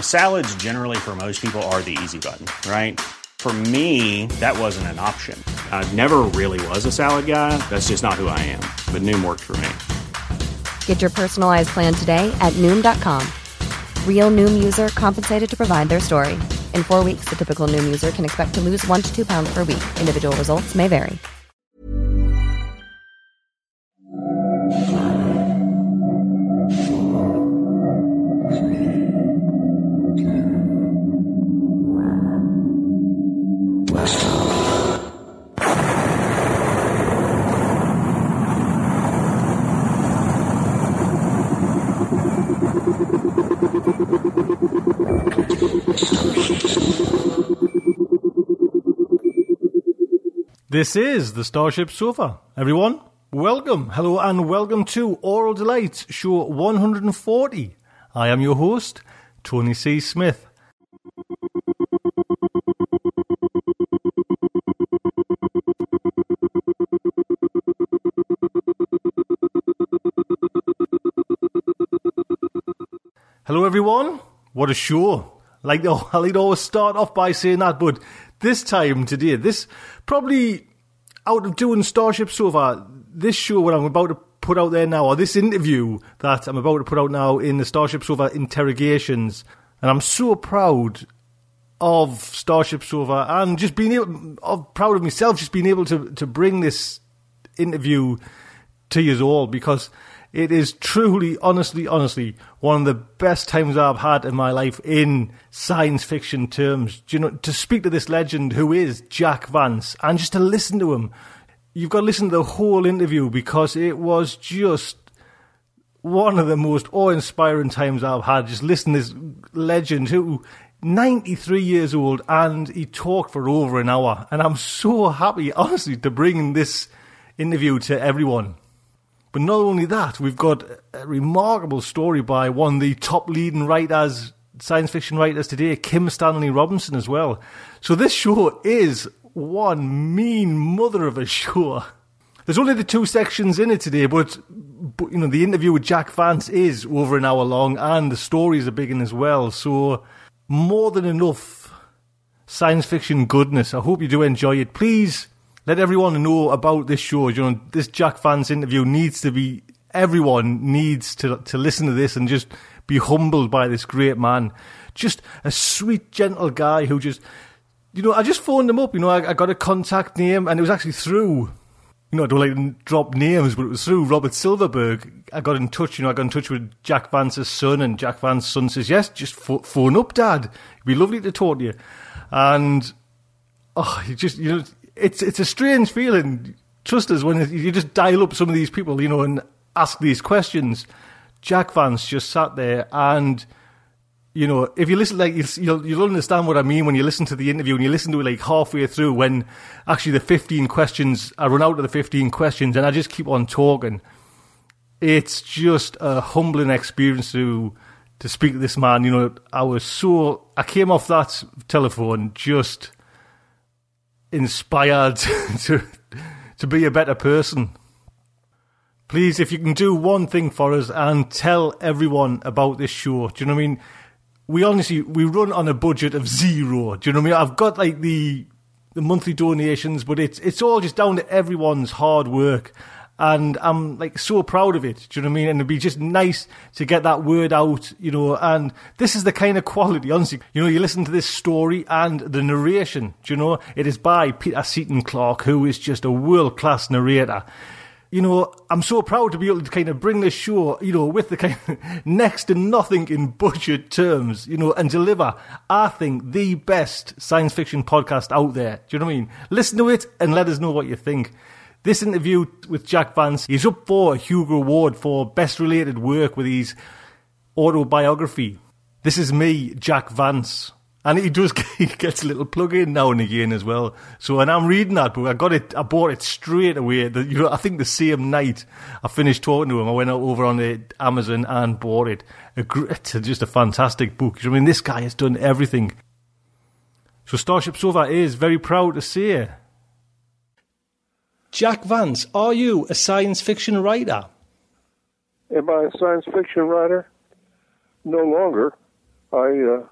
Salads, generally, for most people, are the easy button, right? For me, that wasn't an option. I never really was a salad guy. That's just not who I am. But Noom worked for me. Get your personalized plan today at Noom.com. Real Noom user compensated to provide their story. In four weeks, the typical Noom user can expect to lose one to two pounds per week. Individual results may vary. This is the Starship Sofa. Everyone, welcome, hello, and welcome to Aural Delights, show 140. I am your host, Tony C. Smith. Hello, everyone. What a show! Like oh, I like to always start off by saying that, but this time today, this probably out of doing Starship Sofa, this show what I'm about to put out there now, or this interview that I'm about to put out now in the Starship Sofa interrogations, and I'm so proud of Starship Sofa and just being able, of, proud of myself, just being able to to bring this interview to you all because it is truly, honestly, honestly one of the best times I've had in my life in science fiction terms. Do you know, to speak to this legend who is Jack Vance and just to listen to him. You've got to listen to the whole interview because it was just one of the most awe-inspiring times I've had. Just listen to this legend who 93 years old and he talked for over an hour. And I'm so happy, honestly, to bring this interview to everyone. But not only that, we've got a remarkable story by one of the top leading writers, science fiction writers today, Kim Stanley Robinson as well. So this show is one mean mother of a show. There's only the two sections in it today, but, but you know the interview with Jack Vance is over an hour long, and the stories are big in as well. So more than enough science fiction goodness. I hope you do enjoy it. Please let everyone know about this show. You know, this Jack Vance interview needs to be. Everyone needs to to listen to this and just be humbled by this great man. Just a sweet, gentle guy who just, you know, I just phoned him up. You know, I, I got a contact name, and it was actually through. You know, I don't like to drop names, but it was through Robert Silverberg. I got in touch. You know, I got in touch with Jack Vance's son, and Jack Vance's son says, "Yes, just phone up, Dad. It'd be lovely to talk to you." And oh, you just you know it's it's a strange feeling. Trust us when you just dial up some of these people, you know, and ask these questions. Jack Vance just sat there, and you know, if you listen, like you'll you'll understand what I mean when you listen to the interview and you listen to it like halfway through. When actually the fifteen questions, I run out of the fifteen questions, and I just keep on talking. It's just a humbling experience to to speak to this man. You know, I was so I came off that telephone just inspired to to be a better person. Please, if you can do one thing for us and tell everyone about this show. Do you know what I mean? We honestly we run on a budget of zero. Do you know what I mean? I've got like the the monthly donations, but it's it's all just down to everyone's hard work and I'm like so proud of it. Do you know what I mean? And it'd be just nice to get that word out, you know. And this is the kind of quality, honestly. You know, you listen to this story and the narration. Do you know? It is by Peter Seaton Clark, who is just a world class narrator you know, I'm so proud to be able to kind of bring this show, you know, with the kind of next to nothing in budget terms, you know, and deliver, I think, the best science fiction podcast out there. Do you know what I mean? Listen to it and let us know what you think. This interview with Jack Vance, he's up for a Hugo Award for best related work with his autobiography. This is me, Jack Vance. And he does he gets a little plug in now and again as well. So when I'm reading that book, I got it, I bought it straight away. The, you know, I think the same night I finished talking to him, I went over on the Amazon and bought it. It's just a fantastic book. I mean, this guy has done everything. So Starship Sofa is very proud to say. Jack Vance, are you a science fiction writer? Am I a science fiction writer? No longer. I. Uh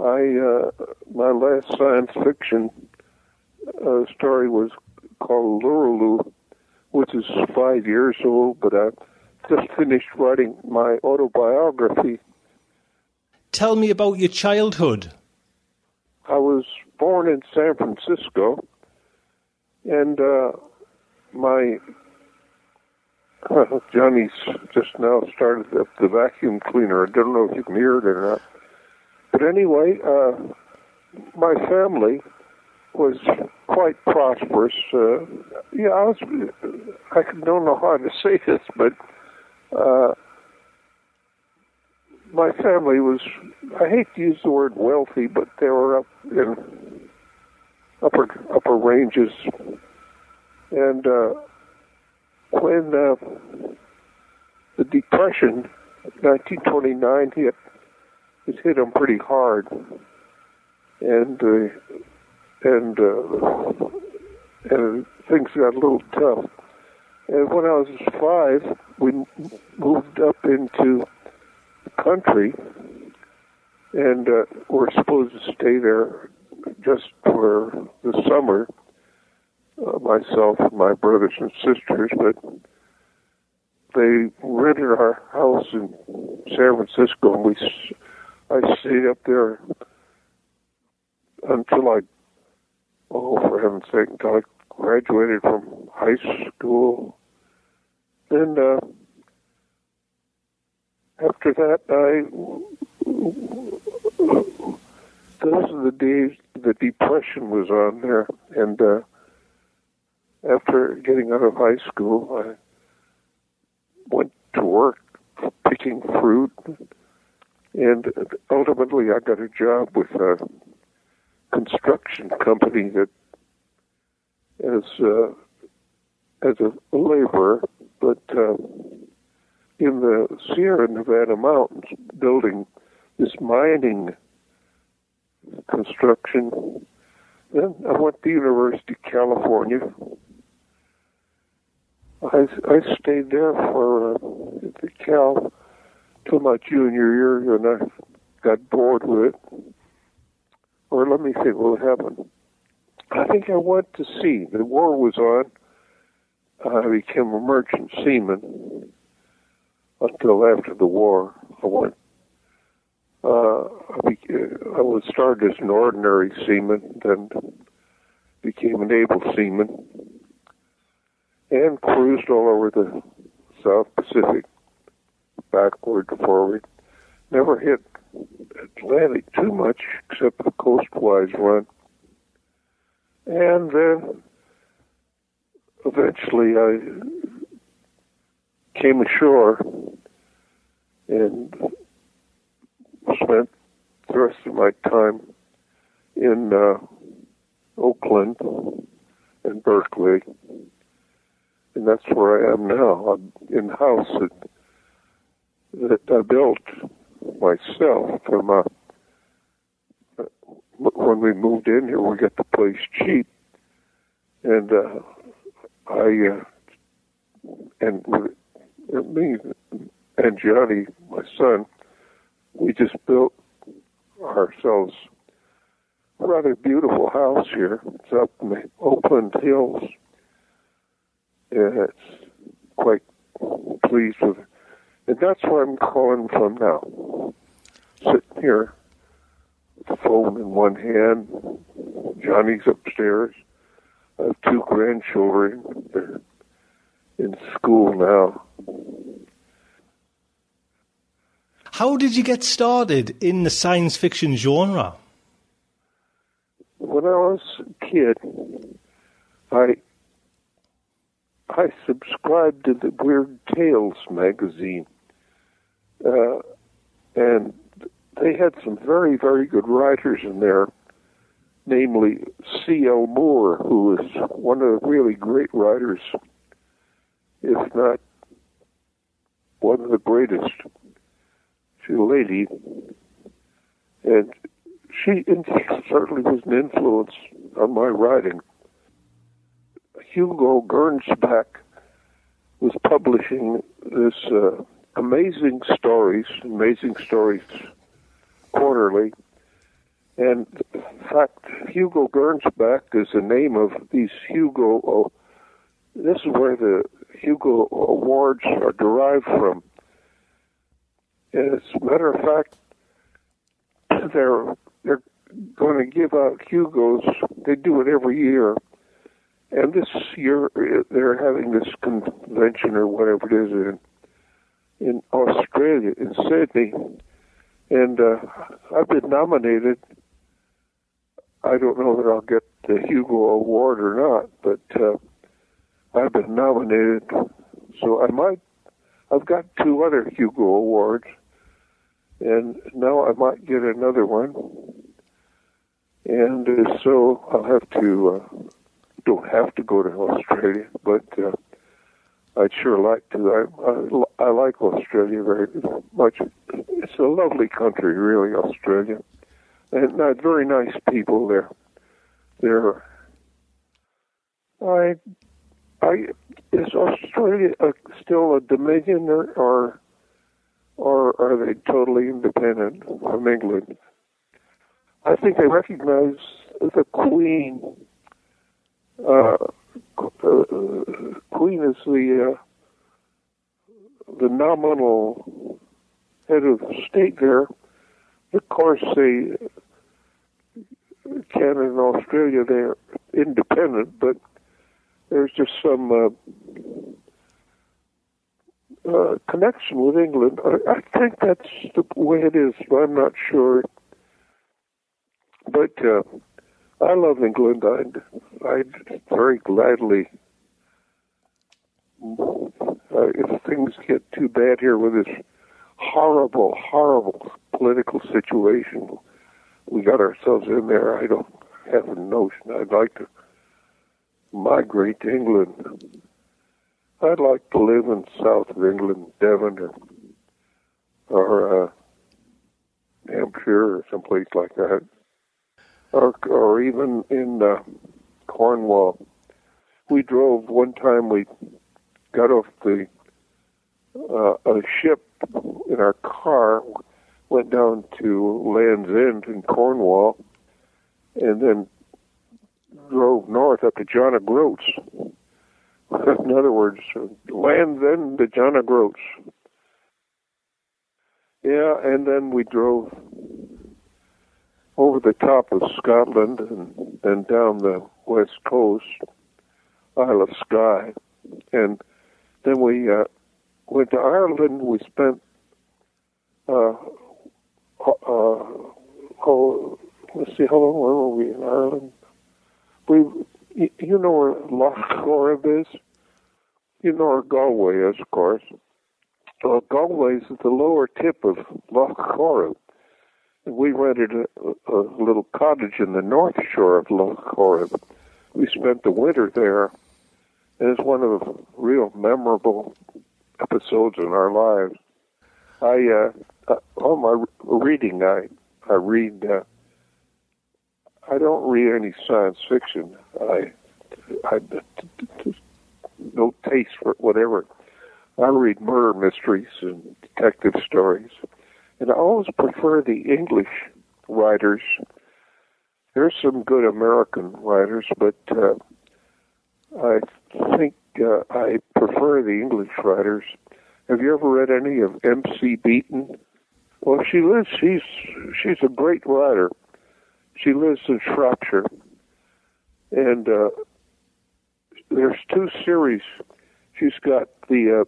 I uh, my last science fiction uh, story was called Lurulu, which is five years old, but I just finished writing my autobiography. Tell me about your childhood. I was born in San Francisco, and uh, my Johnny's just now started up the vacuum cleaner. I don't know if you can hear it or not. But anyway, uh, my family was quite prosperous. Uh, yeah, I was. I don't know how to say this, but uh, my family was. I hate to use the word wealthy, but they were up in upper upper ranges, and uh, when uh, the depression, 1929 hit it hit them pretty hard, and uh, and uh, and things got a little tough. And when I was five, we moved up into the country, and uh, we're supposed to stay there just for the summer. Uh, myself and my brothers and sisters, but they rented our house in San Francisco, and we I stayed up there until I, oh, for heaven's sake, until I graduated from high school. And uh, after that, I, those are the days the depression was on there. And uh, after getting out of high school, I went to work picking fruit and ultimately, I got a job with a construction company that, as uh, as a laborer, but uh, in the Sierra Nevada mountains, building this mining construction. Then I went to University of California. I I stayed there for uh, the Cal till my junior year, and I got bored with it. Or let me think what happened. I think I went to sea. The war was on. I became a merchant seaman until after the war. I went. Uh, I, became, I was started as an ordinary seaman, then became an able seaman, and cruised all over the South Pacific backward, forward. Never hit Atlantic too much except the coastwise run. And then eventually I came ashore and spent the rest of my time in uh, Oakland and Berkeley. And that's where I am now. I'm in house at that I built myself from a, when we moved in here, we got the place cheap, and uh, I uh, and with, me and Johnny, my son, we just built ourselves a rather beautiful house here. It's up in the Oakland Hills, and it's quite pleased with it. And that's where I'm calling from now. Sitting here, phone in one hand, Johnny's upstairs. I have two grandchildren. They're in school now. How did you get started in the science fiction genre? When I was a kid, I I subscribed to the Weird Tales magazine, uh, and they had some very, very good writers in there, namely C.L. Moore, who is one of the really great writers, if not one of the greatest. She's a lady, and she certainly was an influence on my writing. Hugo Gernsback was publishing this uh, amazing stories, amazing stories quarterly. And in fact, Hugo Gernsback is the name of these Hugo. Oh, this is where the Hugo Awards are derived from. As a matter of fact, they're they're going to give out Hugos. They do it every year and this year they're having this convention or whatever it is in in Australia in Sydney, and uh, I've been nominated. I don't know that I'll get the Hugo Award or not, but uh, I've been nominated, so I might. I've got two other Hugo Awards, and now I might get another one, and uh, so I'll have to. Uh, don't have to go to Australia, but uh, I'd sure like to. I, I I like Australia very much. It's a lovely country, really, Australia, and uh, very nice people there. They're I I is Australia a, still a dominion or, or or are they totally independent from England? I think they recognize the Queen uh, uh, Queen is the uh, the nominal head of state there. Of course, they Canada and Australia they're independent, but there's just some uh, uh, connection with England. I, I think that's the way it is, I'm not sure. But uh, I love England. I'd, I'd very gladly, uh, if things get too bad here with this horrible, horrible political situation we got ourselves in there, I don't have a notion. I'd like to migrate to England. I'd like to live in south of England, Devon or, or uh, Hampshire or someplace like that or, or even in uh, Cornwall. We drove one time. We got off the uh, a ship in our car, went down to Land's End in Cornwall, and then drove north up to John O'Groats. in other words, Land's End to John O'Groats. Yeah, and then we drove over the top of Scotland and, and down the west coast, Isle of Skye. And then we uh, went to Ireland. We spent, uh, uh, oh, let's see, how long were we in Ireland? We, you know where Loch Corrib is? You know where Galway is, of course. Well, Galway is at the lower tip of Loch Corrib we rented a, a little cottage in the north shore of Loch Corrib. We spent the winter there, and it's one of the real memorable episodes in our lives. I, uh, uh all my reading, I, I read. Uh, I don't read any science fiction. I, I, no taste for whatever. I read murder mysteries and detective stories. And I always prefer the English writers. There's some good American writers, but uh, I think uh, I prefer the English writers. Have you ever read any of M.C. Beaton? Well, she lives. She's she's a great writer. She lives in Shropshire, and uh, there's two series. She's got the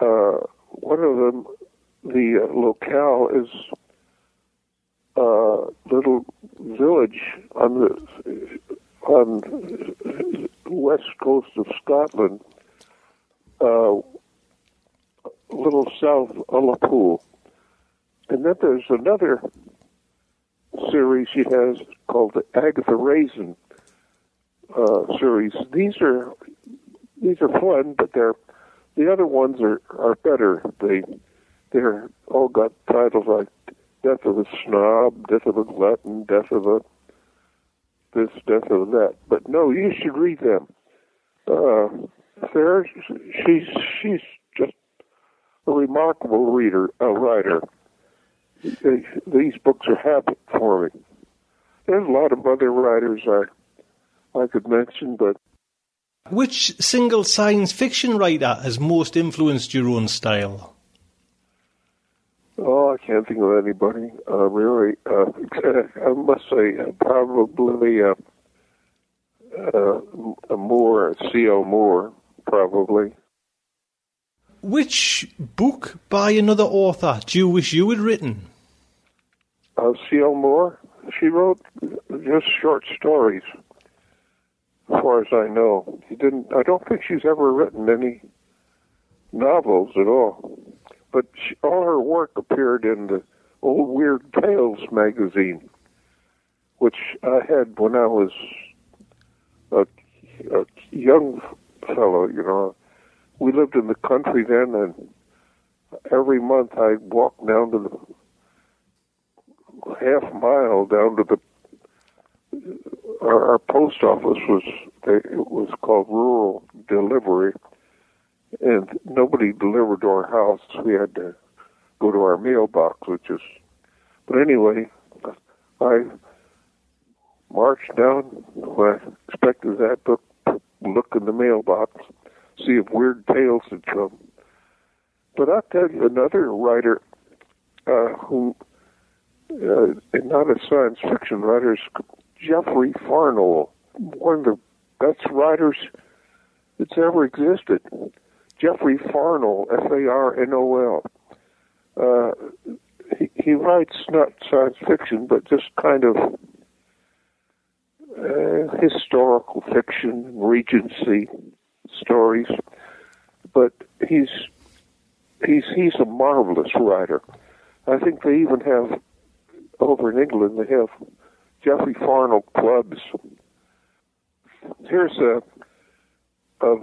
uh, uh, one of them. The uh, locale is a little village on the on the west coast of Scotland, uh, a little south of Ullapool. And then there's another series she has called the Agatha Raisin uh, series. These are these are fun, but they're the other ones are are better. They they're all got titles like Death of a Snob, Death of a Glutton, Death of a this, death of that. But no, you should read them. Uh, Sarah, she's she's just a remarkable reader, a writer. These books are habit forming. There's a lot of other writers I I could mention, but which single science fiction writer has most influenced your own style? Oh, I can't think of anybody uh, really. Uh, I must say, uh, probably uh, uh, Moore, C.L. Moore, probably. Which book by another author do you wish you had written? Uh, C.L. Moore. She wrote just short stories, as far as I know. Didn't. I don't think she's ever written any novels at all but she, all her work appeared in the Old Weird Tales magazine, which I had when I was a, a young fellow. You know, we lived in the country then, and every month I'd walk down to the half mile down to the our, our post office was it was called rural delivery and nobody delivered to our house. We had to go to our mailbox, which is. But anyway, I marched down I expected that book, look in the mailbox, see if Weird Tales had come. But I'll tell you another writer uh, who, uh, not a science fiction writer, is Jeffery Farnol, one of the best writers that's ever existed. Jeffery Farnol, F-A-R-N-O-L. Uh, he, he writes not science fiction, but just kind of uh, historical fiction, Regency stories. But he's he's he's a marvelous writer. I think they even have over in England they have Jeffery Farnol clubs. Here's a a,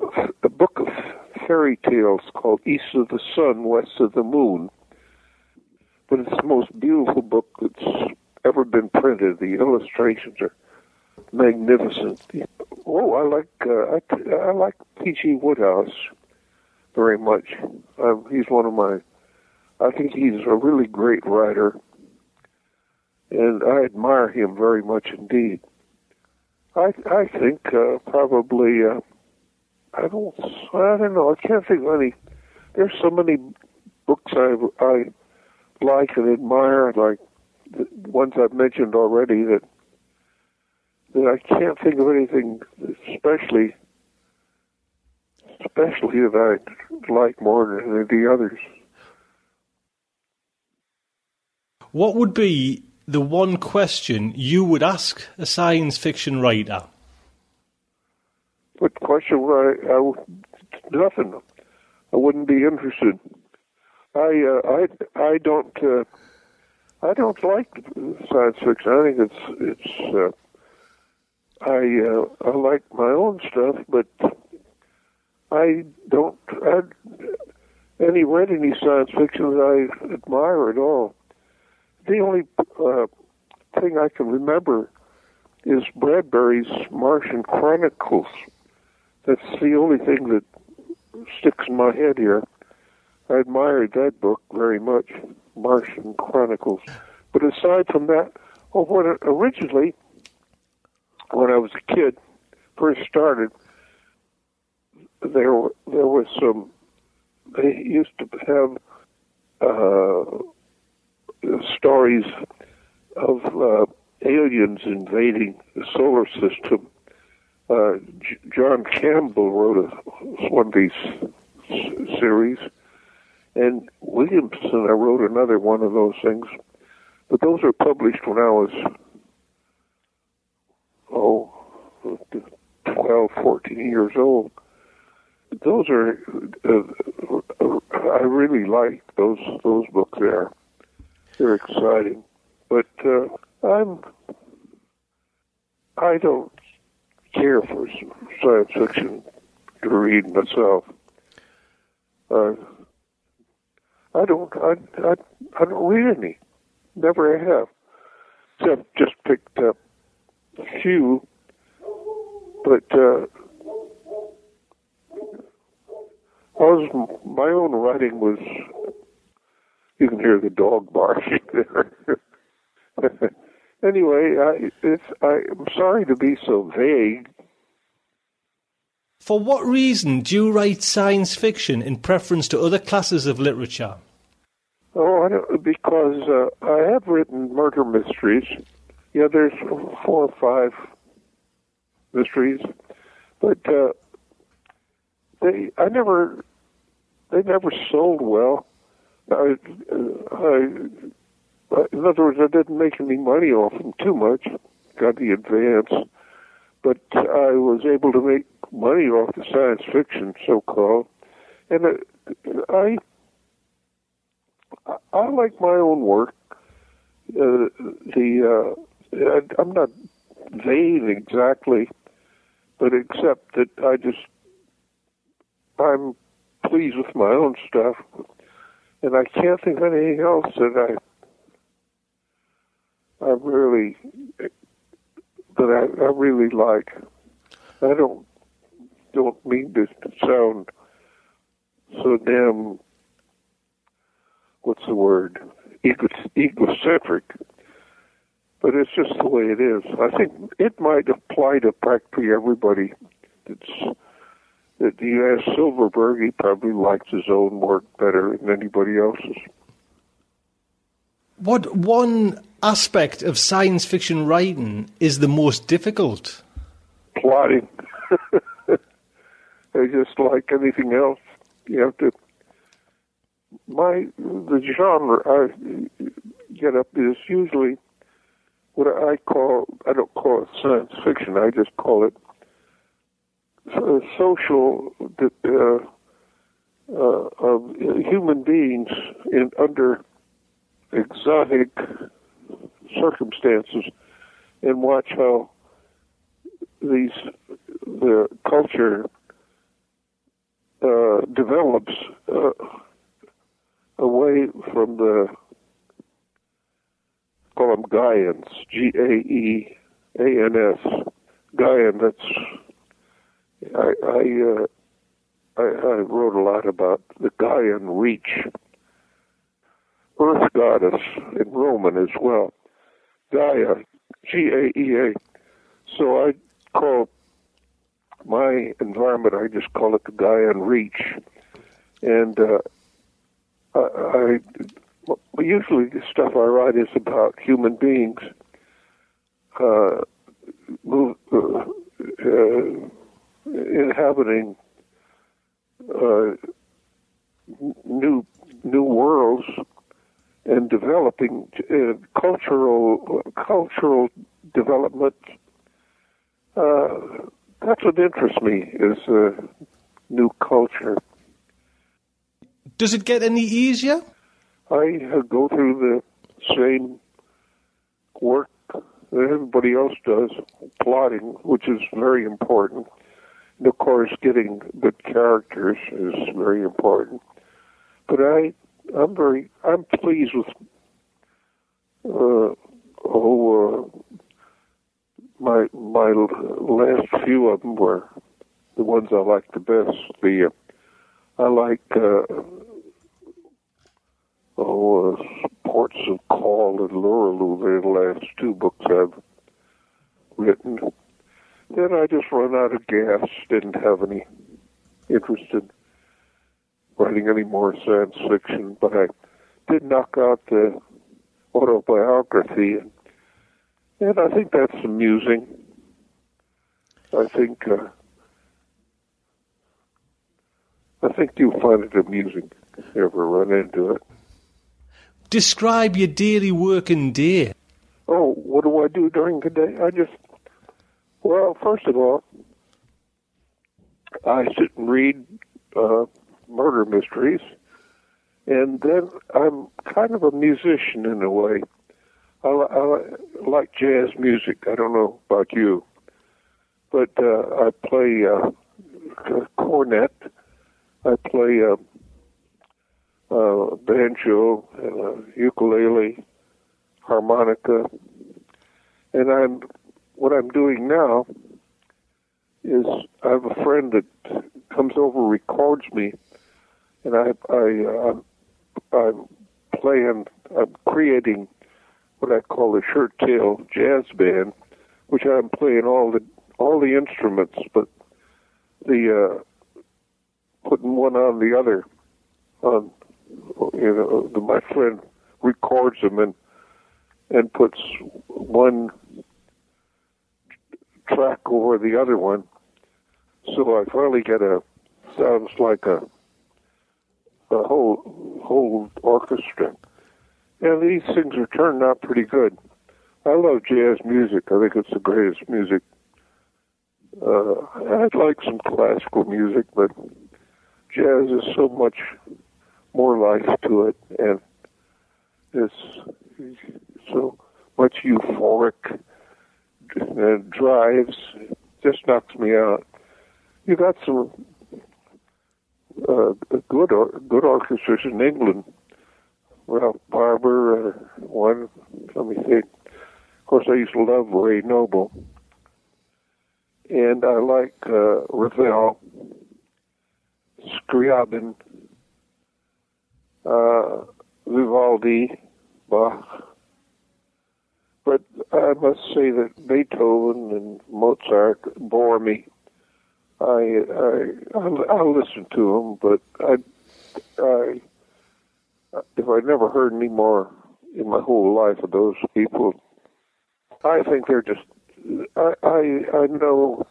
a book of fairy tales called East of the Sun, West of the Moon. But it's the most beautiful book that's ever been printed. The illustrations are magnificent. Oh, I like uh, I, I like P.G. Wodehouse very much. Um, he's one of my. I think he's a really great writer, and I admire him very much indeed. I I think uh, probably. Uh, I don't, I don't know. I can't think of any. There's so many books I I like and admire, like the ones I've mentioned already, that that I can't think of anything especially especially that I like more than the others. What would be the one question you would ask a science fiction writer? What question would I, I nothing. I wouldn't be interested. I uh, I I don't uh, I don't like science fiction. I think it's it's uh, I uh, I like my own stuff, but I don't I any read any science fiction that I admire at all. The only uh, thing I can remember is Bradbury's Martian Chronicles that's the only thing that sticks in my head here. I admired that book very much, Martian Chronicles. But aside from that, well, when originally, when I was a kid, first started, there were- there was some. They used to have uh, stories of uh, aliens invading the solar system. Uh, J- John Campbell wrote a, one of these s- series, and Williamson I wrote another one of those things. But those were published when I was oh 12, 14 years old. Those are uh, I really like those those books there. They're exciting, but uh, I'm I don't care for science fiction to read myself. Uh, I don't I, I I don't read any. Never have. Except just picked up few, but uh, I was my own writing was. You can hear the dog barking there. anyway, I, it's I'm sorry to be so vague. For what reason do you write science fiction in preference to other classes of literature? Oh, I don't, because uh, I have written murder mysteries. Yeah, there's four or five mysteries, but uh, they I never they never sold well. I, I, in other words, I didn't make any money off them too much. Got the advance, but I was able to make money off the science fiction, so called, and uh, I I- I like my own work. Uh, the uh, I, I'm not vain exactly, but except that I just I'm pleased with my own stuff, and I can't think of anything else that I I really that I, I really like. I don't don't mean to sound so damn what's the word Ego, egocentric but it's just the way it is. I think it might apply to practically everybody that's that you ask silverberg he probably likes his own work better than anybody else's. What one aspect of science fiction writing is the most difficult? plotting. It's just like anything else. You have to my the genre I get up is usually what I call I don't call it science fiction. I just call it uh, social uh, uh, of human beings in under exotic circumstances, and watch how these the culture uh, develops. Uh, away from the call them Gaeans, G A E A N S, Gaean. That's I I, uh, I I wrote a lot about the Gaean reach, Earth goddess in Roman as well, Gaea, G A E A. So I call my environment. I just call it the Gaean reach, and. Uh, I, I well, usually the stuff I write is about human beings uh, move, uh, uh, inhabiting uh, new new worlds and developing uh, cultural cultural development. That's what interests me is new culture. Does it get any easier? I go through the same work that everybody else does, plotting, which is very important. And of course, getting good characters is very important. But I, I'm very, I'm pleased with, uh, oh, uh, my my last few of them were the ones I like the best. The uh, I like. Uh, oh, uh, Ports of Call and Lurulu. The last two books I've written. Then I just run out of gas. Didn't have any interest in writing any more science fiction, but I did knock out the autobiography, and, and I think that's amusing. I think uh, I think you'll find it amusing if you ever run into it. Describe your daily working day. Oh, what do I do during the day? I just, well, first of all, I sit and read uh, murder mysteries, and then I'm kind of a musician in a way. I, I like jazz music. I don't know about you, but uh, I play uh, cornet. I play uh, uh, banjo, and, uh, ukulele, harmonica, and I'm what I'm doing now is I have a friend that comes over, records me, and I I uh, I'm playing, I'm creating what I call a shirt tail jazz band, which I'm playing all the all the instruments, but the uh, putting one on the other on you know, the, my friend records them and and puts one track over the other one. So I finally get a sounds like a a whole whole orchestra. And these things are turning out pretty good. I love jazz music. I think it's the greatest music. Uh, I'd like some classical music, but jazz is so much more life to it, and it's so much euphoric drives. Just knocks me out. You got some uh, good or, good orchestras in England. Ralph Barber, uh, one. Let me think. Of course, I used to love Ray Noble, and I like uh, Ravel, Scriabin, uh, Vivaldi, Bach. But I must say that Beethoven and Mozart bore me. I I I, I listen to them, but I I if I never heard any more in my whole life of those people, I think they're just I I I know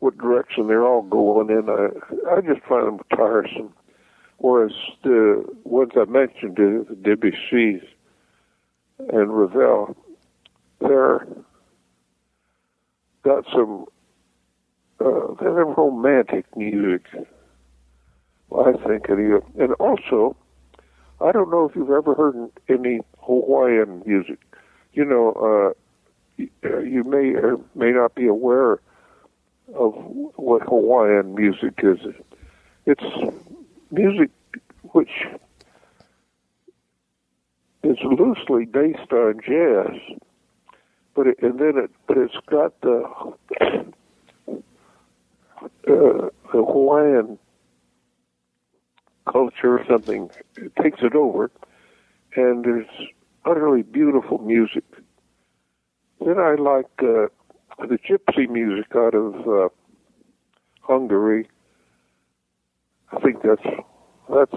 what direction they're all going in. I I just find them tiresome. Whereas the ones I mentioned, the Debussy's and Ravel, they're got some uh, they're romantic music. I think, and also, I don't know if you've ever heard any Hawaiian music. You know, uh, you may or may not be aware of what Hawaiian music is. It's music which is loosely based on jazz, but it, and then it but it's got the uh, the Hawaiian culture or something. It takes it over, and there's utterly beautiful music. Then I like uh, the gypsy music out of uh, Hungary I think that's that's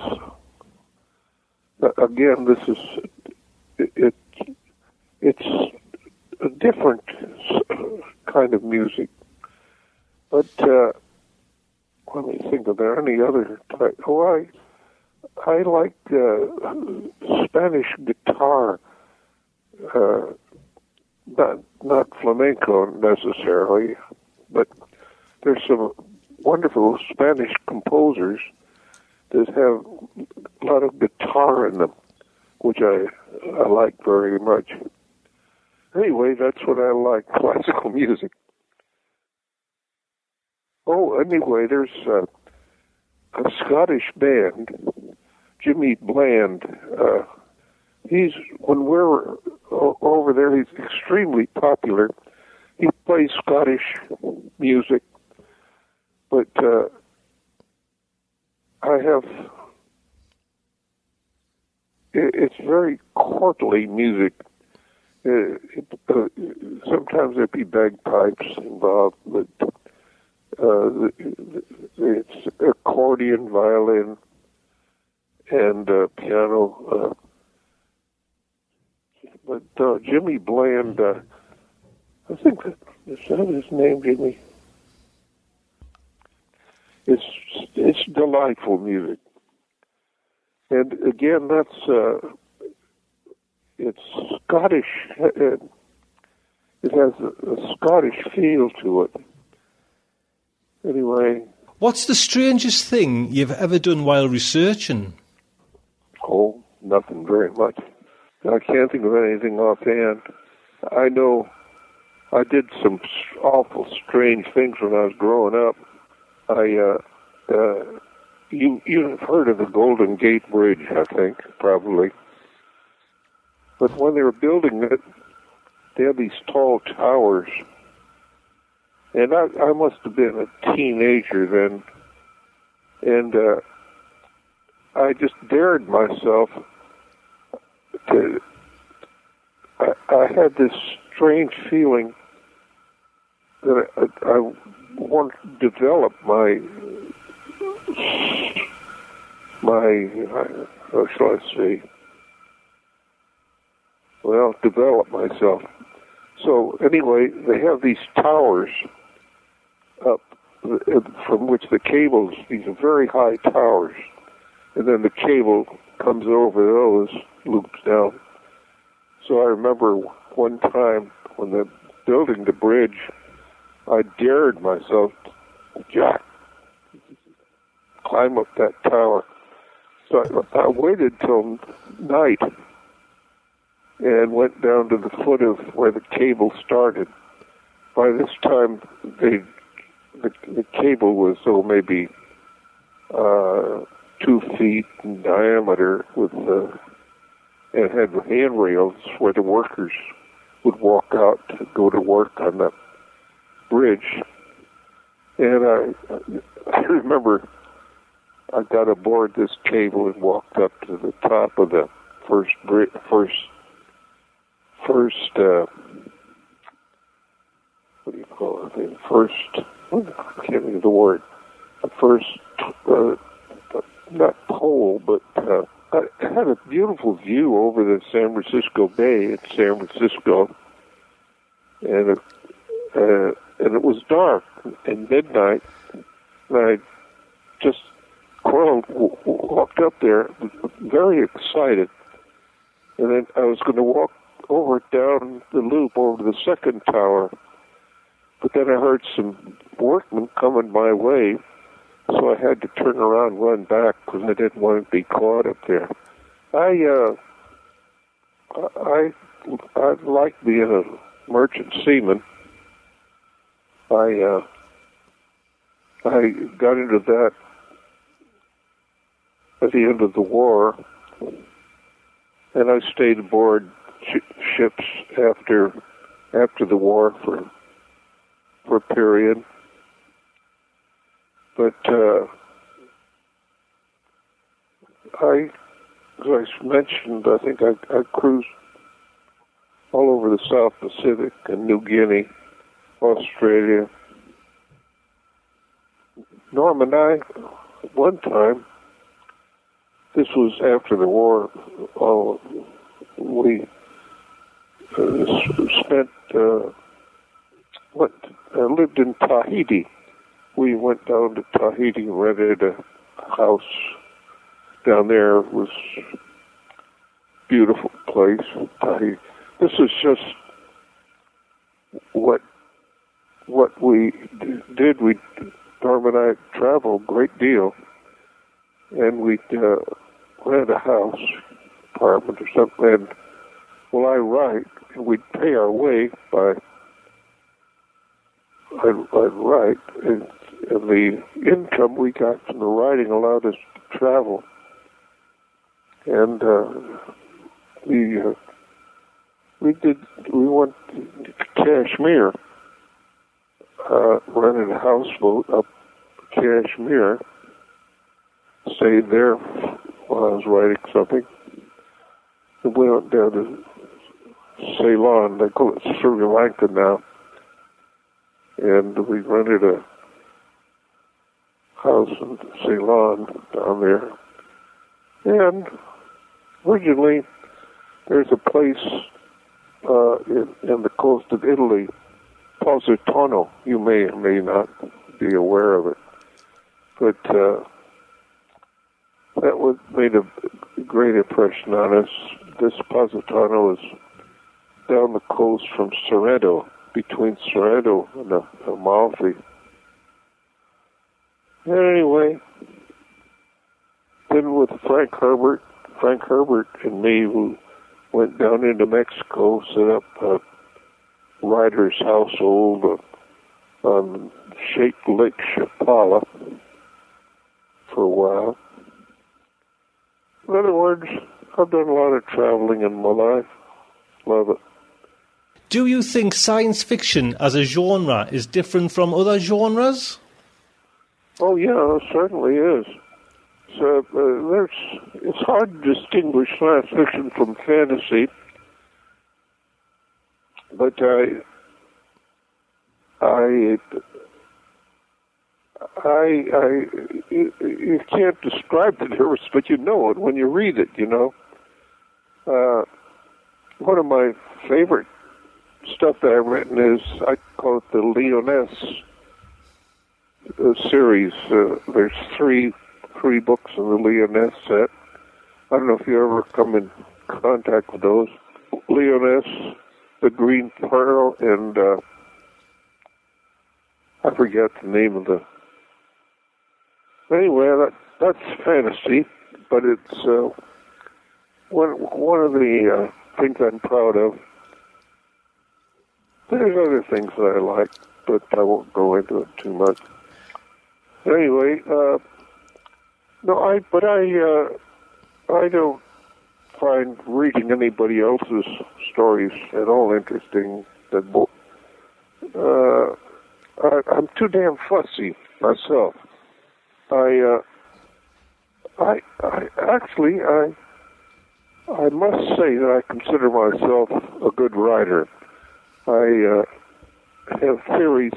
again. This is it. it it's a different kind of music, but uh, let me think. Are there any other type? Oh, I I like uh, Spanish guitar. Uh, not not flamenco necessarily, but there's some wonderful Spanish composers that have a lot of guitar in them, which I I like very much. Anyway, that's what I like classical music. Oh, anyway, there's a, a Scottish band, Jimmy Bland. Uh, he's when we're over there, he's extremely popular. He plays Scottish music but uh, I have. It, it's very courtly music. Uh, it, uh, sometimes there'd be bagpipes involved, but uh, it's accordion, violin, and uh, piano. Uh, but uh, Jimmy Bland, uh, I think that is that his name, Jimmy. It's it's delightful music, and again, that's uh, it's Scottish. It has a, a Scottish feel to it. Anyway, What's the strangest thing you've ever done while researching? oh, nothing very much. I can't think of anything offhand. I know I did some awful strange things when I was growing up. I uh, uh, you you've heard of the Golden Gate Bridge, I think, probably. But when they were building it, they had these tall towers, and I, I must have been a teenager then, and uh, I just dared myself to. I, I had this strange feeling that I, I want to develop my my how shall I say? Well, develop myself. So anyway, they have these towers up uh, from which the cables, these are very high towers, and then the cable comes over those, loops down. So I remember one time when they're building the bridge, I dared myself Jack, climb up that tower. So I, I waited till night and went down to the foot of where the cable started. By this time, they, the, the cable was, oh, maybe uh, two feet in diameter with the, and had handrails where the workers would walk out to go to work on the bridge. And I, I remember I got aboard this cable and walked up to the top of the first bri- first first uh, what do you call it? The first I can't think of the word. The first uh, not pole, but uh, I had a beautiful view over the San Francisco Bay in San Francisco, and uh, uh, and it was dark and midnight, and I just crawled, walked up there, very excited, and then I was going to walk over down the loop over to the second tower, but then I heard some workmen coming my way, so I had to turn around and run back because I didn't want to be caught up there. I uh, I I like being a merchant seaman. I uh, I got into that at the end of the war, and I stayed aboard sh- ships after after the war for for a period. But uh, I, as I mentioned, I think I, I cruised all over the South Pacific and New Guinea, Australia. Norm and I, one time, this was after the war, we uh, spent, uh, uh, lived in Tahiti. We went down to Tahiti rented a house down there. It was beautiful place, Tahiti. This is just what what we did. We Norm and I traveled a great deal, and we'd uh, rent a house, apartment or something. And well, I write, and we'd pay our way by I'd, I'd write, and, and the income we got from the writing allowed us to travel. And uh, we uh, we did we went to Kashmir, uh, rented a houseboat up Kashmir, stayed there while I was writing something. And we went down to Ceylon. They call it Sri Lanka now and we rented a house in Ceylon down there. And originally, there's a place uh, in, in the coast of Italy, Positano. You may or may not be aware of it, but uh, that was made a great impression on us. This Positano is down the coast from Sorrento, between Sorrento and Amalfi. Anyway, then with Frank Herbert, Frank Herbert and me, who went down into Mexico, set up a writer's household on Sheikh Lake Chapala for a while. In other words, I've done a lot of traveling in my life. Love it. Do you think science fiction as a genre is different from other genres? Oh yeah, it certainly is. So uh, there's it's hard to distinguish science fiction from fantasy, but I I I I you, you can't describe the difference, but you know it when you read it. You know, uh, one of my favorite stuff that I've written is I call it the Lyonesse uh, series. Uh, there's three three books in the Leoness set. I don't know if you ever come in contact with those. Lyonesse, The Green Pearl, and uh, I forget the name of the. Anyway, that that's fantasy, but it's uh, one one of the uh, things I'm proud of. There's other things that I like, but I won't go into it too much. Anyway, uh, no, I but I uh, I don't find reading anybody else's stories at all interesting. That uh, I, I'm too damn fussy myself. I uh, I I actually I I must say that I consider myself a good writer. I uh, have theories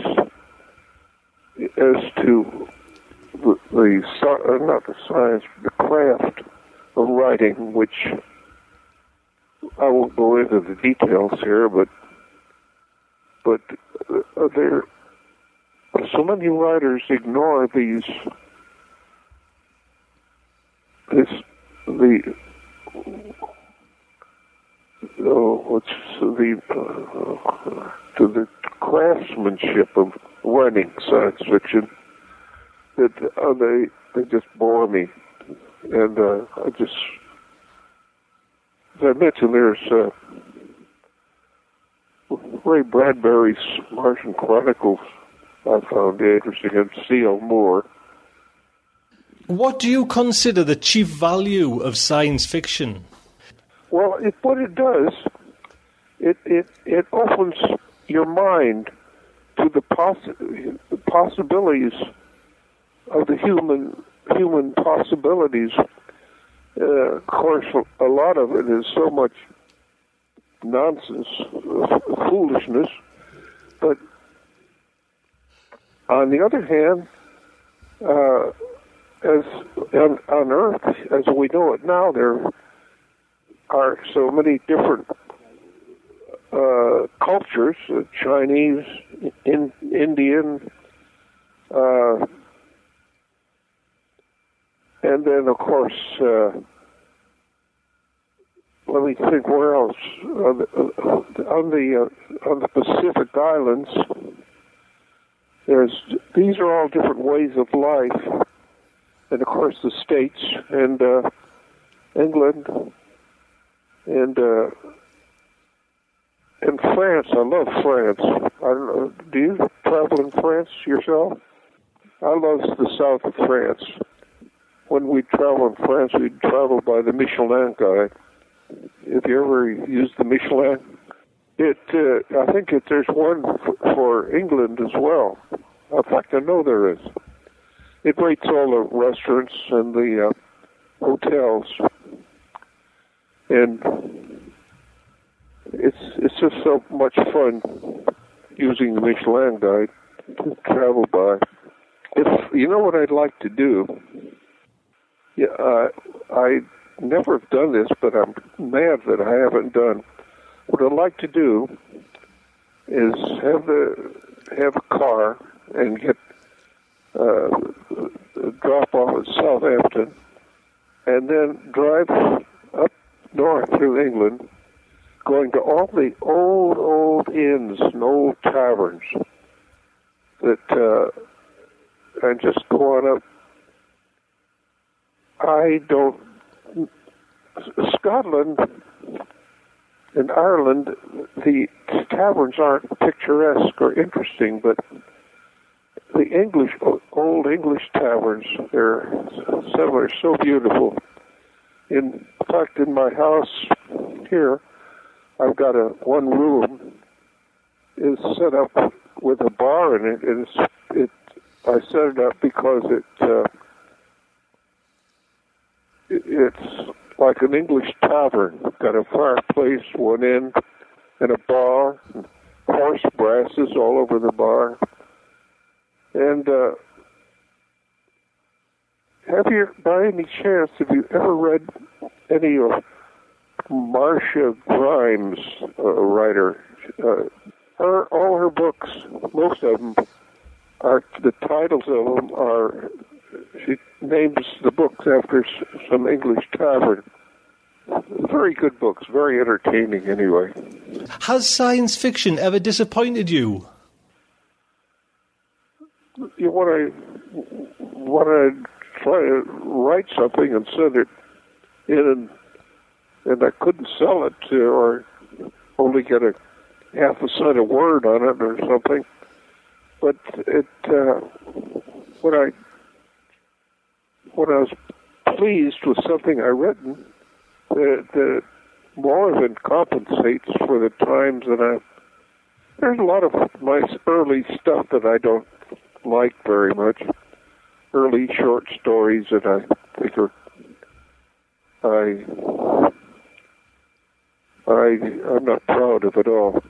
as to the, the uh, not the science, the craft of writing, which I won't go into the details here, but but uh, there so many writers ignore these this the what's the uh, to the craftsmanship of writing science fiction that uh, they they just bore me, and uh, I just I mentioned, there's uh, Ray Bradbury's Martian Chronicles. I found interesting, and C.L. Moore. What do you consider the chief value of science fiction? Well, it, what it does, it, it, it opens your mind to the, poss- the possibilities of the human human possibilities. Uh, of course, a lot of it is so much nonsense, foolishness, but on the other hand, uh, as on, on Earth, as we know it now, there are so many different uh, cultures: uh, Chinese, in, Indian, uh, and then of course, uh, let me think where else on the uh, on the, uh, on the Pacific Islands. There's these are all different ways of life, and of course the states and uh, England and uh, and France. I love France. I don't know. Do you travel in France yourself? I love the south of France when we travel in France, we travel by the Michelin guide. If you ever use the Michelin, it uh, I think it, there's one f- for England as well. In fact, I know there is. It rates all the restaurants and the uh, hotels, and it's it's just so much fun using the Michelin guide to travel by. if you know what I'd like to do, yeah, uh, I never have done this, but I'm mad that I haven't done. What I'd like to do is have the have a car and get uh, drop off at Southampton, and then drive up north through England, going to all the old old inns and old taverns that, uh, and just go on up. I don't. Scotland in Ireland, the taverns aren't picturesque or interesting, but the English, old English taverns, they're some are so beautiful. In fact, in my house here, I've got a one room is set up with a bar in it, and it's, it I set it up because it, uh, it it's like an English tavern. Got a fireplace one end and a bar, and horse brasses all over the bar. And uh, have you, by any chance, have you ever read any of Martha Grimes, uh, writer? Uh, her all her books, most of them are the titles of them are. She names the books after some English tavern. Very good books, very entertaining. Anyway, has science fiction ever disappointed you? You know, want to want to try to write something and send it in, and, and I couldn't sell it to, or only get a half a cent a word on it or something. But it uh, when I when I was pleased with something I written, that, that more than compensates for the times that I. There's a lot of my early stuff that I don't like very much. Early short stories that I think are I I I'm not proud of at all.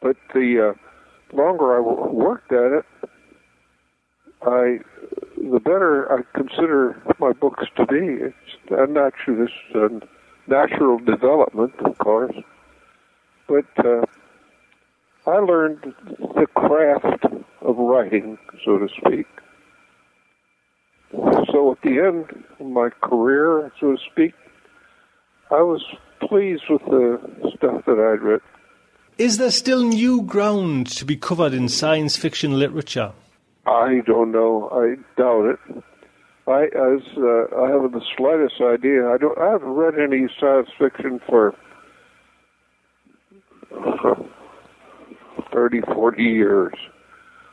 But the uh, longer I worked at it, I the better I consider my books to be. It's a natural, this uh, natural development, of course. But uh, I learned the craft of writing, so to speak. So at the end of my career, so to speak, I was pleased with the stuff that I'd written. Is there still new ground to be covered in science fiction literature? I don't know. I doubt it. I as uh, I haven't the slightest idea. I don't. I haven't read any science fiction for 30, 40 years.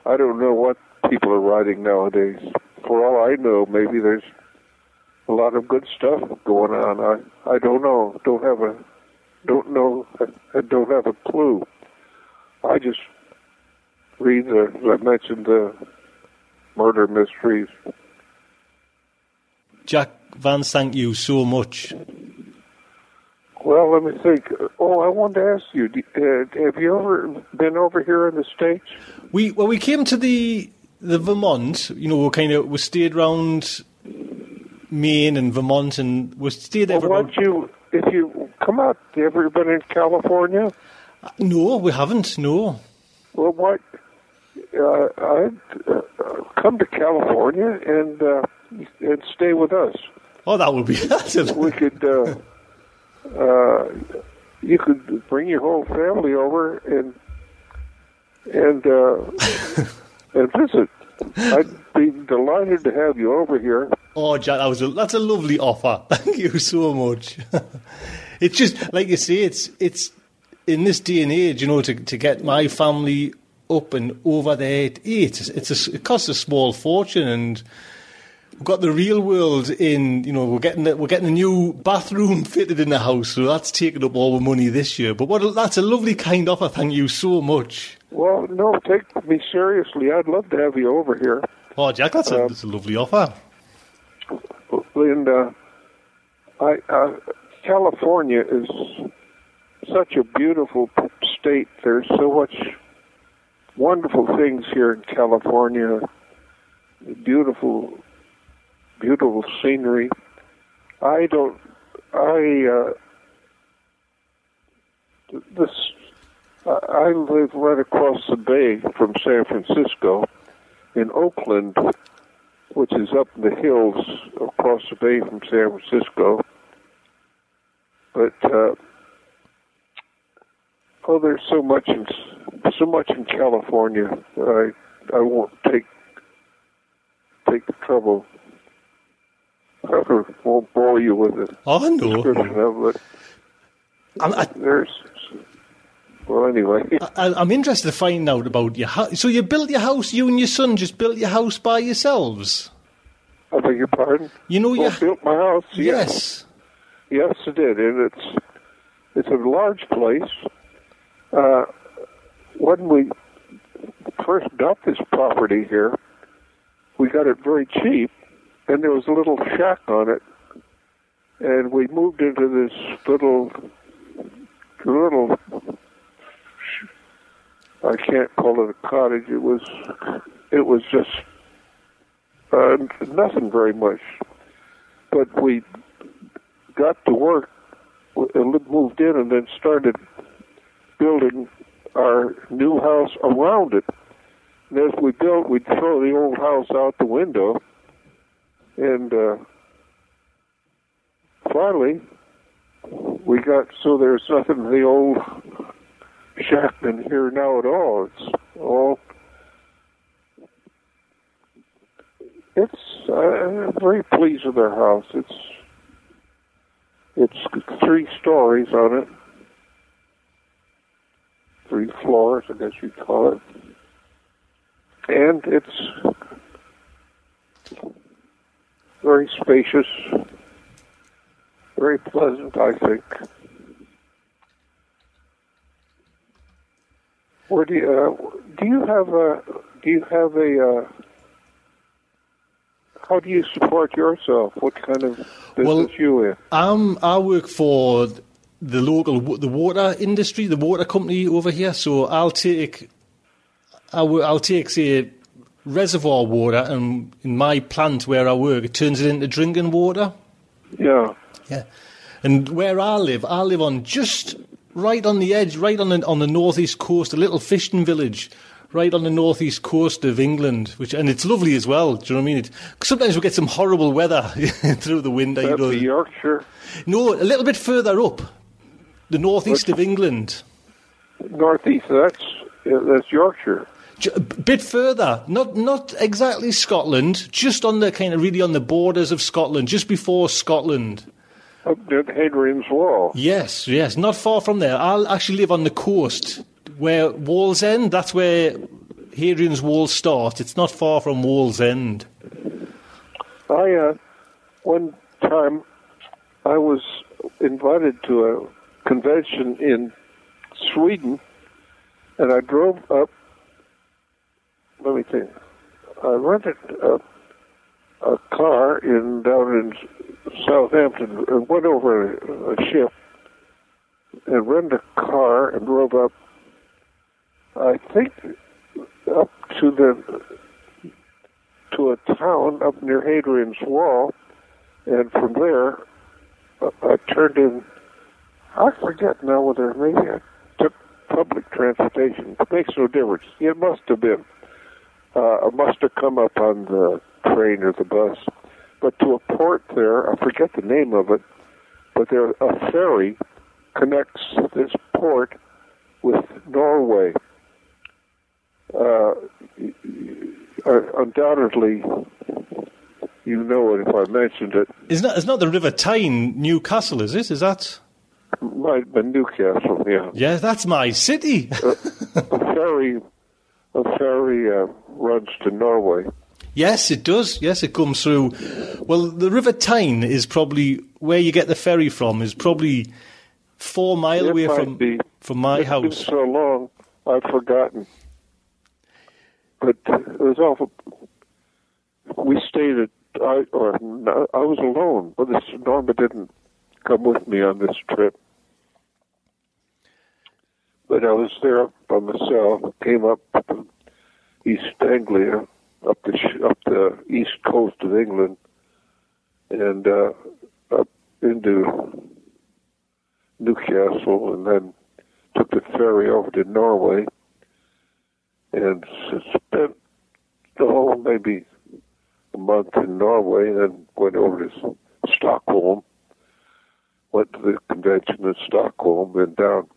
I don't know what people are writing nowadays. For all I know, maybe there's a lot of good stuff going on. I I don't know. Don't have a don't know. I don't have a clue. I just read the. I mentioned the murder mysteries. Jack Vance, thank you so much. Well, let me think. Oh, I wanted to ask you: uh, Have you ever been over here in the states? We well, we came to the the Vermont. You know, we kind of we stayed around Maine and Vermont, and we stayed there. Well, why you, if you come out, have you ever been in California? Uh, no, we haven't. No. Well, what? Uh, I'd uh, come to California and uh, and stay with us. Oh, that would be. awesome. we could. Uh, uh, you could bring your whole family over and and uh, and visit. I'd be delighted to have you over here. Oh, Jack, that was a, that's a lovely offer. Thank you so much. it's just like you say, it's it's in this day and age, you know, to to get my family up and over there, it, it's, it's a, it costs a small fortune and we've got the real world in. You know, we're getting the, we're getting a new bathroom fitted in the house, so that's taken up all the money this year. But what that's a lovely kind offer. Thank you so much. Well, no, take me seriously. I'd love to have you over here. Oh, Jack, that's a, um, that's a lovely offer. And uh, I, uh, California is such a beautiful state. There's so much wonderful things here in California. beautiful, beautiful scenery. I don't. I uh, this. I live right across the bay from San Francisco, in Oakland, which is up in the hills across the bay from San Francisco. But uh, oh, there's so much in so much in California. I I won't take take the trouble. I won't bore you with it Oh, no. description of it. I'm, I, There's well, anyway. I, I'm interested to find out about your house. So you built your house, you and your son just built your house by yourselves? I beg your pardon. You know, oh, Well, you. built my house. Yes. Yes, it did, and it's it's a large place. Uh, when we first got this property here, we got it very cheap, and there was a little shack on it, and we moved into this little little. I can't call it a cottage. It was it was just uh, nothing very much, but we got to work, moved in, and then started building our new house around it. And as we built, we'd throw the old house out the window, and uh, finally, we got so there's nothing in the old shack in here now at all. It's all. It's I'm very pleased with our house. It's it's three stories on it. Three floors, I guess you'd call it. And it's very spacious, very pleasant, I think. Where do you, uh, do you have a, do you have a, uh, how do you support yourself? What kind of business Well- you in? Um, I work for the local the water industry, the water company over here. So I'll take I will, take say reservoir water, and in my plant where I work, it turns it into drinking water. Yeah. Yeah, and where I live, I live on just right on the edge, right on the on the northeast coast, a little fishing village. Right on the northeast coast of England, which and it's lovely as well. Do you know what I mean? It, sometimes we get some horrible weather through the window. You know. Yorkshire. No, a little bit further up, the northeast of England. Northeast, that's that's Yorkshire. A bit further, not not exactly Scotland, just on the kind of really on the borders of Scotland, just before Scotland. Up near Hadrian's Wall. Yes, yes, not far from there. I'll actually live on the coast where Wallsend. That's where Hadrian's Wall starts. It's not far from Wallsend. I uh, one time I was invited to a convention in Sweden, and I drove up. Let me think. I rented a, a car in down in Southampton and went over a, a ship and rented a car and drove up. I think up to the to a town up near Hadrian's Wall, and from there I turned in. I forget now whether maybe I took public transportation. It makes no difference. It must have been. Uh, I must have come up on the train or the bus, but to a port there. I forget the name of it, but there a ferry connects this port with Norway. Uh, undoubtedly, you know it if I mentioned it. It's not. It's not the River Tyne, Newcastle, is it? Is that? Have Newcastle, yeah. Yeah, that's my city. a ferry, a ferry uh, runs to Norway. Yes, it does. Yes, it comes through. Well, the River Tyne is probably where you get the ferry from. Is probably four mile It away from be. from my It's been house. so long, I've forgotten. But it was awful. We stayed at, I, or I was alone. But this Norma didn't come with me on this trip. But I was there by myself. Came up East Anglia, up the up the the east coast of England and uh, up into Newcastle, and then took the ferry over to Norway, and spent the whole maybe a month in Norway, and then went over to Stockholm. Went to the convention in Stockholm, and down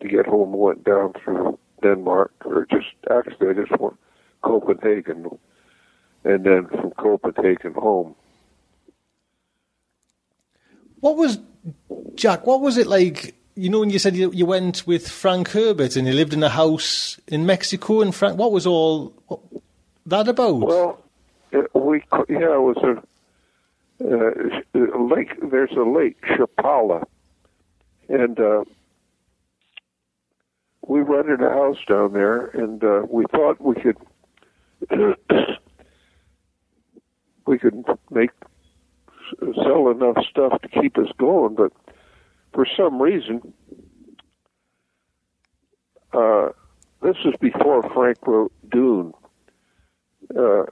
to get home. Went down through Denmark, or just actually I just went Copenhagen, and then from Copenhagen home. What was Jack? What was it like? You know, when you said you, you went with Frank Herbert and you lived in a house in Mexico, and Frank, what was all what, that about? Well, it, we yeah, it was a uh, lake. There's a lake, Chapala, and uh, we rented a house down there, and uh, we thought we could we could make sell enough stuff to keep us going, but for some reason, uh, this was before Frank wrote Dune. Uh,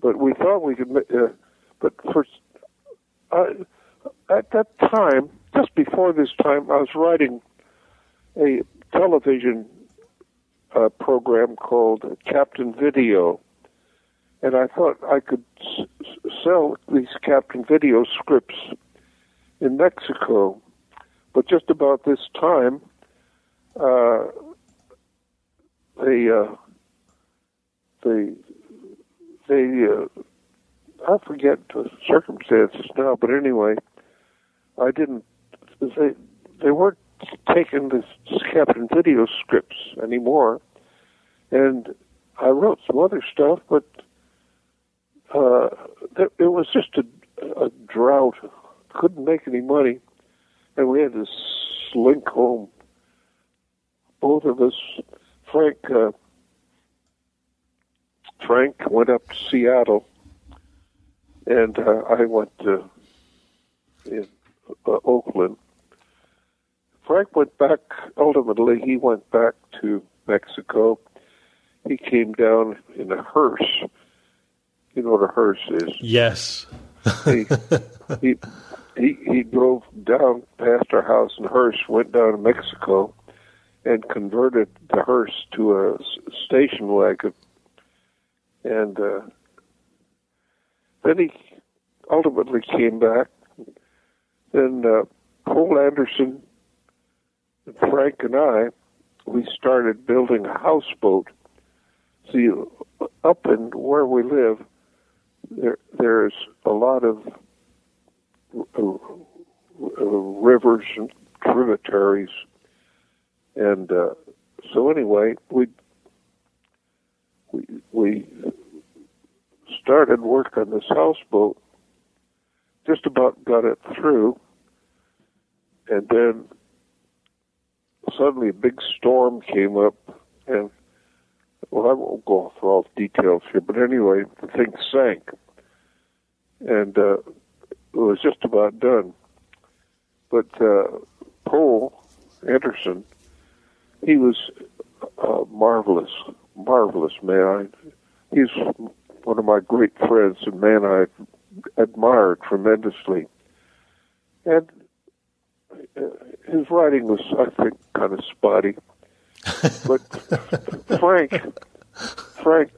but we thought we could, uh, but for uh, at that time, just before this time, I was writing a television uh, program called Captain Video and I thought I could s- sell these Captain Video scripts in Mexico. But just about this time, uh, they uh, they they uh, I forget the circumstances now, but anyway, I didn't. They they weren't taking the Captain Video scripts anymore, and I wrote some other stuff, but uh, it was just a, a drought. Couldn't make any money, and we had to slink home. Both of us, Frank. Uh, Frank went up to Seattle, and uh, I went to in, uh, Oakland. Frank went back. Ultimately, he went back to Mexico. He came down in a hearse you know what a hearse is? Yes. he, he he he drove down past our house in hearse, went down to Mexico, and converted the hearse to a station wagon. And uh, then he ultimately came back. Then uh, Poul Anderson, and Frank, and I, we started building a houseboat. See, up in where we live, there there's a lot of uh, uh, rivers and tributaries, and uh, so anyway, we we we started work on this houseboat. Just about got it through, and then suddenly a big storm came up, and well, I won't go through all the details here, but anyway, the thing sank, and uh, it was just about done. But uh, Poul Anderson, he was a marvelous, marvelous man. I, he's one of my great friends and man I admired tremendously. And uh, his writing was, I think, kind of spotty but Frank, Frank,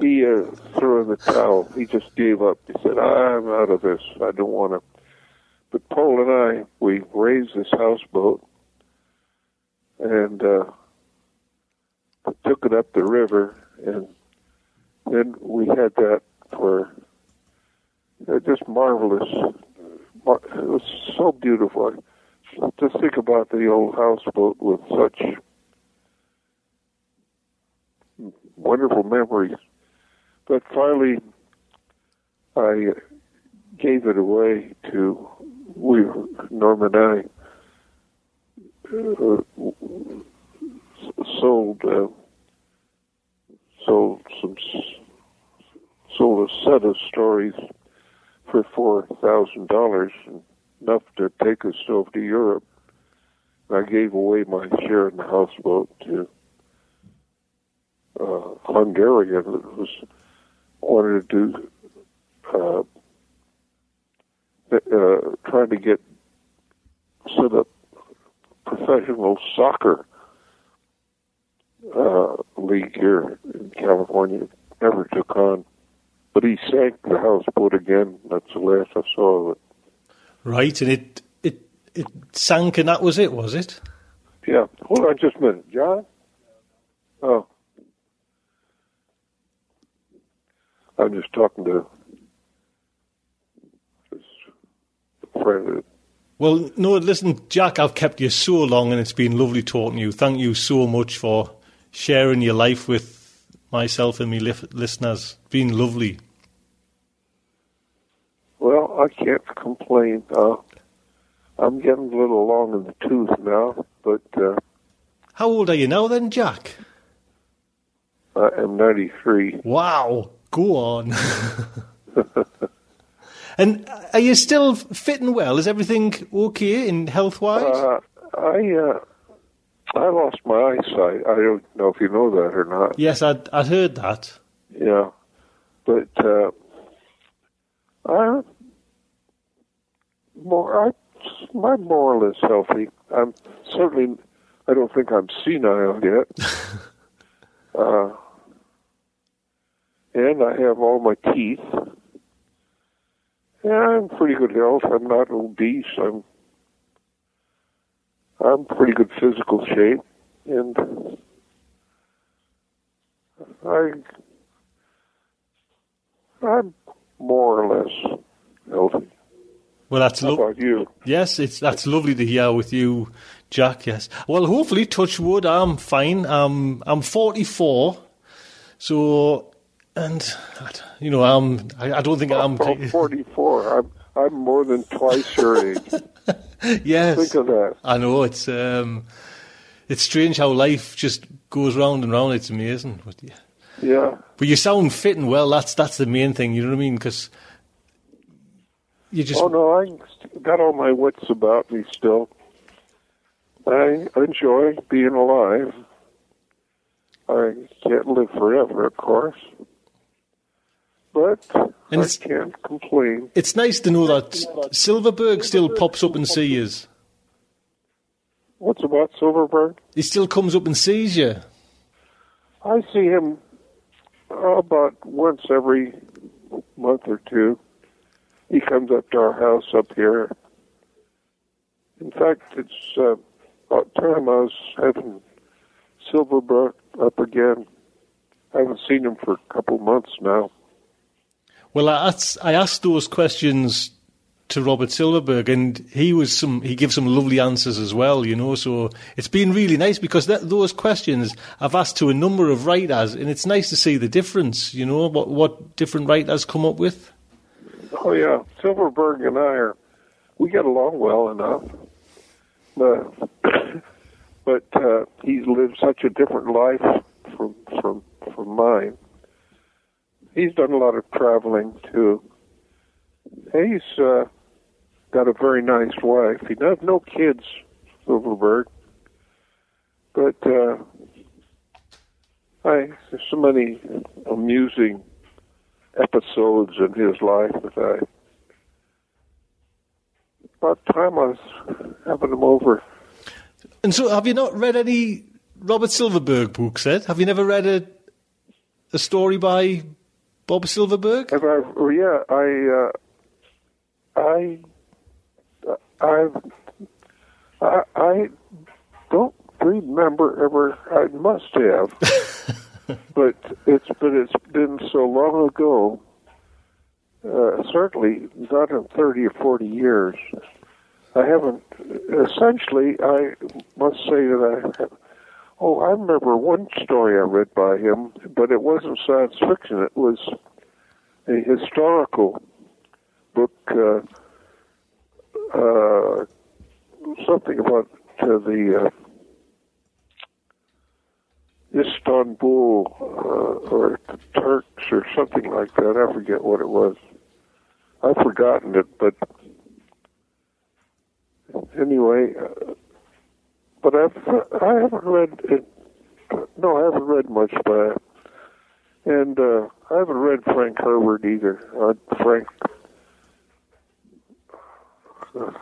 he uh, threw in the towel. He just gave up. He said, "I'm out of this. I don't want to." But Poul and I, we raised this houseboat and uh, took it up the river, and then we had that for uh, just marvelous. It was so beautiful to think about the old houseboat with such wonderful memories. But finally, I gave it away to we Norm and I uh, sold uh, sold some sold a set of stories for four thousand dollars enough to take us over to Europe. I gave away my share in the houseboat to uh, Hungarian that was wanted to uh, uh, trying to get set up professional soccer uh, league here in California. Never took on, but he sank the houseboat again. That's the last I saw of it. Right, and it it it sank, and that was it, was it? Yeah. Hold on just a minute, John. Oh. I'm just talking to this friend. Well, no, listen, Jack, I've kept you so long, and it's been lovely talking to you. Thank you so much for sharing your life with myself and me li- listeners. It's been lovely. I can't complain. Uh, I'm getting a little long in the tooth now, but uh, How old are you now, then, Jack? I am 93. Wow, go on. and are you still fit and well? Is everything okay in health wise? Uh, I uh, I lost my eyesight. I don't know if you know that or not. yes, I'd, I'd heard that. Yeah, but uh, I'm more. I, I'm more or less healthy. I'm certainly. I don't think I'm senile yet. uh, and I have all my teeth. Yeah, I'm pretty good health. I'm not obese. I'm. I'm pretty good physical shape, and I I'm more or less healthy. Well, that's How lo- you? yes, it's that's lovely to hear with you, Jack. Yes. Well, hopefully, touch wood, I'm fine. Um, I'm 44, so and you know, I'm. I, I don't think I'm. I'm 44. I'm I'm more than twice your age. yes. Think of that. I know it's um, it's strange how life just goes round and round. It's amazing. But, yeah. Yeah. but you sound fit and well. That's that's the main thing. You know what I mean? Because you just Oh no, I got all my wits about me still. I enjoy being alive. I can't live forever, of course, but And I can't complain. it's nice to know that Silverberg still pops up and sees you. What's about Silverberg? He still comes up and sees you. I see him about once every month or two. He comes up to our house up here. In fact, it's uh, about time I was having Silverberg up again. I haven't seen him for a couple months now. Well, I asked, I asked those questions to Robert Silverberg, and he was some. He gives some lovely answers as well. You know, so it's been really nice because that, those questions I've asked to a number of writers, and it's nice to see the difference. You know, what what different writers come up with. Oh yeah, Silverberg and I are we get along well enough, but but uh, he's lived such a different life from from from mine. He's done a lot of traveling too. He's uh, got a very nice wife. He has no kids, Silverberg, but uh, I there's so many amusing episodes in his life that I about time I was having him over. And so, have you not read any Robert Silverberg books? Ed? Have you never read a a story by Bob Silverberg? Have I? oh, Yeah, I. Uh, I. I've. I, I don't remember ever. I must have, but it's but it's been so long ago. Not in thirty or forty years. I haven't. Essentially, I must say that I. Have, oh, I remember one story I read by him, but it wasn't science fiction. It was a historical book. Uh, uh, something about uh, the uh, Istanbul uh, or the Turks or something like that. I forget what it was. I've forgotten it, but anyway. Uh, but I've I haven't read it. No, I haven't read much by it, And uh, I haven't read Frank Herbert either. Uh, Frank,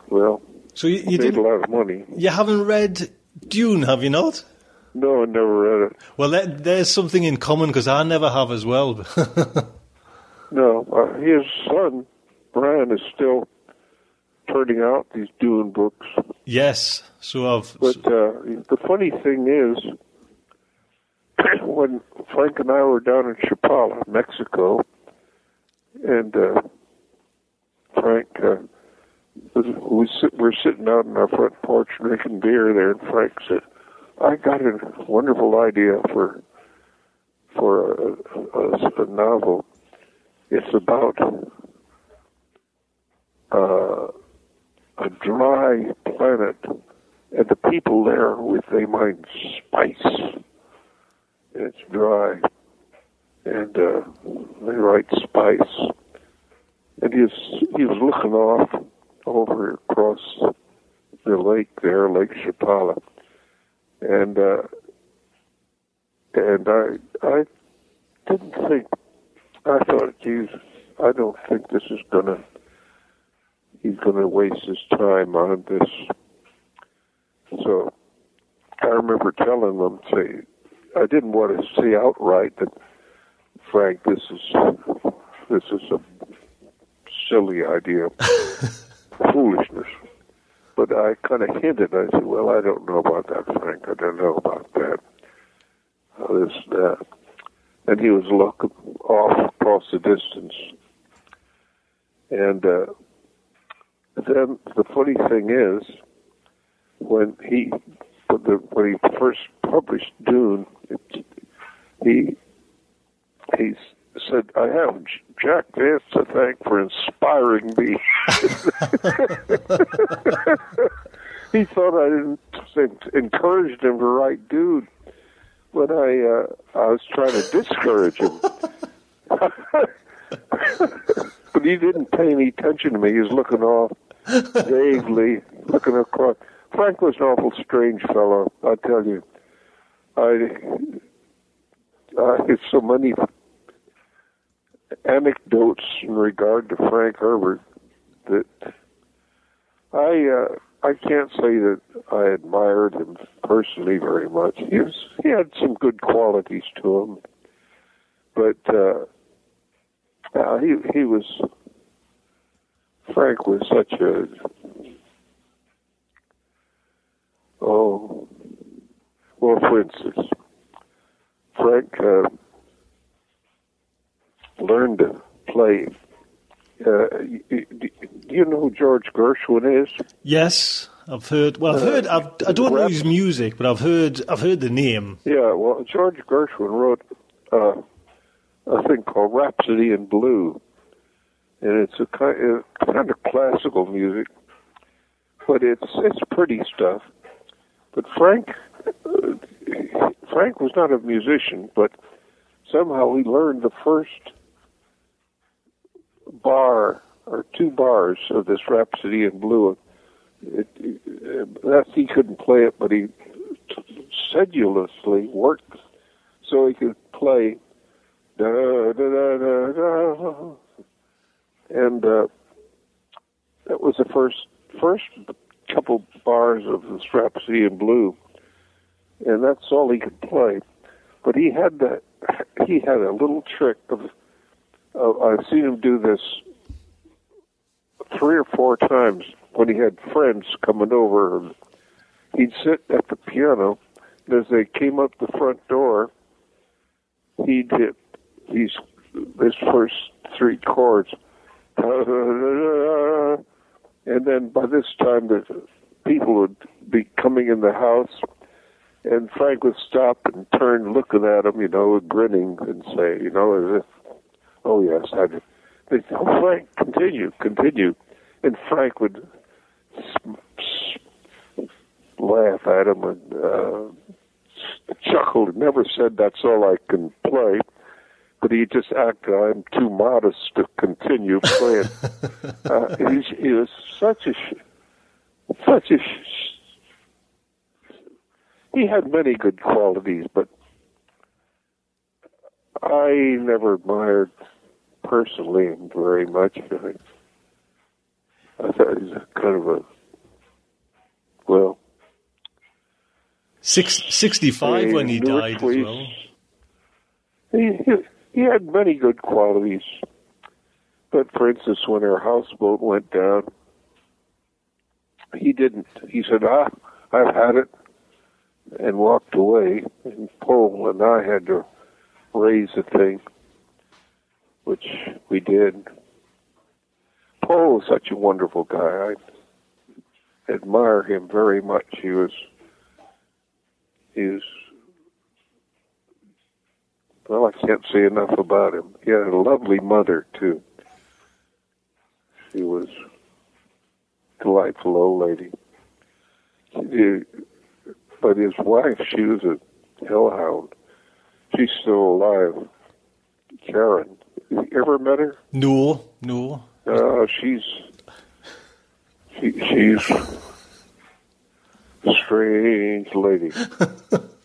well, So you, you made a lot of money. You haven't read Dune, have you not? No, I never read it. Well, that, there's something in common because I never have as well. No, uh, his son Brian is still turning out these Dune books. yes. So I've. But uh, the funny thing is, when Frank and I were down in Chapala, Mexico, and uh, Frank uh, was, sit, we're sitting out on our front porch drinking beer there, and Frank said, "I got a wonderful idea for for a, a, a novel. It's about uh, a dry planet." and the people there with they mind spice. And it's dry, and uh, they write spice. And he was he was looking off over across the lake there, Lake Chapala, and uh, and I I didn't think I thought, Jesus, I don't think this is gonna he's gonna waste his time on this. So I remember telling them, say, I didn't want to say outright that, Frank, this is this is a silly idea, foolishness. But I kind of hinted. I said, "Well, I don't know about that, Frank. I don't know about that. Uh, this, that." And he was looking off across the distance. And uh, then the funny thing is, when he when, the, when he first published Dune, it, he he said, "I have Jack Vance to thank for inspiring me." he thought I didn't encouraged him to write Dune when I uh, I was trying to discourage him. but he didn't pay any attention to me. He was looking off vaguely, looking across. Frank was an awful strange fellow, I tell you. I, I have so many anecdotes in regard to Frank Herbert that I uh, I can't say that I admired him personally very much. He was he had some good qualities to him, but uh, uh, he he was Frank was such a oh well for instance Frank uh, learned to play. Uh, do you know who George Gershwin is? Yes, I've heard. Well, I've heard. I've, I don't know his music, but I've heard. I've heard the name. Yeah, well, George Gershwin wrote uh, a thing called Rhapsody in Blue, and it's a kind, uh, kind of classical music, but it's it's pretty stuff. But Frank, uh, Frank was not a musician, but somehow he learned the first bar or two bars of this Rhapsody in Blue. It, it, that he couldn't play it, but he sedulously worked so he could play da da da da da, and uh, that was the first first couple bars of the in Blue, and that's all he could play. But he had that he had a little trick of. I've seen him do this three or four times when he had friends coming over. He'd sit at the piano, and as they came up the front door, he'd hit these his first three chords, and then by this time the people would be coming in the house, and Frank would stop and turn, looking at him, you know, grinning, and say, you know, as if, "Oh yes, I." did." They say, "Oh, Frank, continue, continue," and Frank would laugh at him and uh, chuckled. Never said, "That's all I can play." But he just acted, I'm too modest to continue playing. uh, he, he was such a, such a, he had many good qualities, but I never admired personally him very much. I, I thought he was kind of a well. Six, 65 when he died as well. He, he he had many good qualities, but for instance, when our houseboat went down, he didn't. He said, "Ah, I've had it," and walked away. And Poul and I had to raise the thing, which we did. Poul is such a wonderful guy. I admire him very much. He was he was well, I can't say enough about him. He had a lovely mother too. She was a delightful old lady. She, but his wife, she was a hellhound. She's still alive. Karen. You ever met her? Newell. Newell. Uh, she's she, she's a strange lady.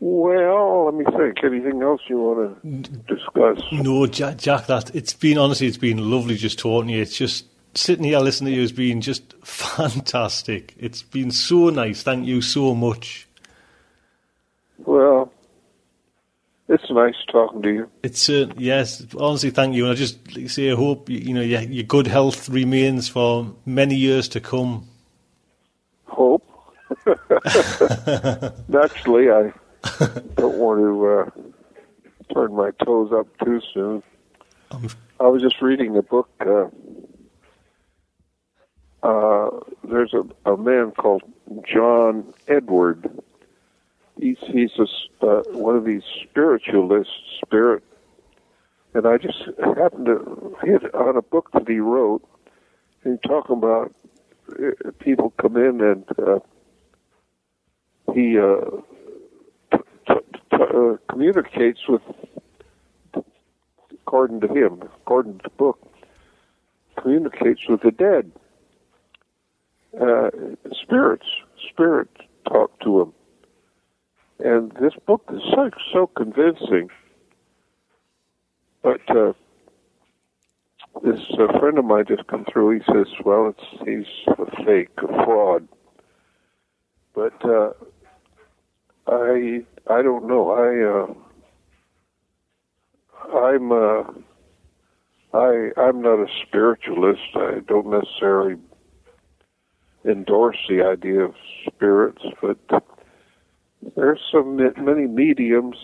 well, let me think. Anything else you want to discuss? No, Jack, Jack, that it's been honestly, it's been lovely just talking to you. It's just sitting here listening to you has been just fantastic. It's been so nice. Thank you so much. Well, it's nice talking to you. It's uh, yes, honestly, thank you. And I just like, say, I hope you, you know your, your good health remains for many years to come. Hope. Naturally, I don't want to uh, turn my toes up too soon. I was just reading a book. Uh, uh, there's a, a man called John Edward. He's he's a, uh, one of these spiritualists, spirit, and I just happened to hit on a book that he wrote. And he talking about uh, people come in and uh, he uh, uh, communicates with, according to him, according to the book, communicates with the dead. Uh, spirits, spirits talk to him, and this book is so so convincing. But uh, this uh, friend of mine just come through. He says, "Well, it's he's a fake, a fraud." But uh, I I don't know. I uh, I'm uh, I I'm not a spiritualist. I don't necessarily endorse the idea of spirits, but there's some many mediums,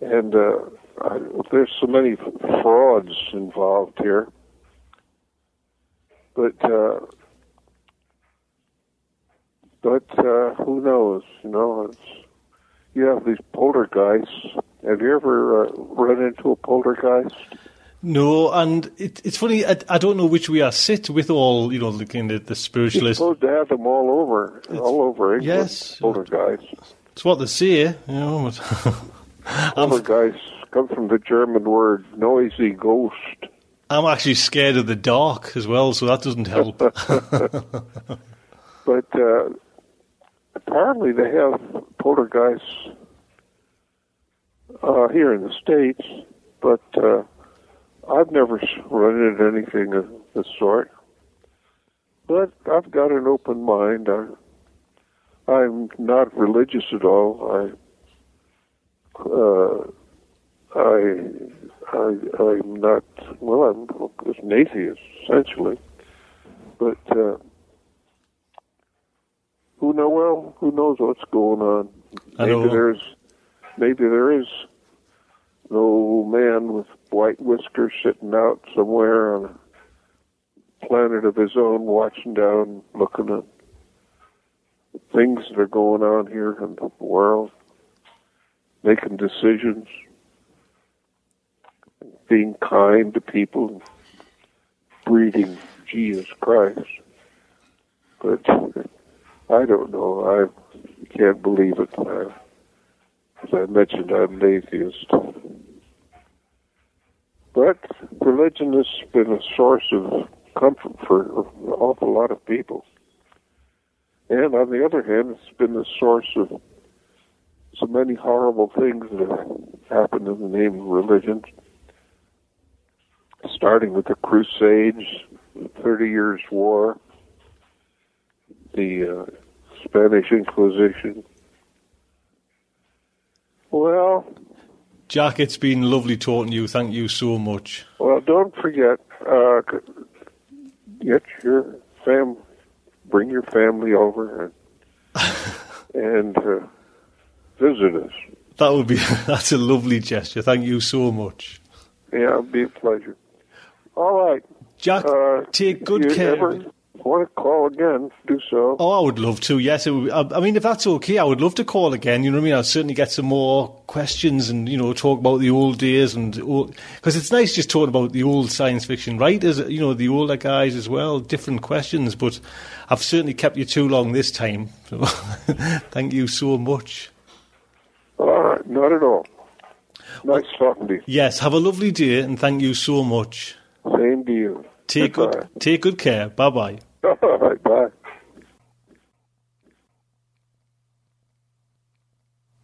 and uh, I, there's so many frauds involved here. But uh, but uh, who knows? You know, it's, you have these poltergeists. Have you ever uh, run into a poltergeist? No, and it, it's funny. I, I don't know which way I sit with all you know the kind of the You're spiritualist. supposed to have them all over, all over England. yes. poltergeists. It's what they say, you know. Poltergeists come from the German word "noisy ghost." I'm actually scared of the dark as well, so that doesn't help. But uh, apparently, they have poltergeists uh, here in the states. But uh, I've never run into anything of the sort. But I've got an open mind. I, I'm not religious at all. I, uh, I, I, I'm not. Well, I'm an atheist essentially. But uh, who know? Well, who knows what's going on? Maybe there's, maybe there is no man with white whiskers sitting out somewhere on a planet of his own, watching down, looking at things that are going on here in the world, making decisions, being kind to people, breeding Jesus Christ. But I don't know. I can't believe it. I, as I mentioned, I'm an atheist. But religion has been a source of comfort for an awful lot of people. And on the other hand, it's been a source of so many horrible things that have happened in the name of religion, starting with the Crusades, the Thirty Years' War, the uh, Spanish Inquisition. Well, Jack, it's been lovely talking to you. Thank you so much. well, don't forget, uh, get your fam, bring your family over and, and uh, visit us. That would be that's a lovely gesture. Thank you so much. Yeah, it'd be a pleasure. All right. Jack, Uh, take good care. Ever want to call again? Do so. Oh, I would love to. Yes, it would, I, I mean, if that's okay, I would love to call again. You know what I mean? I'll certainly get some more questions and you know talk about the old days and because it's nice just talking about the old science fiction writers. You know, the older guys as well. Different questions, but I've certainly kept you too long this time. So thank you so much. All right, not at all. Nice talking to you. Yes, have a lovely day and thank you so much. Same to you. Take Goodbye. good take good care. Bye bye. All right, bye.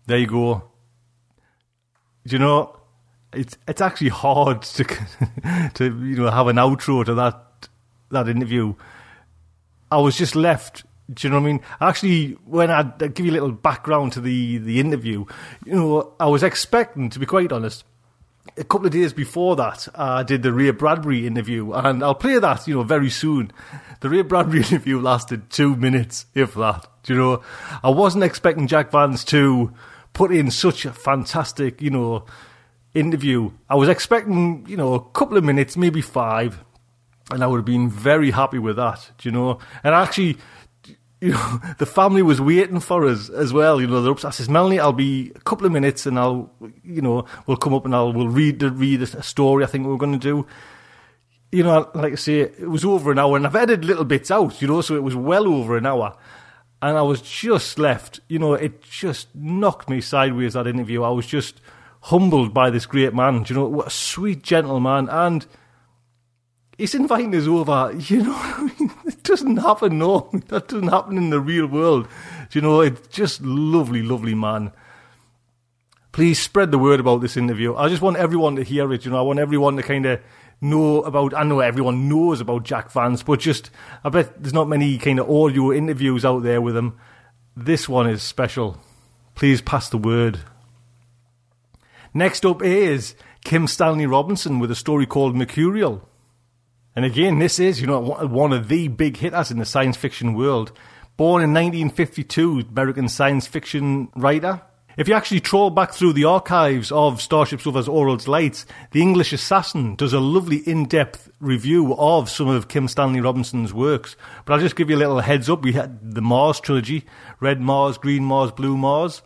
There you go. Do you know, it's it's actually hard to to you know have an outro to that that interview. I was just left. Do you know what I mean? Actually, when I give you a little background to the the interview, you know, I was expecting, to be quite honest, a couple of days before that, I did the Ray Bradbury interview, and I'll play that, you know, very soon. The Ray Bradbury interview lasted two minutes, if that. Do you know, I wasn't expecting Jack Vance to put in such a fantastic, you know, interview. I was expecting, you know, a couple of minutes, maybe five, and I would have been very happy with that. Do you know? And actually, you know, the family was waiting for us as well. You know, they're up. I says, Melanie, I'll be a couple of minutes, and I'll, you know, we'll come up and I'll we'll read the read a story. I think we're going to do. You know, like I say, it was over an hour, and I've edited little bits out. You know, so it was well over an hour, and I was just left. You know, it just knocked me sideways that interview. I was just humbled by this great man. You know, what a sweet gentleman, and he's inviting us over. You know, I mean? it doesn't happen. No, that doesn't happen in the real world. You know, it's just lovely, lovely man. Please spread the word about this interview. I just want everyone to hear it. You know, I want everyone to kind of know about. I know everyone knows about Jack Vance, but just I bet there's not many kind of audio interviews out there with him. This one is special. Please pass the word. Next up is Kim Stanley Robinson with a story called Mercurial. And again, this is, you know, one of the big hitters in the science fiction world. Born in 1952, American science fiction writer. If you actually troll back through the archives of Starship Sofa's Aural Delights, The English Assassin does a lovely in-depth review of some of Kim Stanley Robinson's works. But I'll just give you a little heads up. We had the Mars trilogy, Red Mars, Green Mars, Blue Mars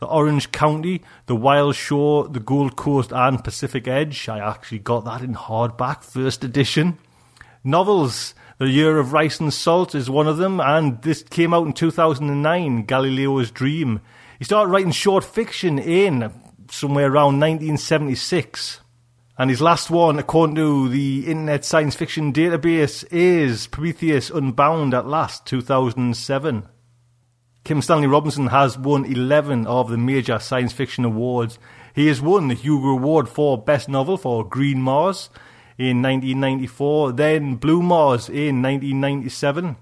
the Orange County, the Wild Shore, the Gold Coast, and Pacific Edge. I actually got that in hardback, first edition. Novels, The Year of Rice and Salt is one of them, and this came out in 2009, Galileo's Dream. He started writing short fiction in somewhere around 1976. And his last one, according to the Internet Science Fiction Database, is Prometheus Unbound at Last, 2007. Kim Stanley Robinson has won 11 of the major science fiction awards. He has won the Hugo Award for Best Novel for Green Mars in 1994, then Blue Mars in 1997.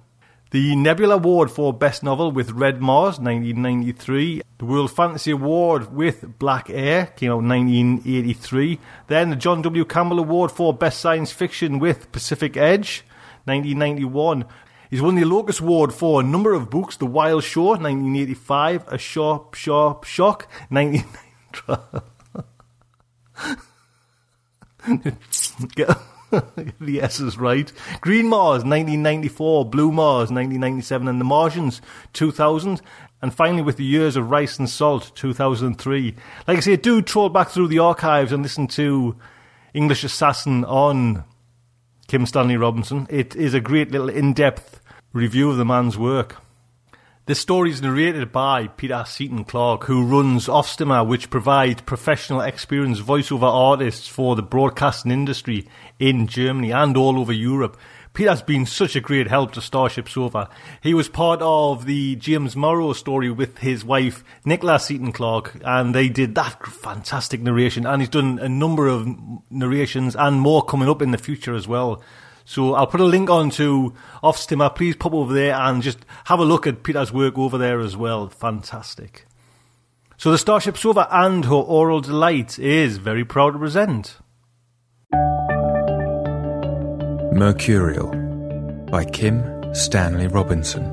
The Nebula Award for Best Novel with Red Mars, 1993. The World Fantasy Award with Black Air, came out in 1983. Then the John W. Campbell Award for Best Science Fiction with Pacific Edge, 1991. He's won the Locus Award for a number of books. The Wild Shore, 1985. A Sharp, Sharp Shock, 1990. Get the S is right. Green Mars, 1994. Blue Mars, 1997. And The Martians, 2000. And finally, with the Years of Rice and Salt, 2003. Like I say, do troll back through the archives and listen to English Assassin on Kim Stanley Robinson. It is a great little in depth review of the man's work. This story is narrated by Peter Seaton Clark, who runs Offstimme, which provides professional experienced voiceover artists for the broadcasting industry in Germany and all over Europe. Peter's been such a great help to Starship Sofa. He was part of the James Morrow story with his wife, Nicola Seaton Clark, and they did that fantastic narration. And he's done a number of narrations and more coming up in the future as well. So I'll put a link on to Offstimme. Please pop over there and just have a look at Peter's work over there as well. Fantastic. So the Starship Sofa and her Aural Delight is very proud to present. Mercurial by Kim Stanley Robinson.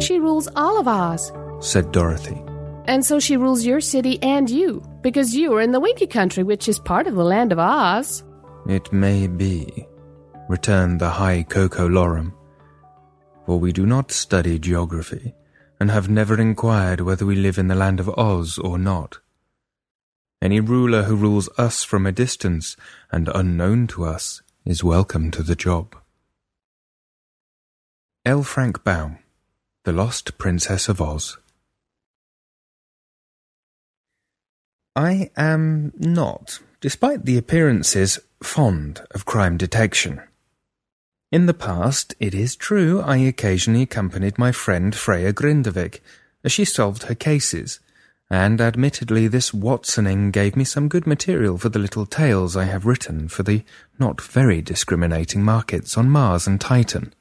She rules all of Oz. said Dorothy. And so she rules your city and you, because you are in the Winky Country, which is part of the land of Oz. It may be, returned the High Coco Lorum, for we do not study geography, and have never inquired whether we live in the land of Oz or not. Any ruler who rules us from a distance and unknown to us is welcome to the job. L. Frank Baum, The Lost Princess of Oz. I am not, despite the appearances, fond of crime detection. In the past, it is true, I occasionally accompanied my friend Freya Grindavik as she solved her cases, and admittedly this Watsoning gave me some good material for the little tales I have written for the not very discriminating markets on Mars and Titan.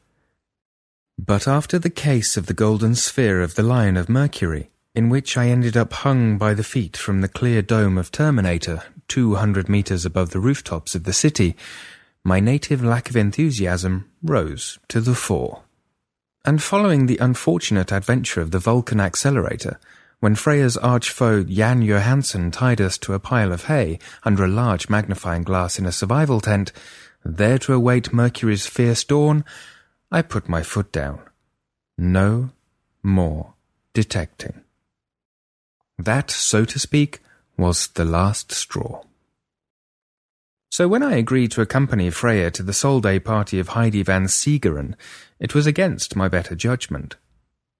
But after the case of the golden sphere of the Lion of Mercury, in which I ended up hung by the feet from the clear dome of Terminator, 200 meters above the rooftops of the city, my native lack of enthusiasm rose to the fore. And following the unfortunate adventure of the Vulcan accelerator, when Freya's arch foe Jan Johansson tied us to a pile of hay under a large magnifying glass in a survival tent, there to await Mercury's fierce dawn, I put my foot down. No more detecting. That, so to speak, was the last straw. So when I agreed to accompany Freya to the Solday party of Heidi van Seegeren, it was against my better judgment.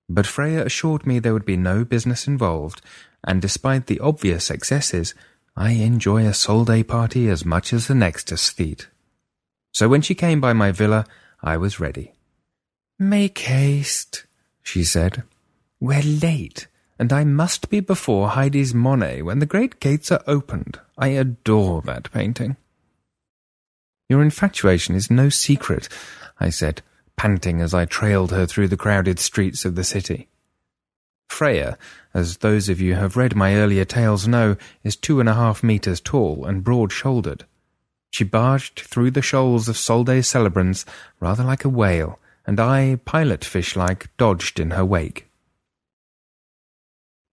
But Freya assured me there would be no business involved, and despite the obvious excesses, I enjoy a Solday party as much as the next aesthete. So when she came by my villa, I was ready. Make haste, she said. We're late and I must be before Heidi's Monet when the great gates are opened. I adore that painting. Your infatuation is no secret, I said, panting as I trailed her through the crowded streets of the city. Freya, as those of you who have read my earlier tales know, is two and a half meters tall and broad-shouldered. She barged through the shoals of Solday celebrants rather like a whale, and I, pilot fish-like, dodged in her wake.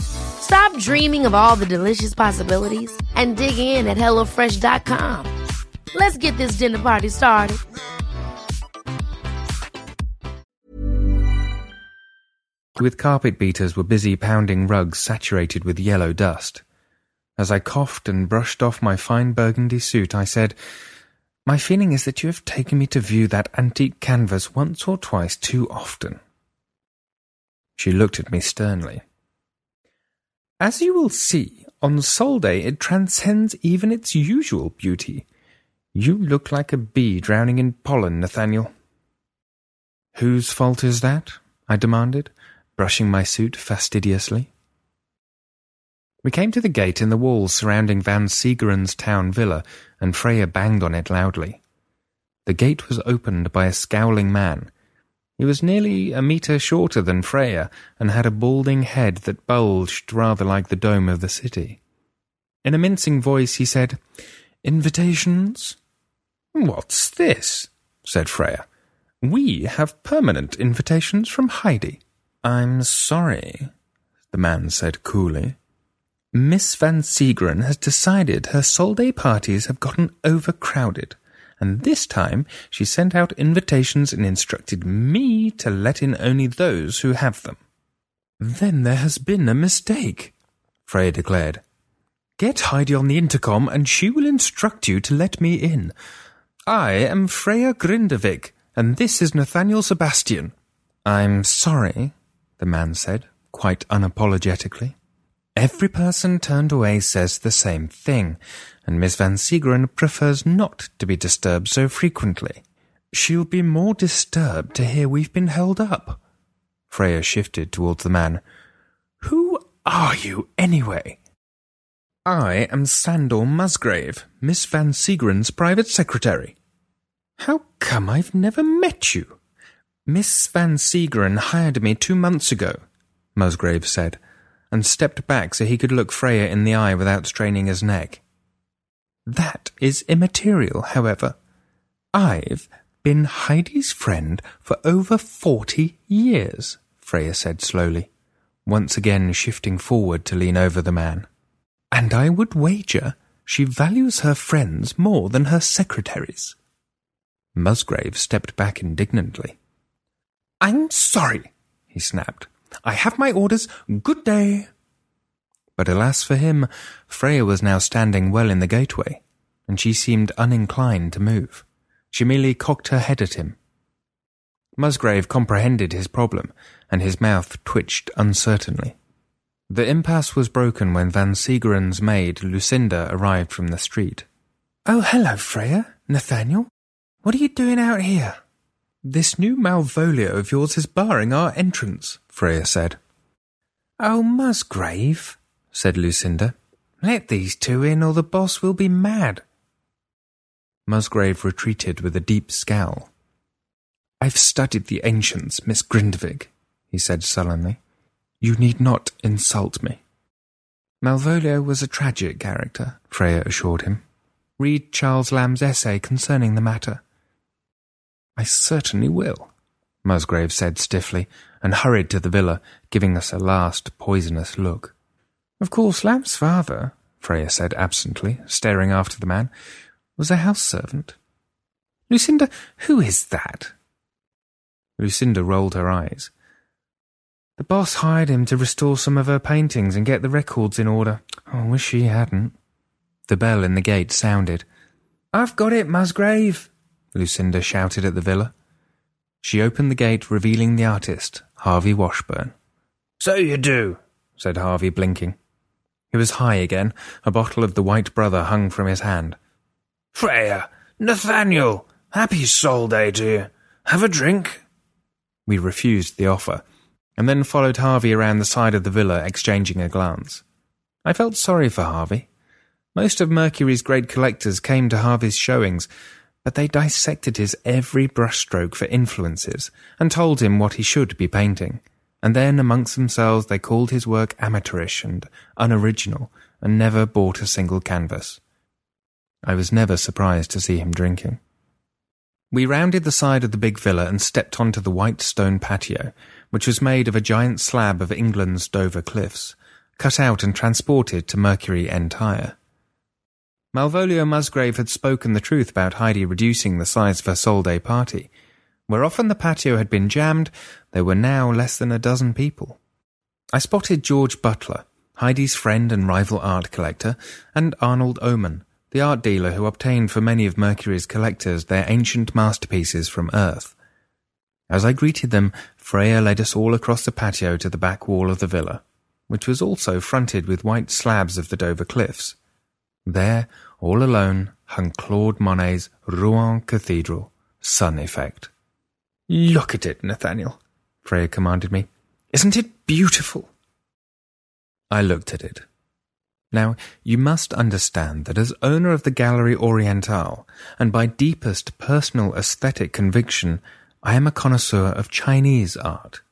Stop dreaming of all the delicious possibilities and dig in at HelloFresh.com. Let's get this dinner party started. with carpet beaters were busy pounding rugs saturated with yellow dust. As I coughed and brushed off my fine burgundy suit, I said, My feeling is that you have taken me to view that antique canvas once or twice too often. She looked at me sternly. As you will see, on Sol Day it transcends even its usual beauty. You look like a bee drowning in pollen, Nathaniel. Whose fault is that? I demanded, brushing my suit fastidiously. We came to the gate in the walls surrounding Van Segeren's town villa, and Freya banged on it loudly. The gate was opened by a scowling man. He was nearly a metre shorter than Freya, and had a balding head that bulged rather like the dome of the city. In a mincing voice he said, Invitations? What's this? said Freya. We have permanent invitations from Heidi. I'm sorry, the man said coolly. Miss Van Segeren has decided her Sol Day parties have gotten overcrowded, and this time she sent out invitations and instructed me to let in only those who have them. Then there has been a mistake, Freya declared. Get Heidi on the intercom and she will instruct you to let me in. I am Freya Grindavik, and this is Nathaniel Sebastian. I'm sorry, the man said, quite unapologetically. Every person turned away says the same thing, and Miss Van Segeren prefers not to be disturbed so frequently. She'll be more disturbed to hear we've been held up. Freya shifted towards the man. Who are you, anyway? I am Sandor Musgrave, Miss Van Segeren's private secretary. How come I've never met you? Miss Van Segeren hired me two months ago, Musgrave said and stepped back so he could look Freya in the eye without straining his neck. That is immaterial, however. I've been Heidi's friend for over forty years, Freya said slowly, once again shifting forward to lean over the man. And I would wager she values her friends more than her secretaries. Musgrave stepped back indignantly. I'm sorry, he snapped. I have my orders. Good day. But alas for him, Freya was now standing well in the gateway, and she seemed uninclined to move. She merely cocked her head at him. Musgrave comprehended his problem, and his mouth twitched uncertainly. The impasse was broken when Van Segeren's maid, Lucinda, arrived from the street. Oh, hello, Freya. Nathaniel. What are you doing out here? This new Malvolio of yours is barring our entrance, Freya said. Oh, Musgrave, said Lucinda. Let these two in, or the boss will be mad. Musgrave retreated with a deep scowl. I've studied the ancients, Miss Grindavik, he said sullenly. You need not insult me. Malvolio was a tragic character, Freya assured him. Read Charles Lamb's essay concerning the matter. I certainly will, Musgrave said stiffly, and hurried to the villa, giving us a last poisonous look. Of course, Lamb's father, Freya said absently, staring after the man, was a house servant. Lucinda, who is that? Lucinda rolled her eyes. The boss hired him to restore some of her paintings and get the records in order. Oh, I wish she hadn't. The bell in the gate sounded. I've got it, Musgrave, Lucinda shouted at the villa. She opened the gate, revealing the artist, Harvey Washburn. So you do, said Harvey, blinking. He was high again. A bottle of the White Brother hung from his hand. Freya, Nathaniel, happy Sol Day to you. Have a drink. We refused the offer, and then followed Harvey around the side of the villa, exchanging a glance. I felt sorry for Harvey. Most of Mercury's great collectors came to Harvey's showings, but they dissected his every brushstroke for influences and told him what he should be painting. And then amongst themselves they called his work amateurish and unoriginal and never bought a single canvas. I was never surprised to see him drinking. We rounded the side of the big villa and stepped onto the white stone patio, which was made of a giant slab of England's Dover cliffs, cut out and transported to Mercury Entire. Malvolio Musgrave had spoken the truth about Heidi reducing the size of her Sol Day party. Where often the patio had been jammed, there were now less than a dozen people. I spotted George Butler, Heidi's friend and rival art collector, and Arnold Oman, the art dealer who obtained for many of Mercury's collectors their ancient masterpieces from Earth. As I greeted them, Freya led us all across the patio to the back wall of the villa, which was also fronted with white slabs of the Dover cliffs. There, all alone, hung Claude Monet's Rouen Cathedral, Sun Effect. Look at it, Nathaniel, Freya commanded me. Isn't it beautiful? I looked at it. Now, you must understand that as owner of the Gallery Orientale, and by deepest personal aesthetic conviction, I am a connoisseur of Chinese art,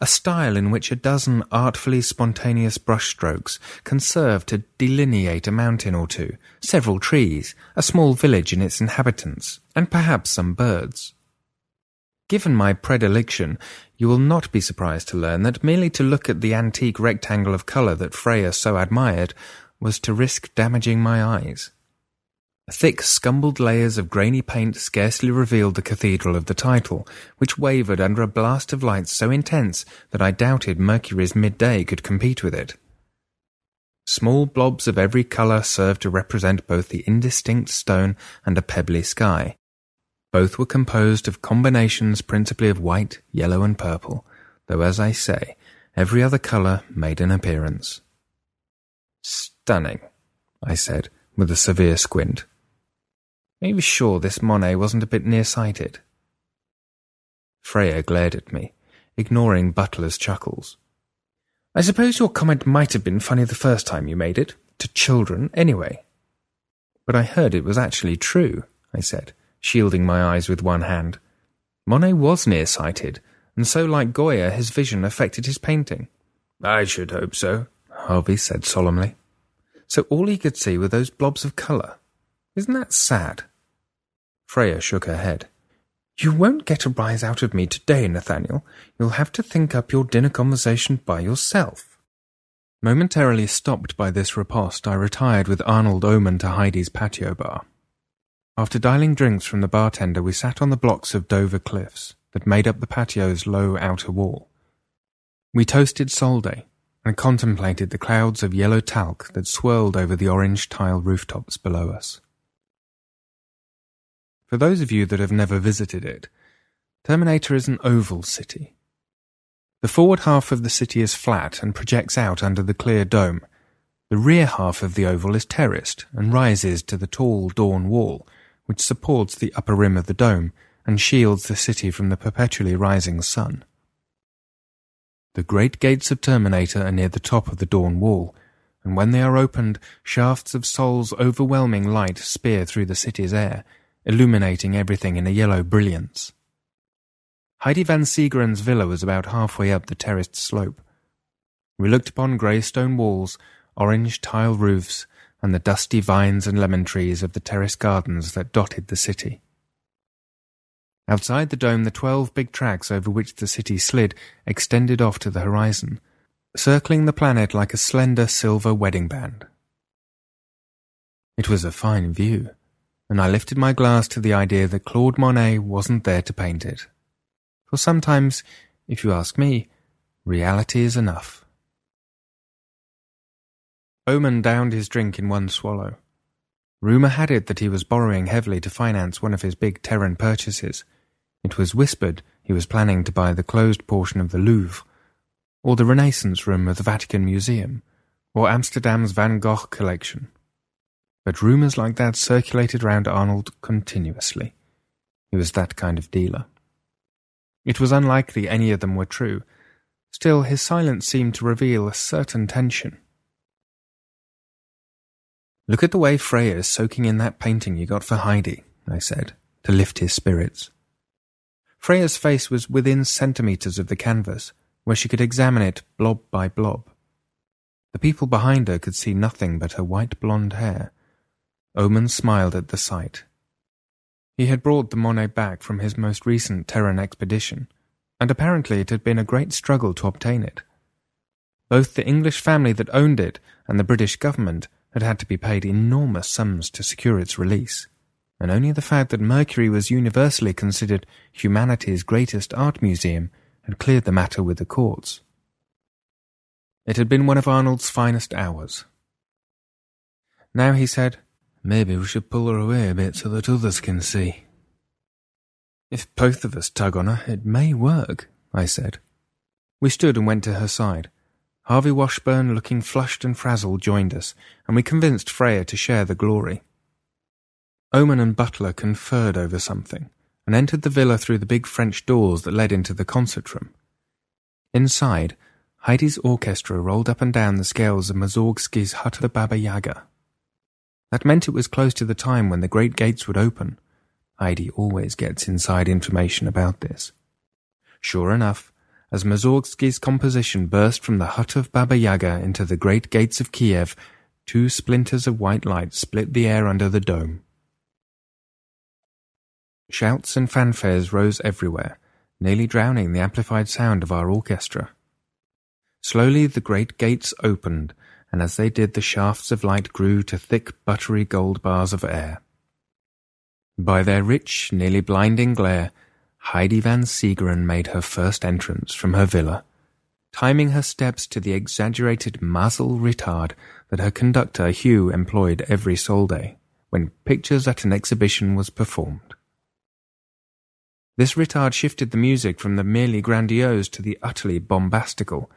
a style in which a dozen artfully spontaneous brushstrokes can serve to delineate a mountain or two, several trees, a small village and its inhabitants, and perhaps some birds. Given my predilection, you will not be surprised to learn that merely to look at the antique rectangle of colour that Freya so admired was to risk damaging my eyes. Thick, scumbled layers of grainy paint scarcely revealed the cathedral of the title, which wavered under a blast of light so intense that I doubted Mercury's midday could compete with it. Small blobs of every colour served to represent both the indistinct stone and a pebbly sky. Both were composed of combinations principally of white, yellow, and purple, though, as I say, every other colour made an appearance. Stunning, I said, with a severe squint. Are you sure this Monet wasn't a bit nearsighted? Freya glared at me, ignoring Butler's chuckles. I suppose your comment might have been funny the first time you made it, to children, anyway. But I heard it was actually true, I said shielding my eyes with one hand. Monet was nearsighted, and so, like Goya, his vision affected his painting. I should hope so, Harvey said solemnly. So all he could see were those blobs of colour. Isn't that sad? Freya shook her head. You won't get a rise out of me today, Nathaniel. You'll have to think up your dinner conversation by yourself. Momentarily stopped by this riposte, I retired with Arnold Oman to Heidi's patio bar. After dialing drinks from the bartender, we sat on the blocks of Dover cliffs that made up the patio's low outer wall. We toasted Solday and contemplated the clouds of yellow talc that swirled over the orange tile rooftops below us. For those of you that have never visited it, Terminator is an oval city. The forward half of the city is flat and projects out under the clear dome. The rear half of the oval is terraced and rises to the tall dawn wall which supports the upper rim of the dome and shields the city from the perpetually rising sun. The great gates of Terminator are near the top of the dawn wall, and when they are opened, shafts of Sol's overwhelming light spear through the city's air, illuminating everything in a yellow brilliance. Heidi Van Segeren's villa was about halfway up the terraced slope. We looked upon grey stone walls, orange tile roofs, and the dusty vines and lemon trees of the terrace gardens that dotted the city. Outside the dome, the twelve big tracks over which the city slid extended off to the horizon, circling the planet like a slender silver wedding band. It was a fine view, and I lifted my glass to the idea that Claude Monet wasn't there to paint it. For sometimes, if you ask me, reality is enough. Oman downed his drink in one swallow. Rumour had it that he was borrowing heavily to finance one of his big Terran purchases. It was whispered he was planning to buy the closed portion of the Louvre, or the Renaissance room of the Vatican Museum, or Amsterdam's Van Gogh collection. But rumours like that circulated round Arnold continuously. He was that kind of dealer. It was unlikely any of them were true. Still, his silence seemed to reveal a certain tension. Look at the way Freya is soaking in that painting you got for Heidi, I said, to lift his spirits. Freya's face was within centimetres of the canvas, where she could examine it blob by blob. The people behind her could see nothing but her white blonde hair. Oman smiled at the sight. He had brought the Monet back from his most recent Terran expedition, and apparently it had been a great struggle to obtain it. Both the English family that owned it and the British government had had to be paid enormous sums to secure its release, and only the fact that Mercury was universally considered humanity's greatest art museum had cleared the matter with the courts. It had been one of Arnold's finest hours. Now, he said, Maybe we should pull her away a bit so that others can see. If both of us tug on her, it may work, I said. We stood and went to her side. Harvey Washburn, looking flushed and frazzled, joined us, and we convinced Freya to share the glory. Oman and Butler conferred over something, and entered the villa through the big French doors that led into the concert room. Inside, Heidi's orchestra rolled up and down the scales of of the Baba Yaga. That meant it was close to the time when the great gates would open. Heidi always gets inside information about this. Sure enough, as Mussorgsky's composition burst from the hut of Baba Yaga into the great gates of Kiev, two splinters of white light split the air under the dome. Shouts and fanfares rose everywhere, nearly drowning the amplified sound of our orchestra. Slowly the great gates opened, and as they did the shafts of light grew to thick buttery gold bars of air. By their rich, nearly blinding glare, Heidi van Seegeren made her first entrance from her villa, timing her steps to the exaggerated mazel retard that her conductor Hugh employed every Sol Day, when Pictures at an Exhibition was performed. This retard shifted the music from the merely grandiose to the utterly bombastical,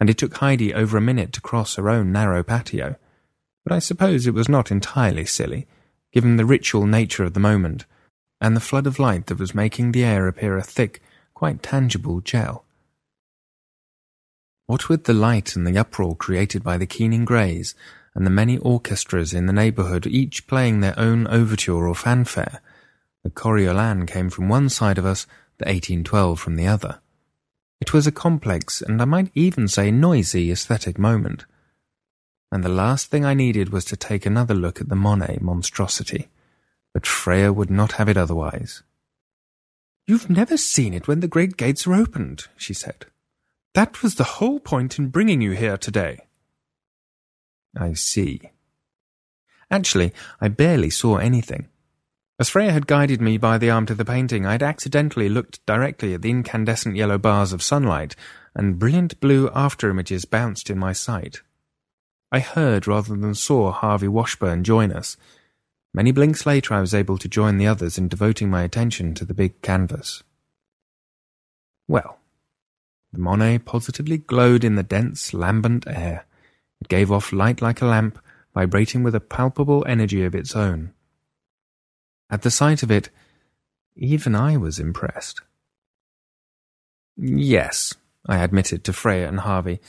and it took Heidi over a minute to cross her own narrow patio. But I suppose it was not entirely silly, given the ritual nature of the moment, and the flood of light that was making the air appear a thick, quite tangible gel. What with the light and the uproar created by the keening greys, and the many orchestras in the neighbourhood each playing their own overture or fanfare, the Coriolan came from one side of us, the 1812 from the other. It was a complex, and I might even say noisy, aesthetic moment. And the last thing I needed was to take another look at the Monet monstrosity. But Freya would not have it otherwise. You've never seen it when the great gates are opened, she said. That was the whole point in bringing you here today. I see. Actually, I barely saw anything. As Freya had guided me by the arm to the painting, I had accidentally looked directly at the incandescent yellow bars of sunlight, and brilliant blue after-images bounced in my sight. I heard rather than saw Harvey Washburn join us. Many blinks later I was able to join the others in devoting my attention to the big canvas. Well, the Monet positively glowed in the dense, lambent air. It gave off light like a lamp, vibrating with a palpable energy of its own. At the sight of it, even I was impressed. Yes, I admitted to Freya and Harvey.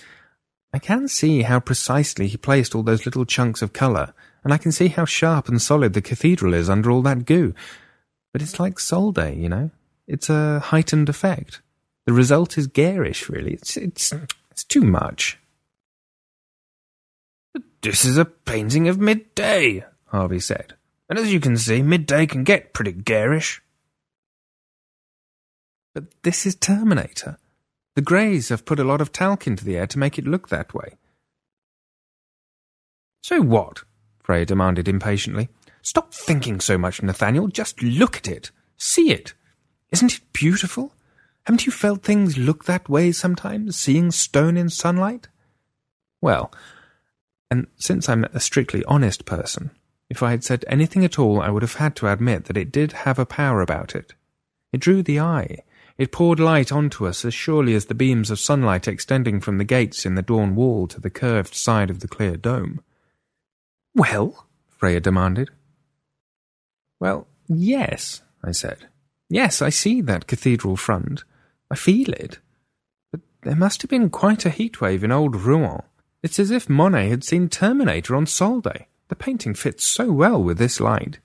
I can see how precisely he placed all those little chunks of colour, and I can see how sharp and solid the cathedral is under all that goo. But it's like Sol Day, you know? It's a heightened effect. The result is garish, really. It's, it's, it's too much. This is a painting of midday, Harvey said. And as you can see, midday can get pretty garish. But this is Terminator. The Greys have put a lot of talc into the air to make it look that way. So what? Freya demanded impatiently. Stop thinking so much, Nathaniel. Just look at it. See it. Isn't it beautiful? Haven't you felt things look that way sometimes, seeing stone in sunlight? Well, and since I'm a strictly honest person, if I had said anything at all, I would have had to admit that it did have a power about it. It drew the eye. It poured light onto us as surely as the beams of sunlight extending from the gates in the dawn wall to the curved side of the clear dome. Well? Freya demanded. Well, yes, I said. Yes, I see that cathedral front. I feel it. But there must have been quite a heat wave in old Rouen. It's as if Monet had seen Terminator on Sol Day. The painting fits so well with this light.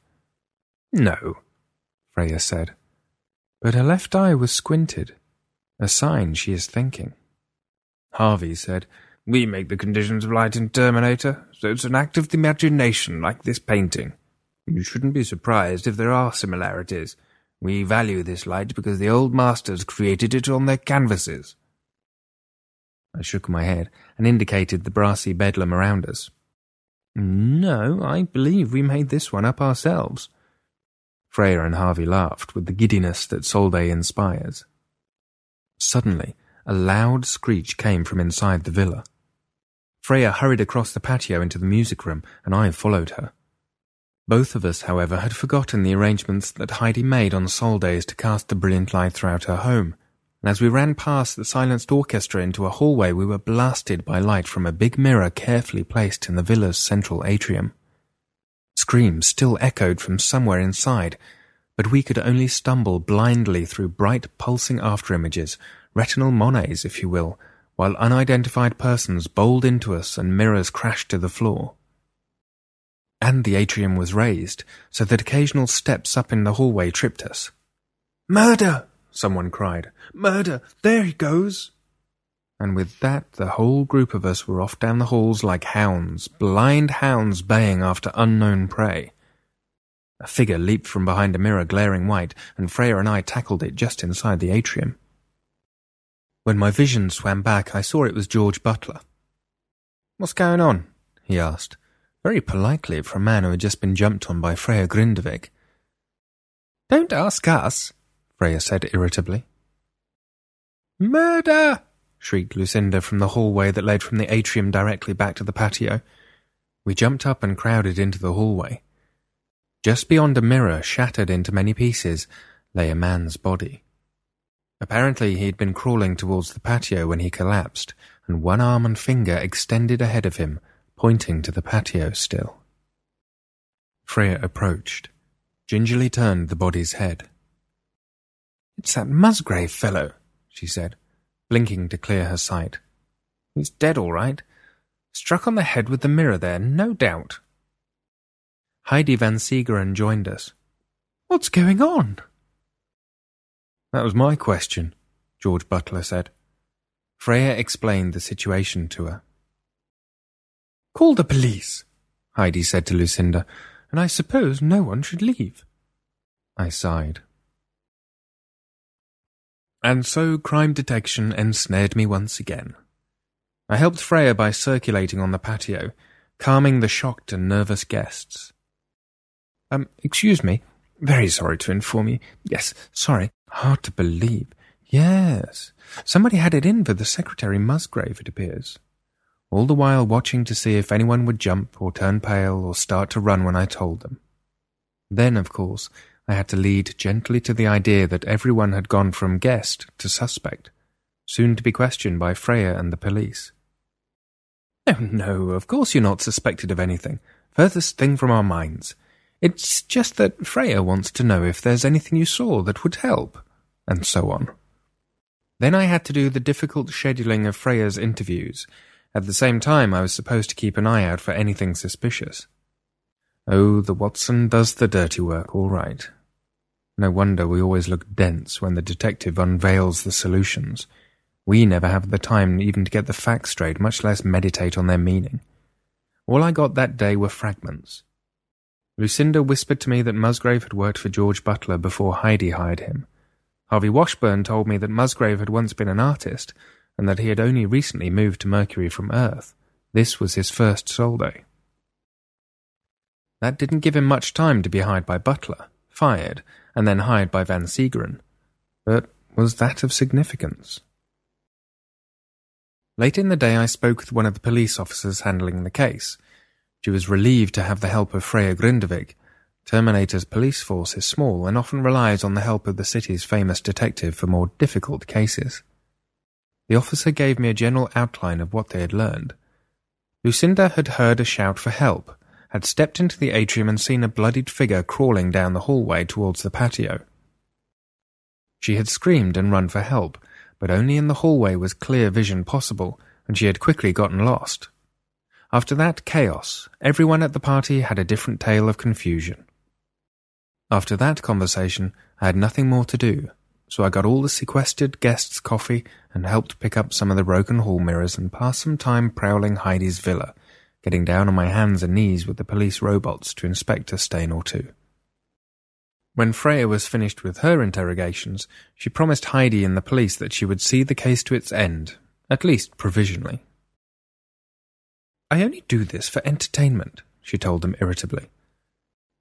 No, Freya said. But her left eye was squinted, a sign she is thinking. Harvey said, We make the conditions of light in Terminator, so it's an act of the imagination like this painting. You shouldn't be surprised if there are similarities. We value this light because the old masters created it on their canvases. I shook my head and indicated the brassy bedlam around us. No, I believe we made this one up ourselves. Freya and Harvey laughed with the giddiness that Sol Day inspires. Suddenly, a loud screech came from inside the villa. Freya hurried across the patio into the music room, and I followed her. Both of us, however, had forgotten the arrangements that Heidi made on sol days to cast the brilliant light throughout her home, and as we ran past the silenced orchestra into a hallway, we were blasted by light from a big mirror carefully placed in the villa's central atrium. Screams still echoed from somewhere inside, but we could only stumble blindly through bright pulsing afterimages, retinal monets, if you will, while unidentified persons bowled into us and mirrors crashed to the floor. And the atrium was raised, so that occasional steps up in the hallway tripped us. Murder! Someone cried. Murder! There he goes! And with that, the whole group of us were off down the halls like hounds, blind hounds baying after unknown prey. A figure leaped from behind a mirror glaring white, and Freya and I tackled it just inside the atrium. When my vision swam back, I saw it was George Butler. What's going on? he asked very politely for a man who had just been jumped on by Freya Grindavik. Don't ask us, Freya said irritably. Murder! shrieked Lucinda from the hallway that led from the atrium directly back to the patio. We jumped up and crowded into the hallway. Just beyond a mirror, shattered into many pieces, lay a man's body. Apparently he had been crawling towards the patio when he collapsed, and one arm and finger extended ahead of him, pointing to the patio still. Freya approached, gingerly turned the body's head. It's that Musgrave fellow, she said, blinking to clear her sight. He's dead all right. Struck on the head with the mirror there, no doubt. Heidi Van Seegeren joined us. What's going on? That was my question, George Butler said. Freya explained the situation to her. Call the police, Heidi said to Lucinda, and I suppose no one should leave. I sighed. And so crime detection ensnared me once again. I helped Freya by circulating on the patio, calming the shocked and nervous guests. Um, excuse me. Very sorry to inform you. Yes, sorry. Hard to believe. Yes. Somebody had it in for the Secretary Musgrave, it appears all the while watching to see if anyone would jump or turn pale or start to run when I told them. Then, of course, I had to lead gently to the idea that everyone had gone from guest to suspect, soon to be questioned by Freya and the police. Oh, no, of course you're not suspected of anything. Furthest thing from our minds. It's just that Freya wants to know if there's anything you saw that would help, and so on. Then I had to do the difficult scheduling of Freya's interviews, at the same time, I was supposed to keep an eye out for anything suspicious. Oh, the Watson does the dirty work all right. No wonder we always look dense when the detective unveils the solutions. We never have the time even to get the facts straight, much less meditate on their meaning. All I got that day were fragments. Lucinda whispered to me that Musgrave had worked for George Butler before Heidi hired him. Harvey Washburn told me that Musgrave had once been an artist, and that he had only recently moved to Mercury from Earth. This was his first sol day. That didn't give him much time to be hired by Butler, fired, and then hired by Van Seegeren. But was that of significance? Late in the day, I spoke with one of the police officers handling the case. She was relieved to have the help of Freya Grindavik. Terminator's police force is small and often relies on the help of the city's famous detective for more difficult cases. The officer gave me a general outline of what they had learned. Lucinda had heard a shout for help, had stepped into the atrium and seen a bloodied figure crawling down the hallway towards the patio. She had screamed and run for help, but only in the hallway was clear vision possible, and she had quickly gotten lost. After that chaos, everyone at the party had a different tale of confusion. After that conversation, I had nothing more to do so I got all the sequestered guests coffee and helped pick up some of the broken hall mirrors and pass some time prowling Heidi's villa, getting down on my hands and knees with the police robots to inspect a stain or two. When Freya was finished with her interrogations, she promised Heidi and the police that she would see the case to its end, at least provisionally. I only do this for entertainment, she told them irritably.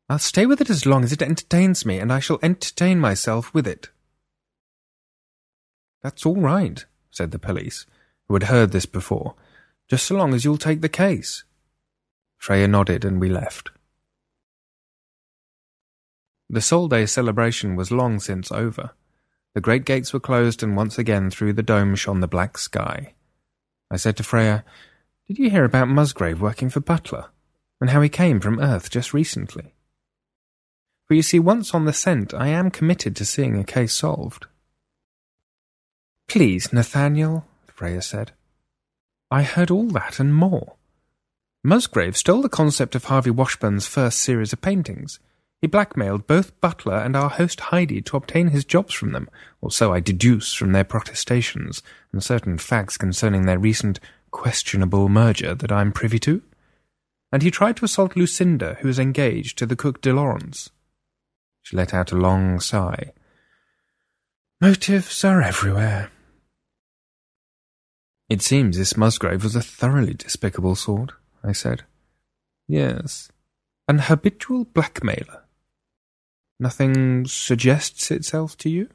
I'll stay with it as long as it entertains me, and I shall entertain myself with it. That's all right, said the police, who had heard this before, just so long as you'll take the case. Freya nodded and we left. The Sol Day celebration was long since over. The great gates were closed, and once again through the dome shone the black sky. I said to Freya, Did you hear about Musgrave working for Butler, and how he came from Earth just recently? For you see, once on the scent, I am committed to seeing a case solved. Please, Nathaniel, Freya said. I heard all that and more. Musgrave stole the concept of Harvey Washburn's first series of paintings. He blackmailed both Butler and our host Heidi to obtain his jobs from them, or so I deduce from their protestations and certain facts concerning their recent questionable merger that I'm privy to. And he tried to assault Lucinda, who is engaged to the cook de Laurence. She let out a long sigh. Motives are everywhere. It seems this Musgrave was a thoroughly despicable sort, I said. Yes, an habitual blackmailer. Nothing suggests itself to you?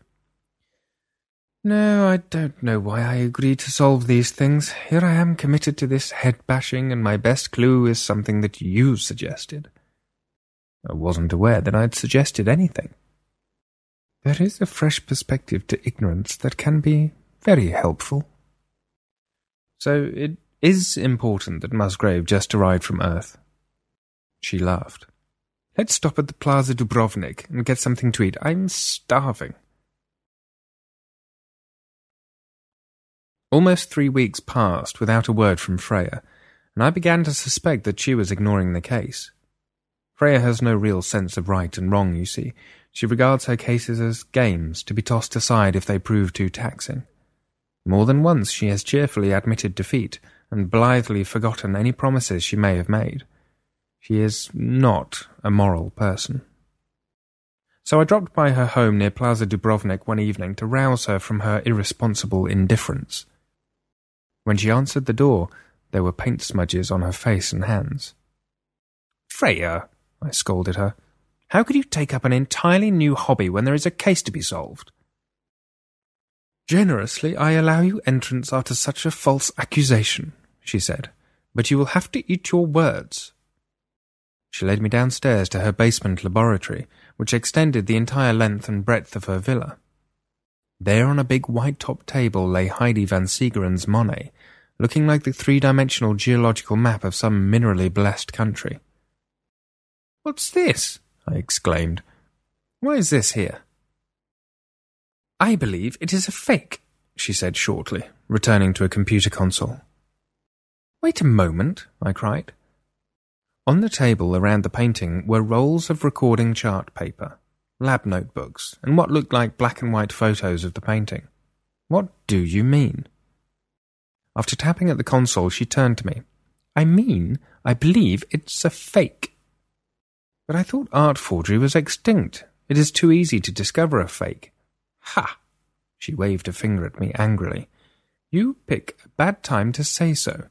No, I don't know why I agreed to solve these things. Here I am committed to this head bashing, and my best clue is something that you suggested. I wasn't aware that I'd suggested anything. There is a fresh perspective to ignorance that can be very helpful. So it is important that Musgrave just arrived from Earth. She laughed. Let's stop at the Plaza Dubrovnik and get something to eat. I'm starving. Almost three weeks passed without a word from Freya, and I began to suspect that she was ignoring the case. Freya has no real sense of right and wrong, you see. She regards her cases as games to be tossed aside if they prove too taxing. More than once she has cheerfully admitted defeat and blithely forgotten any promises she may have made. She is not a moral person. So I dropped by her home near Plaza Dubrovnik one evening to rouse her from her irresponsible indifference. When she answered the door, there were paint smudges on her face and hands. Freya, I scolded her, how could you take up an entirely new hobby when there is a case to be solved? Generously, I allow you entrance after such a false accusation, she said, but you will have to eat your words. She led me downstairs to her basement laboratory, which extended the entire length and breadth of her villa. There on a big white-topped table lay Heidi van Seegeren's Monet, looking like the three-dimensional geological map of some minerally blessed country. What's this? I exclaimed. Why is this here? I believe it is a fake, she said shortly, returning to a computer console. Wait a moment, I cried. On the table around the painting were rolls of recording chart paper, lab notebooks, and what looked like black and white photos of the painting. What do you mean? After tapping at the console, she turned to me. I mean, I believe it's a fake. But I thought art forgery was extinct. It is too easy to discover a fake. Ha! She waved a finger at me angrily. You pick a bad time to say so.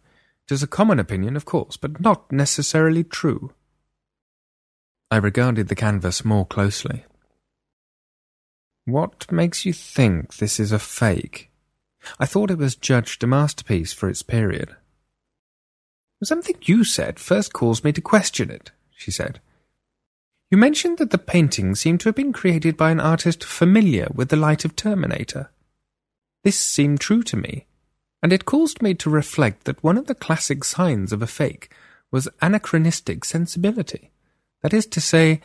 It is a common opinion, of course, but not necessarily true. I regarded the canvas more closely. What makes you think this is a fake? I thought it was judged a masterpiece for its period. Something you said first caused me to question it, she said. You mentioned that the painting seemed to have been created by an artist familiar with the light of Terminator. This seemed true to me, and it caused me to reflect that one of the classic signs of a fake was anachronistic sensibility. That is to say,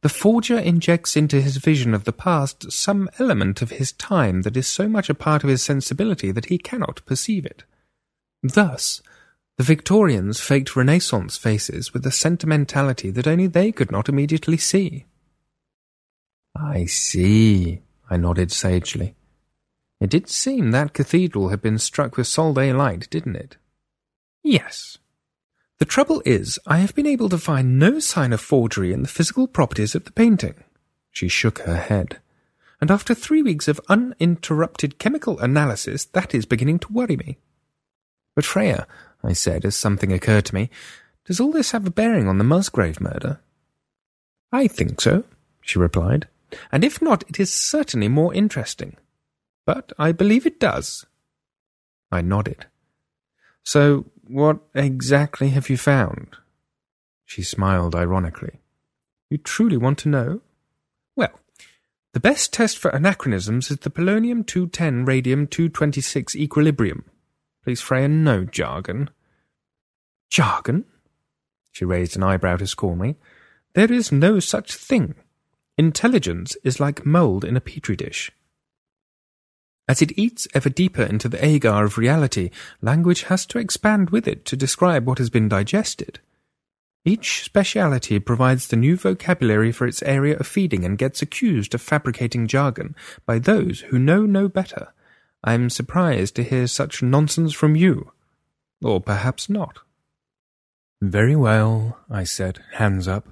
the forger injects into his vision of the past some element of his time that is so much a part of his sensibility that he cannot perceive it. Thus, the Victorians faked Renaissance faces with a sentimentality that only they could not immediately see. I see, I nodded sagely. It did seem that cathedral had been struck with Sol Day light, didn't it? Yes. The trouble is, I have been able to find no sign of forgery in the physical properties of the painting. She shook her head. And after three weeks of uninterrupted chemical analysis, that is beginning to worry me. But Freya, I said as something occurred to me. Does all this have a bearing on the Musgrave murder? I think so, she replied, and if not, it is certainly more interesting. But I believe it does. I nodded. So, what exactly have you found? She smiled ironically. You truly want to know? Well, the best test for anachronisms is the polonium 210 radium 226 equilibrium. Please, Freya, no jargon. Jargon? She raised an eyebrow to scorn me. There is no such thing. Intelligence is like mould in a petri dish. As it eats ever deeper into the agar of reality, language has to expand with it to describe what has been digested. Each speciality provides the new vocabulary for its area of feeding and gets accused of fabricating jargon by those who know no better. I am surprised to hear such nonsense from you. Or perhaps not. Very well, I said, hands up.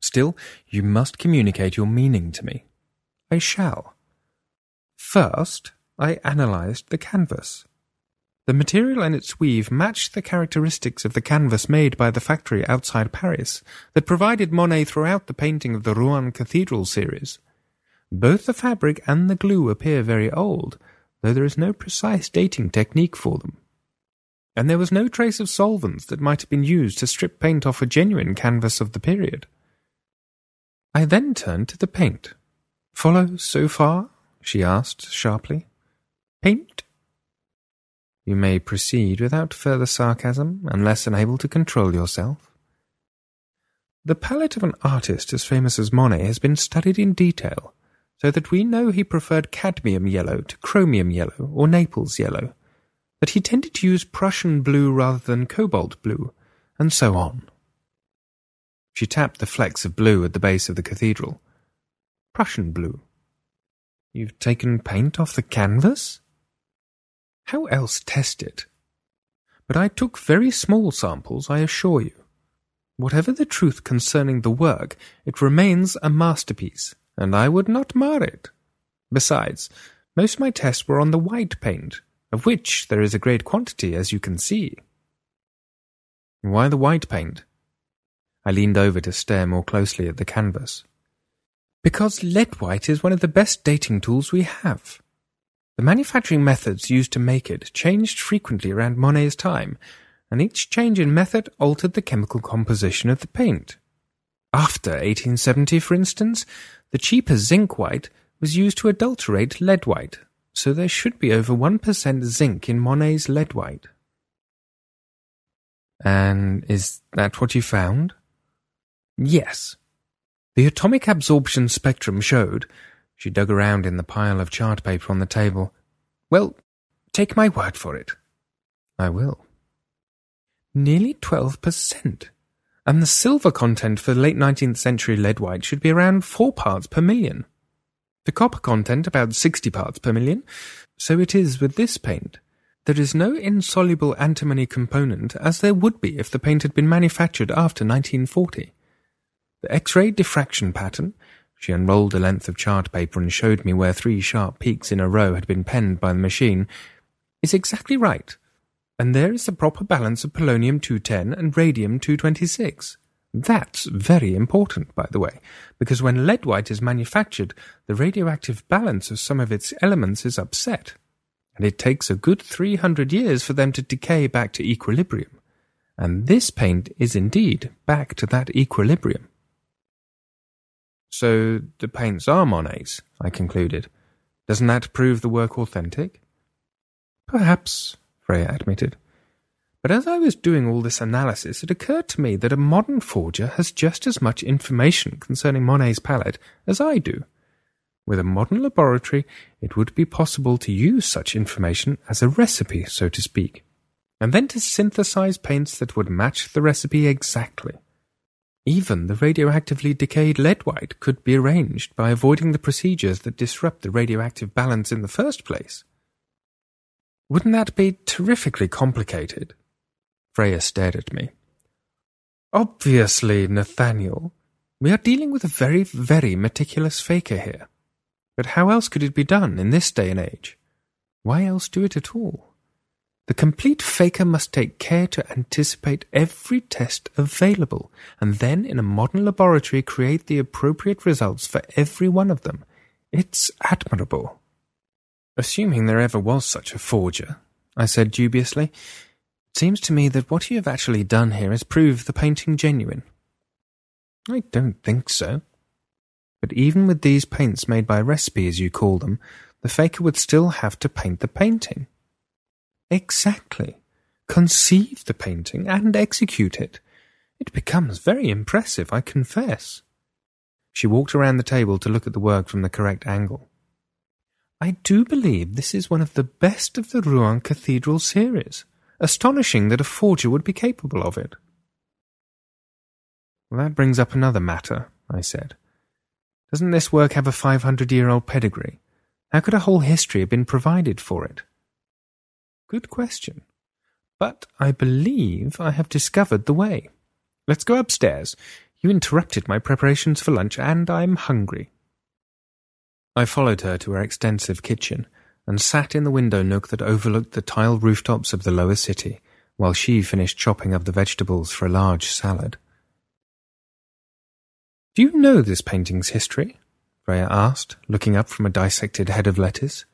Still, you must communicate your meaning to me. I shall. First, I analysed the canvas. The material and its weave matched the characteristics of the canvas made by the factory outside Paris that provided Monet throughout the painting of the Rouen Cathedral series. Both the fabric and the glue appear very old, though there is no precise dating technique for them. And there was no trace of solvents that might have been used to strip paint off a genuine canvas of the period. I then turned to the paint. Follow so far? she asked sharply. Paint? You may proceed without further sarcasm, unless unable to control yourself. The palette of an artist as famous as Monet has been studied in detail, so that we know he preferred cadmium yellow to chromium yellow or Naples yellow, that he tended to use Prussian blue rather than cobalt blue, and so on. She tapped the flecks of blue at the base of the cathedral. Prussian blue. You've taken paint off the canvas? How else test it? But I took very small samples, I assure you. Whatever the truth concerning the work, it remains a masterpiece, and I would not mar it. Besides, most of my tests were on the white paint, of which there is a great quantity, as you can see. Why the white paint? I leaned over to stare more closely at the canvas. Because lead white is one of the best dating tools we have. The manufacturing methods used to make it changed frequently around Monet's time, and each change in method altered the chemical composition of the paint. After 1870, for instance, the cheaper zinc white was used to adulterate lead white, so there should be over 1% zinc in Monet's lead white. And is that what you found? Yes. The atomic absorption spectrum showed she dug around in the pile of chart paper on the table. Well, take my word for it. I will. Nearly 12%. And the silver content for late 19th century lead white should be around 4 parts per million. The copper content about 60 parts per million. So it is with this paint. There is no insoluble antimony component as there would be if the paint had been manufactured after 1940. The X-ray diffraction pattern she unrolled a length of chart paper and showed me where three sharp peaks in a row had been penned by the machine. Is exactly right. And there is the proper balance of polonium 210 and radium 226. That's very important, by the way, because when lead white is manufactured, the radioactive balance of some of its elements is upset, and it takes a good 300 years for them to decay back to equilibrium. And this paint is indeed back to that equilibrium. So the paints are Monet's, I concluded. Doesn't that prove the work authentic? Perhaps, Freya admitted. But as I was doing all this analysis, it occurred to me that a modern forger has just as much information concerning Monet's palette as I do. With a modern laboratory, it would be possible to use such information as a recipe, so to speak, and then to synthesize paints that would match the recipe exactly. Even the radioactively decayed lead white could be arranged by avoiding the procedures that disrupt the radioactive balance in the first place. Wouldn't that be terrifically complicated? Freya stared at me. Obviously, Nathaniel. We are dealing with a very, very meticulous faker here. But how else could it be done in this day and age? Why else do it at all? The complete faker must take care to anticipate every test available, and then in a modern laboratory create the appropriate results for every one of them. It's admirable. Assuming there ever was such a forger, I said dubiously, it seems to me that what you have actually done here is prove the painting genuine. I don't think so. But even with these paints made by recipe, as you call them, the faker would still have to paint the painting. Exactly. Conceive the painting and execute it. It becomes very impressive, I confess. She walked around the table to look at the work from the correct angle. I do believe this is one of the best of the Rouen Cathedral series. Astonishing that a forger would be capable of it. Well, that brings up another matter, I said. Doesn't this work have a 500 year old pedigree? How could a whole history have been provided for it? Good question. But I believe I have discovered the way. Let's go upstairs. You interrupted my preparations for lunch, and I'm hungry. I followed her to her extensive kitchen and sat in the window nook that overlooked the tiled rooftops of the lower city while she finished chopping up the vegetables for a large salad. Do you know this painting's history? Freya asked, looking up from a dissected head of lettuce.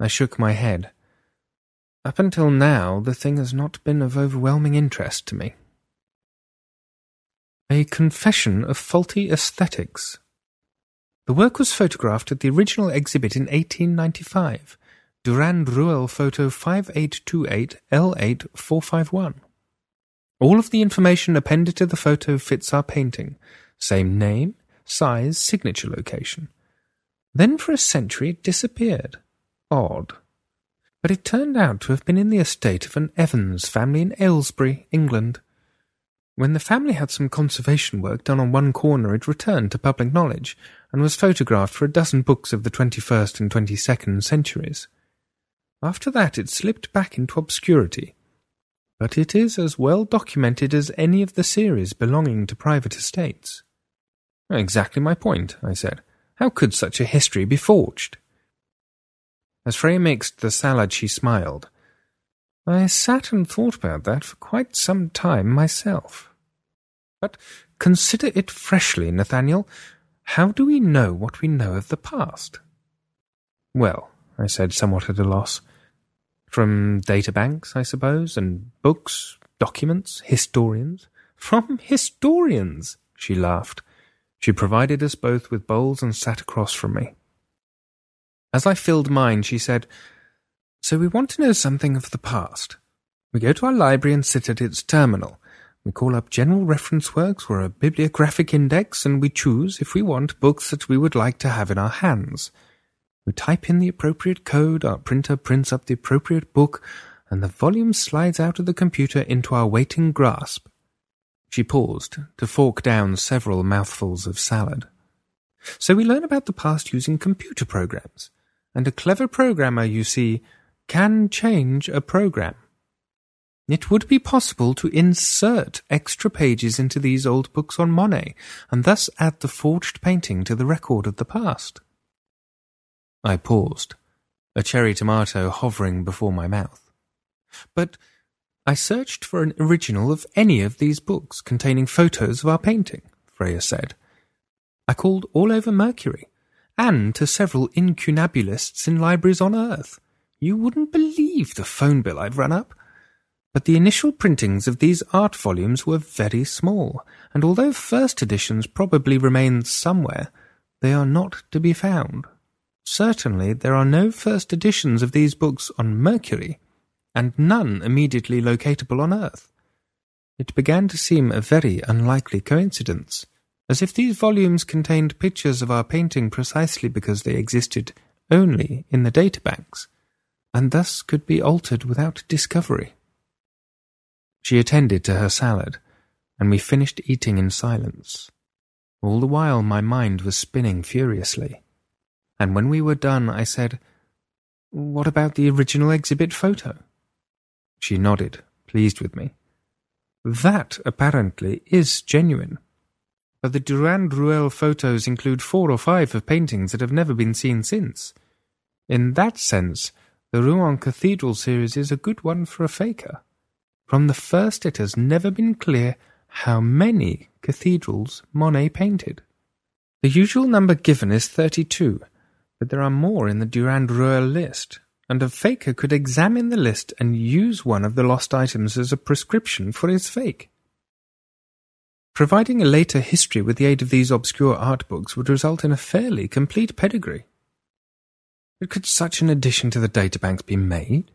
I shook my head. Up until now, the thing has not been of overwhelming interest to me. A confession of faulty aesthetics, the work was photographed at the original exhibit in 1895, Durand Ruel Photo 5828 L8451. All of the information appended to the photo fits our painting. Same name, size, signature location. Then for a century it disappeared. Odd. But it turned out to have been in the estate of an Evans family in Aylesbury, England. When the family had some conservation work done on one corner, it returned to public knowledge and was photographed for a dozen books of the 21st and 22nd centuries. After that, it slipped back into obscurity, but it is as well documented as any of the series belonging to private estates. Exactly my point, I said. How could such a history be forged? As Frey mixed the salad, she smiled. I sat and thought about that for quite some time myself. But consider it freshly, Nathaniel. How do we know what we know of the past? Well, I said, somewhat at a loss. From databanks, I suppose, and books, documents, historians. From historians, she laughed. She provided us both with bowls and sat across from me. As I filled mine, she said, So we want to know something of the past. We go to our library and sit at its terminal. We call up general reference works or a bibliographic index and we choose, if we want, books that we would like to have in our hands. We type in the appropriate code, our printer prints up the appropriate book, and the volume slides out of the computer into our waiting grasp. She paused to fork down several mouthfuls of salad. So we learn about the past using computer programs. And a clever programmer, you see, can change a program. It would be possible to insert extra pages into these old books on Monet, and thus add the forged painting to the record of the past. I paused, a cherry tomato hovering before my mouth. But I searched for an original of any of these books containing photos of our painting, Freya said. I called all over Mercury, and to several incunabulists in libraries on Earth. You wouldn't believe the phone bill I've run up but the initial printings of these art volumes were very small, and although first editions probably remain somewhere, they are not to be found. Certainly there are no first editions of these books on Mercury, and none immediately locatable on Earth. It began to seem a very unlikely coincidence, as if these volumes contained pictures of our painting precisely because they existed only in the databanks, and thus could be altered without discovery. She attended to her salad, and we finished eating in silence. All the while my mind was spinning furiously. And when we were done, I said, What about the original exhibit photo? She nodded, pleased with me. That, apparently, is genuine. But the Durand Ruel photos include four or five of paintings that have never been seen since. In that sense, the Rouen Cathedral series is a good one for a faker. From the first it has never been clear how many cathedrals Monet painted. The usual number given is 32, but there are more in the Durand Ruel list, and a faker could examine the list and use one of the lost items as a prescription for his fake. Providing a later history with the aid of these obscure art books would result in a fairly complete pedigree. But could such an addition to the databanks be made?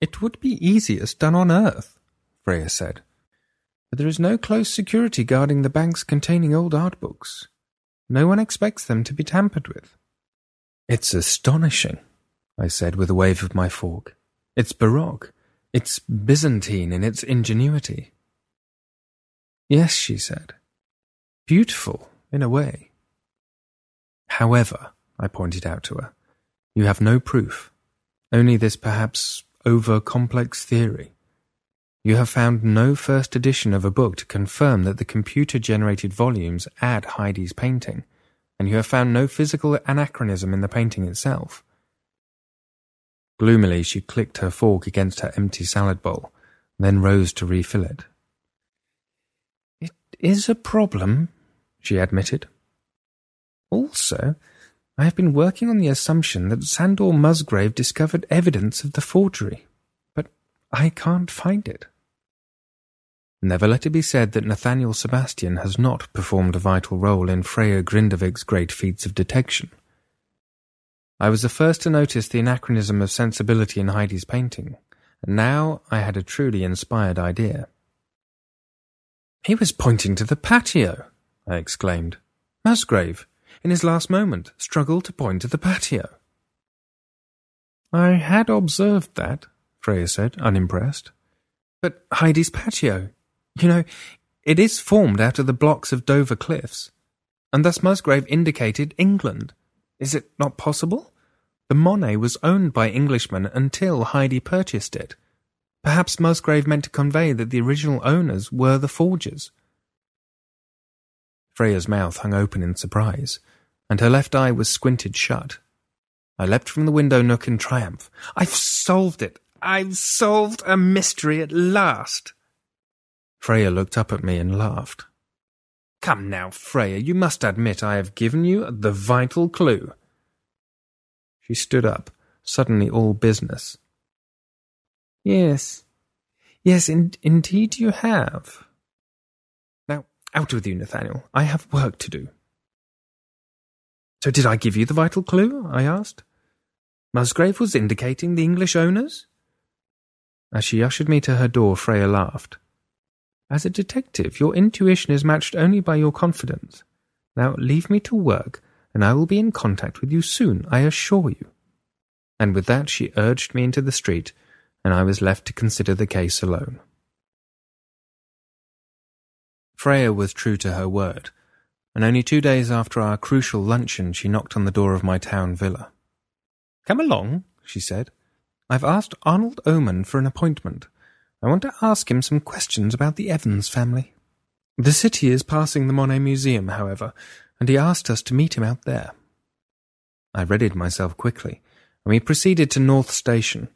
It would be easiest done on Earth, Freya said. But there is no close security guarding the banks containing old art books. No one expects them to be tampered with. It's astonishing, I said with a wave of my fork. It's Baroque. It's Byzantine in its ingenuity. Yes, she said. Beautiful, in a way. However, I pointed out to her, you have no proof, only this perhaps over complex theory. You have found no first edition of a book to confirm that the computer generated volumes add Heidi's painting, and you have found no physical anachronism in the painting itself. Gloomily, she clicked her fork against her empty salad bowl, then rose to refill it is a problem, she admitted. Also, I have been working on the assumption that Sandor Musgrave discovered evidence of the forgery, but I can't find it. Never let it be said that Nathaniel Sebastian has not performed a vital role in Freya Grindavik's great feats of detection. I was the first to notice the anachronism of sensibility in Heidi's painting, and now I had a truly inspired idea. He was pointing to the patio, I exclaimed. Musgrave, in his last moment, struggled to point to the patio. I had observed that, Freya said, unimpressed. But Heidi's patio, you know, it is formed out of the blocks of Dover cliffs, and thus Musgrave indicated England. Is it not possible? The Monet was owned by Englishmen until Heidi purchased it. Perhaps Musgrave meant to convey that the original owners were the forgers. Freya's mouth hung open in surprise, and her left eye was squinted shut. I leapt from the window nook in triumph. I've solved it! I've solved a mystery at last! Freya looked up at me and laughed. Come now, Freya, you must admit I have given you the vital clue. She stood up, suddenly all business. Yes. Yes, in- indeed you have. Now, out with you, Nathaniel. I have work to do. So did I give you the vital clue? I asked. Musgrave was indicating the English owners? As she ushered me to her door, Freya laughed. As a detective, your intuition is matched only by your confidence. Now leave me to work, and I will be in contact with you soon, I assure you. And with that she urged me into the street, and I was left to consider the case alone. Freya was true to her word, and only two days after our crucial luncheon she knocked on the door of my town villa. Come along, she said. I've asked Arnold Oman for an appointment. I want to ask him some questions about the Evans family. The city is passing the Monet Museum, however, and he asked us to meet him out there. I readied myself quickly, and we proceeded to North Station,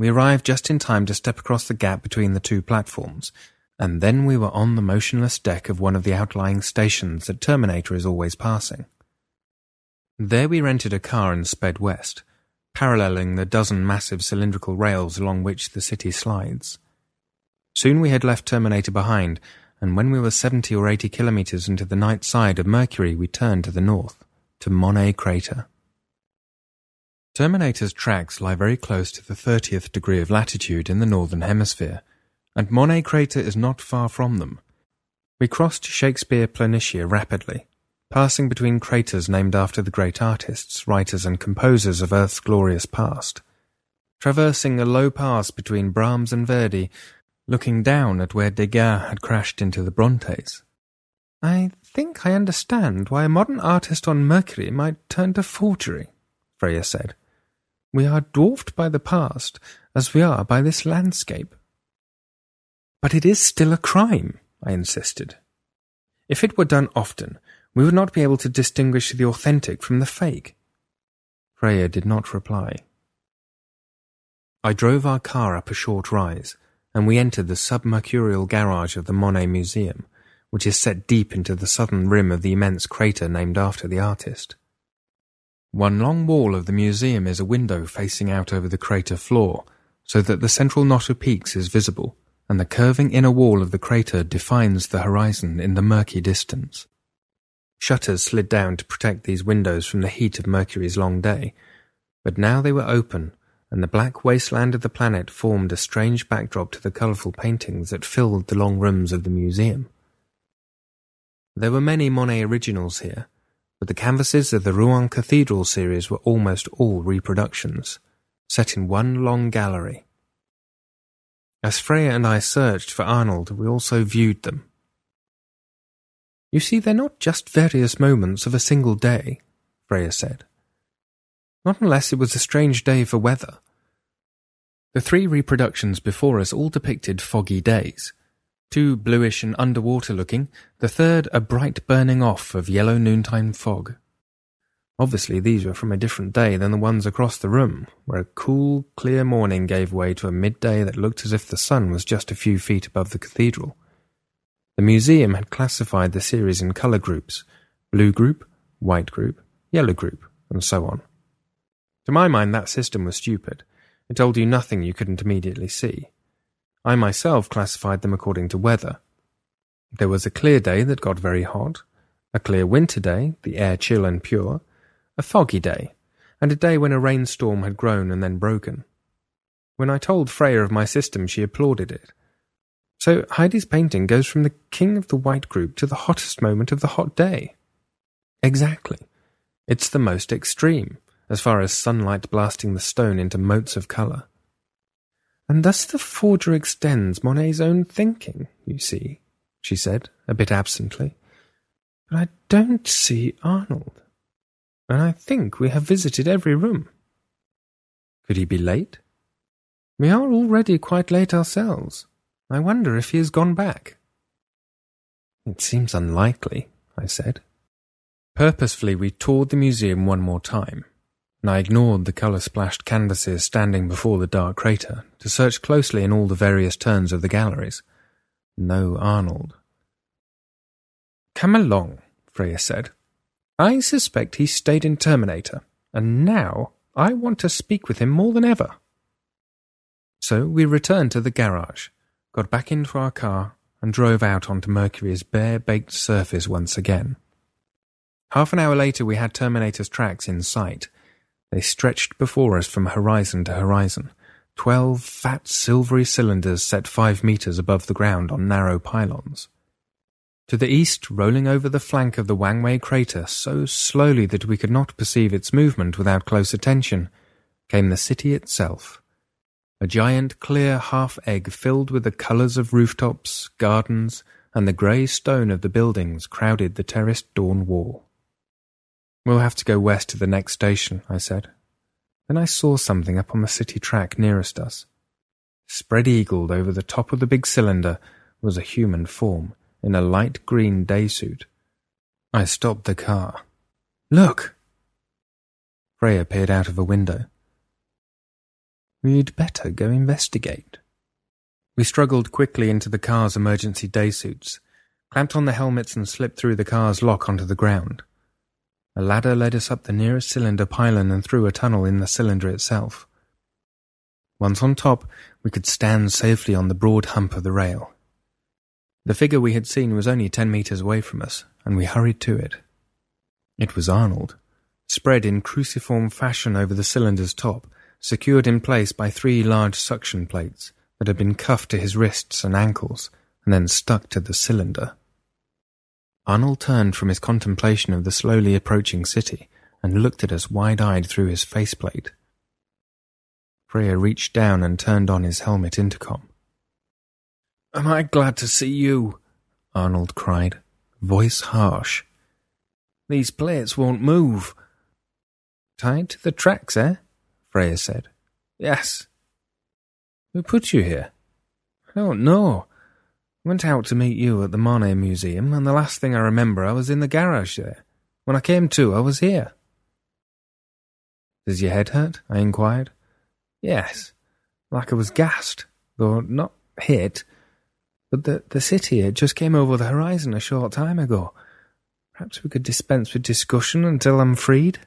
we arrived just in time to step across the gap between the two platforms, and then we were on the motionless deck of one of the outlying stations that Terminator is always passing. There we rented a car and sped west, paralleling the dozen massive cylindrical rails along which the city slides. Soon we had left Terminator behind, and when we were seventy or eighty kilometers into the night side of Mercury, we turned to the north, to Monet Crater. Terminator's tracks lie very close to the 30th degree of latitude in the northern hemisphere, and Monet crater is not far from them. We crossed Shakespeare Planitia rapidly, passing between craters named after the great artists, writers, and composers of Earth's glorious past, traversing a low pass between Brahms and Verdi, looking down at where Degas had crashed into the Brontes. I think I understand why a modern artist on Mercury might turn to forgery, Freya said. We are dwarfed by the past as we are by this landscape. But it is still a crime, I insisted. If it were done often, we would not be able to distinguish the authentic from the fake. Freya did not reply. I drove our car up a short rise, and we entered the submercurial garage of the Monet Museum, which is set deep into the southern rim of the immense crater named after the artist. One long wall of the museum is a window facing out over the crater floor, so that the central knot of peaks is visible, and the curving inner wall of the crater defines the horizon in the murky distance. Shutters slid down to protect these windows from the heat of Mercury's long day, but now they were open, and the black wasteland of the planet formed a strange backdrop to the colourful paintings that filled the long rooms of the museum. There were many Monet originals here, but the canvases of the Rouen Cathedral series were almost all reproductions, set in one long gallery. As Freya and I searched for Arnold, we also viewed them. You see, they're not just various moments of a single day, Freya said. Not unless it was a strange day for weather. The three reproductions before us all depicted foggy days. Two bluish and underwater looking, the third a bright burning off of yellow noontime fog. Obviously, these were from a different day than the ones across the room, where a cool, clear morning gave way to a midday that looked as if the sun was just a few feet above the cathedral. The museum had classified the series in colour groups blue group, white group, yellow group, and so on. To my mind, that system was stupid. It told you nothing you couldn't immediately see. I myself classified them according to weather. There was a clear day that got very hot, a clear winter day, the air chill and pure, a foggy day, and a day when a rainstorm had grown and then broken. When I told Freya of my system, she applauded it. So Heidi's painting goes from the king of the white group to the hottest moment of the hot day. Exactly. It's the most extreme, as far as sunlight blasting the stone into motes of colour. And thus the forger extends Monet's own thinking, you see, she said, a bit absently. But I don't see Arnold and I think we have visited every room. Could he be late? We are already quite late ourselves. I wonder if he has gone back. It seems unlikely, I said. Purposefully, we toured the museum one more time, and I ignored the colour splashed canvases standing before the dark crater to search closely in all the various turns of the galleries. No Arnold. Come along, Freya said. I suspect he stayed in Terminator, and now I want to speak with him more than ever. So we returned to the garage, got back into our car, and drove out onto Mercury's bare baked surface once again. Half an hour later, we had Terminator's tracks in sight. They stretched before us from horizon to horizon, twelve fat silvery cylinders set five meters above the ground on narrow pylons. To the east, rolling over the flank of the Wangwei crater so slowly that we could not perceive its movement without close attention, came the city itself. A giant clear half egg filled with the colours of rooftops, gardens, and the grey stone of the buildings crowded the terraced dawn wall. We'll have to go west to the next station, I said. Then I saw something up on the city track nearest us. Spread eagled over the top of the big cylinder was a human form in a light green day suit. I stopped the car. Look! Freya peered out of a window. We'd better go investigate. We struggled quickly into the car's emergency day suits, clamped on the helmets and slipped through the car's lock onto the ground. A ladder led us up the nearest cylinder pylon and through a tunnel in the cylinder itself. Once on top, we could stand safely on the broad hump of the rail. The figure we had seen was only ten meters away from us, and we hurried to it. It was Arnold, spread in cruciform fashion over the cylinder's top, secured in place by three large suction plates that had been cuffed to his wrists and ankles, and then stuck to the cylinder. Arnold turned from his contemplation of the slowly approaching city and looked at us wide-eyed through his faceplate. Freya reached down and turned on his helmet intercom. Am I glad to see you? Arnold cried, voice harsh. These plates won't move. Tied to the tracks, eh? Freya said. Yes. Who put you here? I don't know. Went out to meet you at the Monet Museum, and the last thing I remember, I was in the garage there. When I came to, I was here. Does your head hurt? I inquired. Yes, like I was gassed, though not hit. But the, the city had just came over the horizon a short time ago. Perhaps we could dispense with discussion until I'm freed?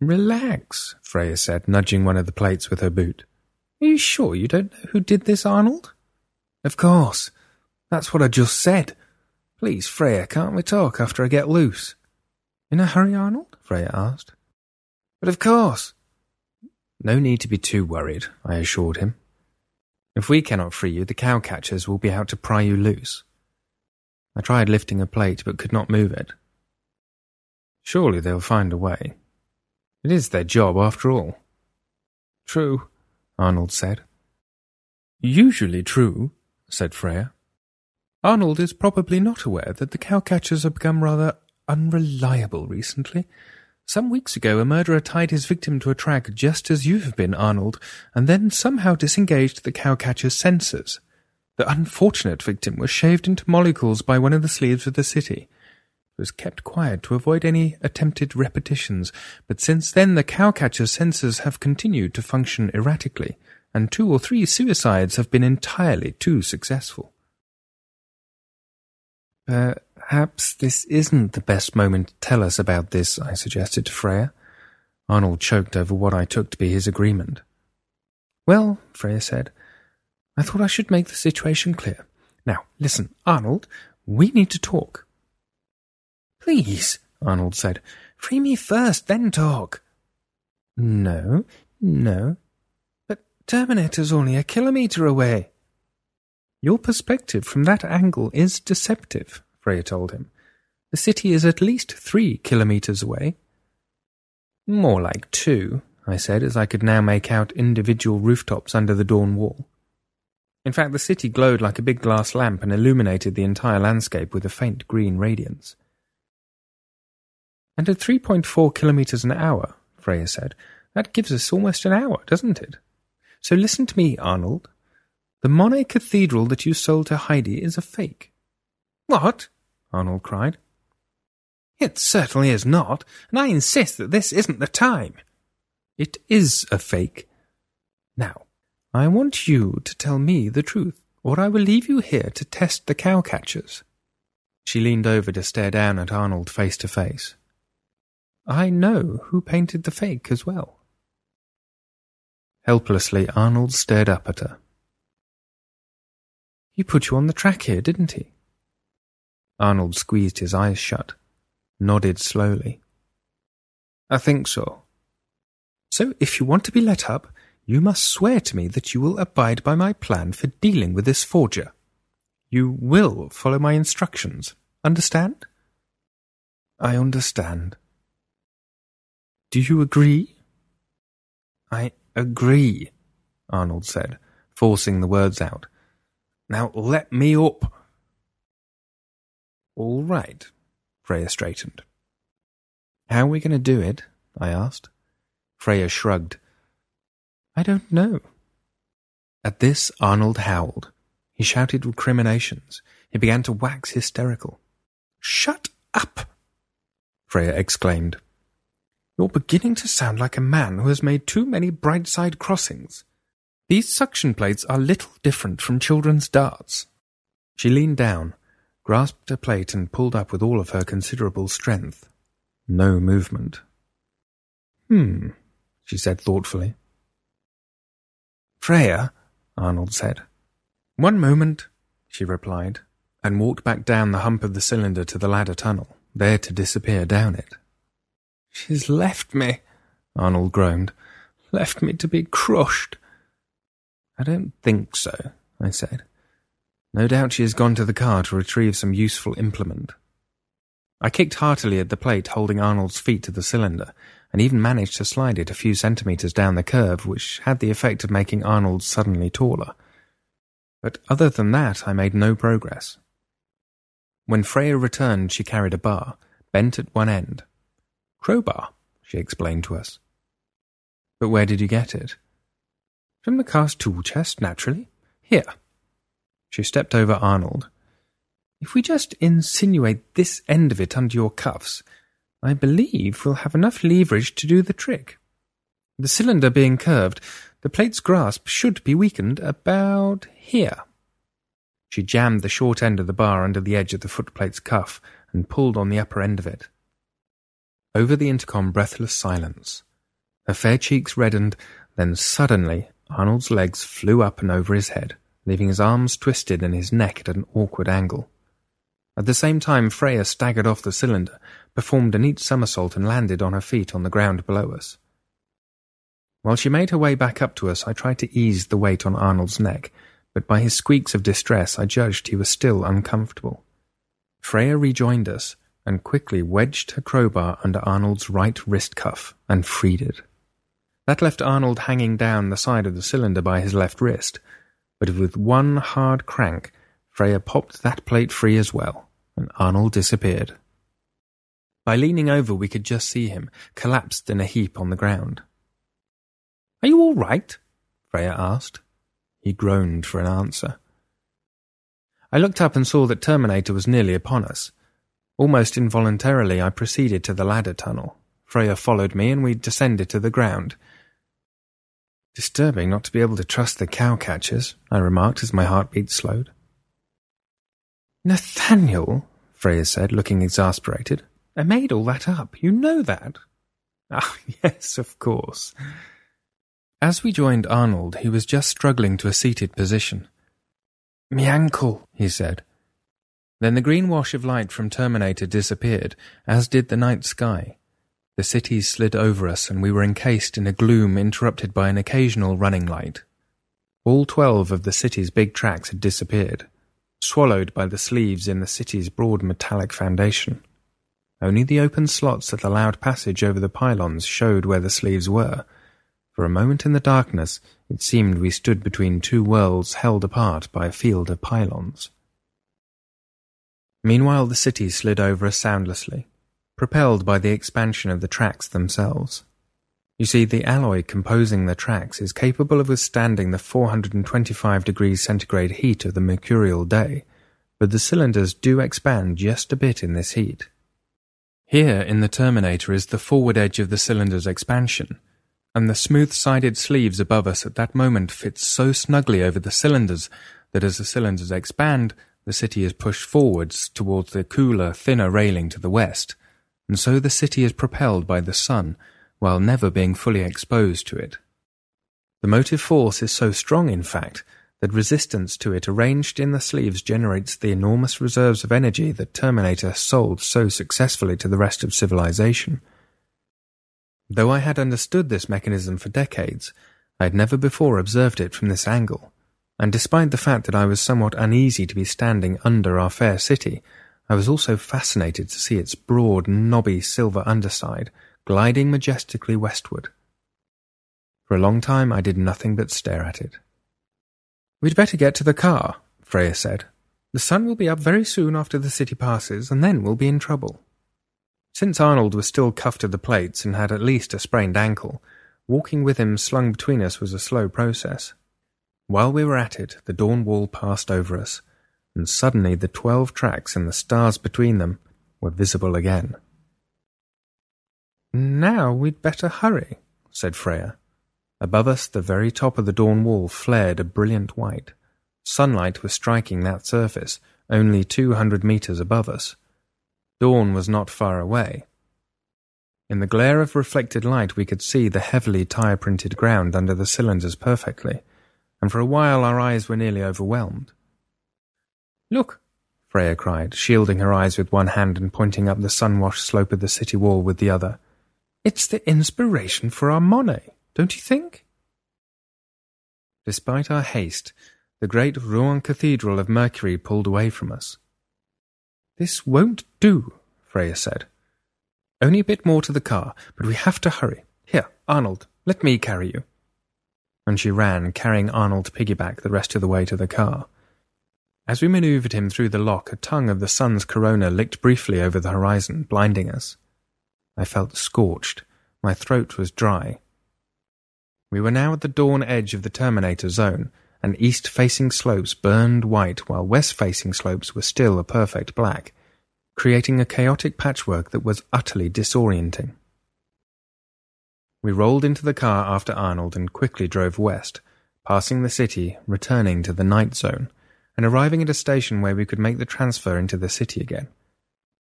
Relax, Freya said, nudging one of the plates with her boot. Are you sure you don't know who did this, Arnold? Of course. That's what I just said. Please, Freya, can't we talk after I get loose? In a hurry, Arnold? Freya asked. But of course. No need to be too worried, I assured him. If we cannot free you, the cowcatchers will be out to pry you loose. I tried lifting a plate but could not move it. Surely they'll find a way. It is their job, after all. True, Arnold said. Usually true, said Freya. Arnold is probably not aware that the cowcatchers have become rather unreliable recently. Some weeks ago, a murderer tied his victim to a track just as you have been, Arnold, and then somehow disengaged the cowcatcher's sensors. The unfortunate victim was shaved into molecules by one of the sleeves of the city. It was kept quiet to avoid any attempted repetitions, but since then the cowcatcher's sensors have continued to function erratically, and two or three suicides have been entirely too successful. Perhaps this isn't the best moment to tell us about this, I suggested to Freya. Arnold choked over what I took to be his agreement. Well, Freya said, I thought I should make the situation clear. Now, listen, Arnold, we need to talk. Please, Arnold said, free me first, then talk. No, no. Terminator's only a kilometre away. Your perspective from that angle is deceptive, Freya told him. The city is at least three kilometres away. More like two, I said, as I could now make out individual rooftops under the dawn wall. In fact, the city glowed like a big glass lamp and illuminated the entire landscape with a faint green radiance. And at 3.4 kilometres an hour, Freya said, that gives us almost an hour, doesn't it? So listen to me, Arnold. The Monet Cathedral that you sold to Heidi is a fake. What? Arnold cried. It certainly is not, and I insist that this isn't the time. It is a fake. Now, I want you to tell me the truth, or I will leave you here to test the cowcatchers. She leaned over to stare down at Arnold face to face. I know who painted the fake as well. Helplessly, Arnold stared up at her. He put you on the track here, didn't he? Arnold squeezed his eyes shut, nodded slowly. I think so. So if you want to be let up, you must swear to me that you will abide by my plan for dealing with this forger. You will follow my instructions. Understand? I understand. Do you agree? I agree, Arnold said, forcing the words out. Now let me up. All right, Freya straightened. How are we going to do it? I asked. Freya shrugged. I don't know. At this, Arnold howled. He shouted recriminations. He began to wax hysterical. Shut up! Freya exclaimed. You're beginning to sound like a man who has made too many Brightside crossings. These suction plates are little different from children's darts. She leaned down, grasped a plate, and pulled up with all of her considerable strength. No movement. Hmm, she said thoughtfully. Freya, Arnold said. One moment, she replied, and walked back down the hump of the cylinder to the ladder tunnel, there to disappear down it. She's left me, Arnold groaned. Left me to be crushed. I don't think so, I said. No doubt she has gone to the car to retrieve some useful implement. I kicked heartily at the plate holding Arnold's feet to the cylinder, and even managed to slide it a few centimetres down the curve, which had the effect of making Arnold suddenly taller. But other than that, I made no progress. When Freya returned, she carried a bar, bent at one end. Crowbar, she explained to us. But where did you get it? From the car's tool chest, naturally. Here. She stepped over Arnold. If we just insinuate this end of it under your cuffs, I believe we'll have enough leverage to do the trick. The cylinder being curved, the plate's grasp should be weakened about here. She jammed the short end of the bar under the edge of the footplate's cuff and pulled on the upper end of it. Over the intercom, breathless silence. Her fair cheeks reddened, then suddenly Arnold's legs flew up and over his head, leaving his arms twisted and his neck at an awkward angle. At the same time, Freya staggered off the cylinder, performed a neat somersault, and landed on her feet on the ground below us. While she made her way back up to us, I tried to ease the weight on Arnold's neck, but by his squeaks of distress, I judged he was still uncomfortable. Freya rejoined us and quickly wedged her crowbar under Arnold's right wrist cuff and freed it. That left Arnold hanging down the side of the cylinder by his left wrist, but with one hard crank, Freya popped that plate free as well, and Arnold disappeared. By leaning over, we could just see him, collapsed in a heap on the ground. Are you all right? Freya asked. He groaned for an answer. I looked up and saw that Terminator was nearly upon us. Almost involuntarily, I proceeded to the ladder tunnel. Freya followed me, and we descended to the ground. Disturbing not to be able to trust the cowcatchers, I remarked as my heartbeat slowed. Nathaniel, Freya said, looking exasperated. I made all that up. You know that. Ah, yes, of course. As we joined Arnold, he was just struggling to a seated position. Me ankle, he said. Then the green wash of light from Terminator disappeared, as did the night sky. The cities slid over us, and we were encased in a gloom interrupted by an occasional running light. All twelve of the city's big tracks had disappeared, swallowed by the sleeves in the city's broad metallic foundation. Only the open slots that allowed passage over the pylons showed where the sleeves were, for a moment in the darkness, it seemed we stood between two worlds held apart by a field of pylons. Meanwhile, the city slid over us soundlessly, propelled by the expansion of the tracks themselves. You see, the alloy composing the tracks is capable of withstanding the 425 degrees centigrade heat of the mercurial day, but the cylinders do expand just a bit in this heat. Here in the Terminator is the forward edge of the cylinder's expansion, and the smooth-sided sleeves above us at that moment fit so snugly over the cylinders that as the cylinders expand, the city is pushed forwards towards the cooler, thinner railing to the west, and so the city is propelled by the sun while never being fully exposed to it. The motive force is so strong, in fact, that resistance to it arranged in the sleeves generates the enormous reserves of energy that Terminator sold so successfully to the rest of civilization. Though I had understood this mechanism for decades, I had never before observed it from this angle, and despite the fact that I was somewhat uneasy to be standing under our fair city, I was also fascinated to see its broad, knobby silver underside gliding majestically westward. For a long time I did nothing but stare at it. We'd better get to the car, Freya said. The sun will be up very soon after the city passes, and then we'll be in trouble. Since Arnold was still cuffed to the plates and had at least a sprained ankle, walking with him slung between us was a slow process. While we were at it, the dawn wall passed over us, and suddenly the twelve tracks and the stars between them were visible again. Now we'd better hurry, said Freya. Above us, the very top of the dawn wall flared a brilliant white. Sunlight was striking that surface, only two hundred meters above us. Dawn was not far away. In the glare of reflected light, we could see the heavily tire printed ground under the cylinders perfectly, and for a while our eyes were nearly overwhelmed. Look, Freya cried, shielding her eyes with one hand and pointing up the sun washed slope of the city wall with the other. It's the inspiration for our Monet, don't you think? Despite our haste, the great Rouen Cathedral of Mercury pulled away from us. This won't do, Freya said. Only a bit more to the car, but we have to hurry. Here, Arnold, let me carry you. And she ran, carrying Arnold piggyback the rest of the way to the car. As we maneuvered him through the lock, a tongue of the sun's corona licked briefly over the horizon, blinding us. I felt scorched. My throat was dry. We were now at the dawn edge of the Terminator zone, and east-facing slopes burned white while west-facing slopes were still a perfect black, creating a chaotic patchwork that was utterly disorienting. We rolled into the car after Arnold and quickly drove west, passing the city, returning to the night zone, and arriving at a station where we could make the transfer into the city again.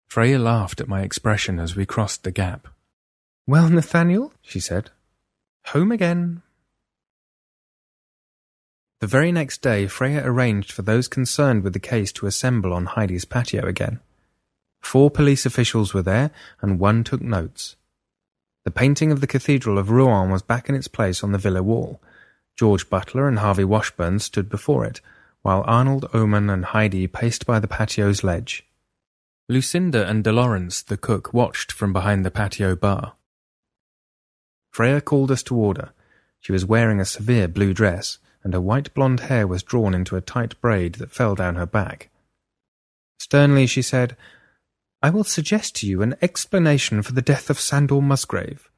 Freya laughed at my expression as we crossed the gap. Well, Nathaniel, she said, home again. The very next day, Freya arranged for those concerned with the case to assemble on Heidi's patio again. Four police officials were there, and one took notes. The painting of the Cathedral of Rouen was back in its place on the villa wall. George Butler and Harvey Washburn stood before it, while Arnold Oman and Heidi paced by the patio's ledge. Lucinda and Dolores, the cook, watched from behind the patio bar. Freya called us to order. She was wearing a severe blue dress, and her white blonde hair was drawn into a tight braid that fell down her back. Sternly she said, I will suggest to you an explanation for the death of Sandor Musgrave.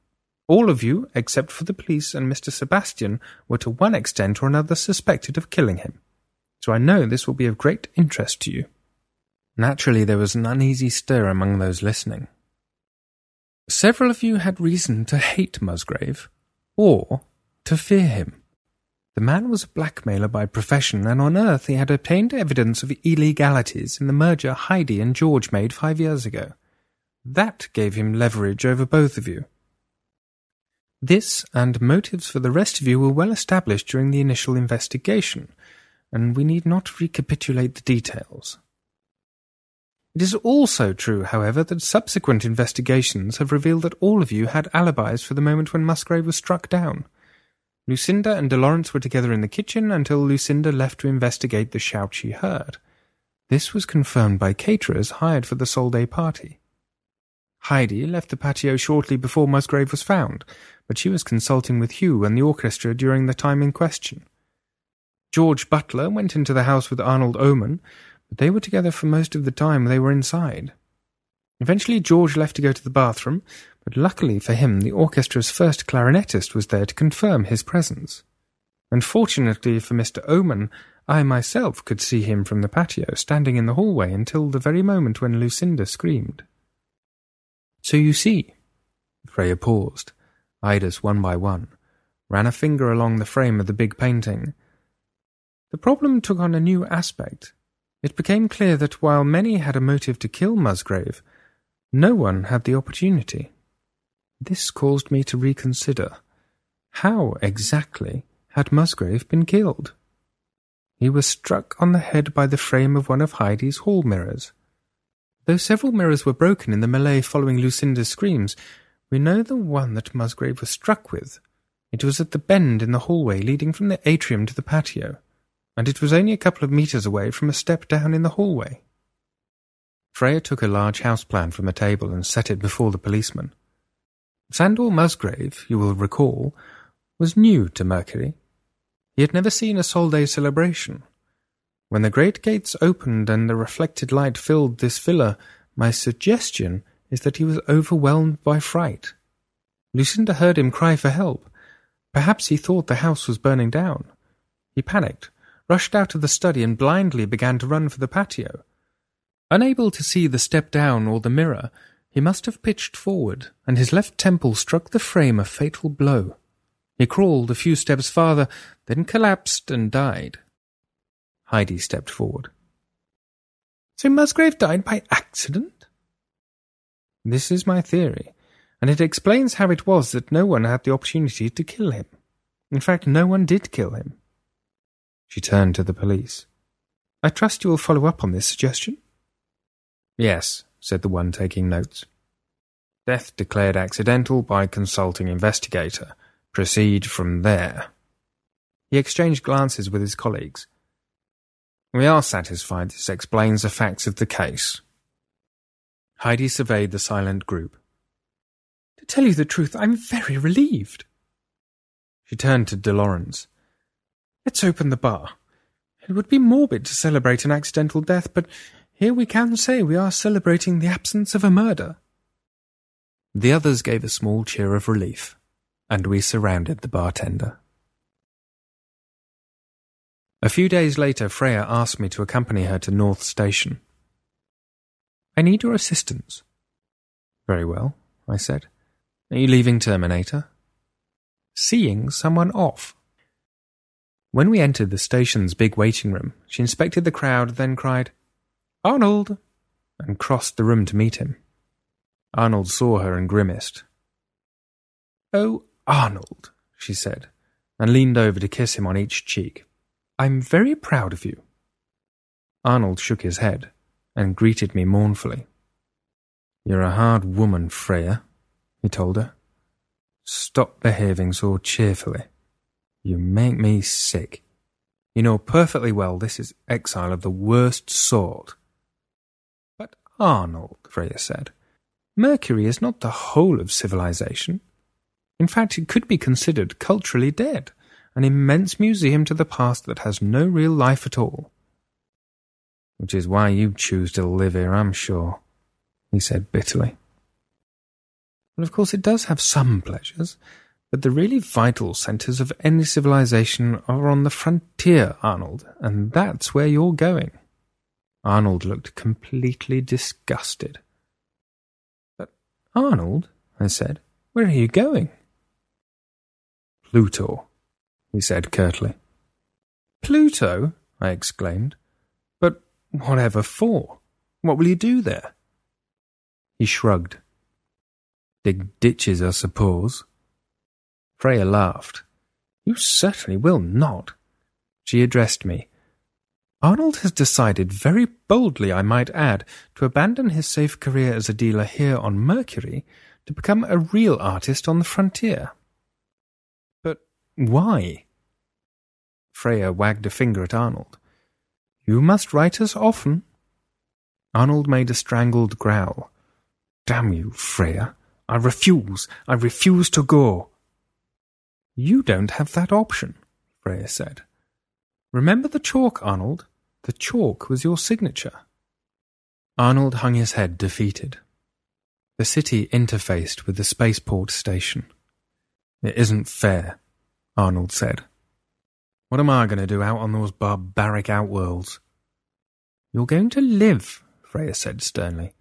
All of you, except for the police and Mr. Sebastian, were to one extent or another suspected of killing him. So I know this will be of great interest to you. Naturally, there was an uneasy stir among those listening. Several of you had reason to hate Musgrave, or to fear him. The man was a blackmailer by profession, and on Earth he had obtained evidence of illegalities in the merger Heidi and George made five years ago. That gave him leverage over both of you. This and motives for the rest of you were well established during the initial investigation, and we need not recapitulate the details. It is also true, however, that subsequent investigations have revealed that all of you had alibis for the moment when Musgrave was struck down. Lucinda and Dolores were together in the kitchen until Lucinda left to investigate the shout she heard. This was confirmed by caterers hired for the Sol Day party. Heidi left the patio shortly before Musgrave was found, but she was consulting with Hugh and the orchestra during the time in question. George Butler went into the house with Arnold Oman, but they were together for most of the time they were inside. Eventually, George left to go to the bathroom, but luckily for him, the orchestra's first clarinetist was there to confirm his presence. And fortunately for Mr. Oman, I myself could see him from the patio, standing in the hallway until the very moment when Lucinda screamed. So you see, Freya paused, eyed us one by one, ran a finger along the frame of the big painting. The problem took on a new aspect. It became clear that while many had a motive to kill Musgrave, no one had the opportunity. This caused me to reconsider. How exactly had Musgrave been killed? He was struck on the head by the frame of one of Heidi's hall mirrors. Though several mirrors were broken in the melee following Lucinda's screams, we know the one that Musgrave was struck with. It was at the bend in the hallway leading from the atrium to the patio, and it was only a couple of meters away from a step down in the hallway. Freya took a large house plan from a table and set it before the policeman. Sandor Musgrave, you will recall, was new to Mercury. He had never seen a Sol Day celebration. When the great gates opened and the reflected light filled this villa, my suggestion is that he was overwhelmed by fright. Lucinda heard him cry for help. Perhaps he thought the house was burning down. He panicked, rushed out of the study, and blindly began to run for the patio. Unable to see the step down or the mirror, he must have pitched forward, and his left temple struck the frame a fatal blow. He crawled a few steps farther, then collapsed and died. Heidi stepped forward. So Musgrave died by accident? This is my theory, and it explains how it was that no one had the opportunity to kill him. In fact, no one did kill him. She turned to the police. I trust you will follow up on this suggestion? Yes, said the one taking notes. Death declared accidental by consulting investigator. Proceed from there. He exchanged glances with his colleagues. We are satisfied this explains the facts of the case. Heidi surveyed the silent group. To tell you the truth, I'm very relieved. She turned to Dolores. Let's open the bar. It would be morbid to celebrate an accidental death, but here we can say we are celebrating the absence of a murder. The others gave a small cheer of relief, and we surrounded the bartender. A few days later, Freya asked me to accompany her to North Station. I need your assistance. Very well, I said. Are you leaving Terminator? Seeing someone off. When we entered the station's big waiting room, she inspected the crowd, then cried, Arnold! and crossed the room to meet him. Arnold saw her and grimaced. Oh, Arnold, she said, and leaned over to kiss him on each cheek. I'm very proud of you. Arnold shook his head and greeted me mournfully. You're a hard woman, Freya, he told her. Stop behaving so cheerfully. You make me sick. You know perfectly well this is exile of the worst sort. But Arnold, Freya said, Mercury is not the whole of civilization. In fact, it could be considered culturally dead, an immense museum to the past that has no real life at all. Which is why you choose to live here, I'm sure, he said bitterly. Well, of course, it does have some pleasures, but the really vital centres of any civilization are on the frontier, Arnold, and that's where you're going. Arnold looked completely disgusted. But, Arnold, I said, where are you going? Pluto, he said curtly. Pluto? I exclaimed. But whatever for? What will you do there? He shrugged. Dig ditches, I suppose. Freya laughed. You certainly will not. She addressed me. Arnold has decided, very boldly I might add, to abandon his safe career as a dealer here on Mercury to become a real artist on the frontier. But why? Freya wagged a finger at Arnold. You must write us often. Arnold made a strangled growl. Damn you, Freya. I refuse. I refuse to go. You don't have that option, Freya said. Remember the chalk, Arnold. The chalk was your signature. Arnold hung his head, defeated. The city interfaced with the spaceport station. It isn't fair, Arnold said. What am I going to do out on those barbaric outworlds? You're going to live, Freya said sternly.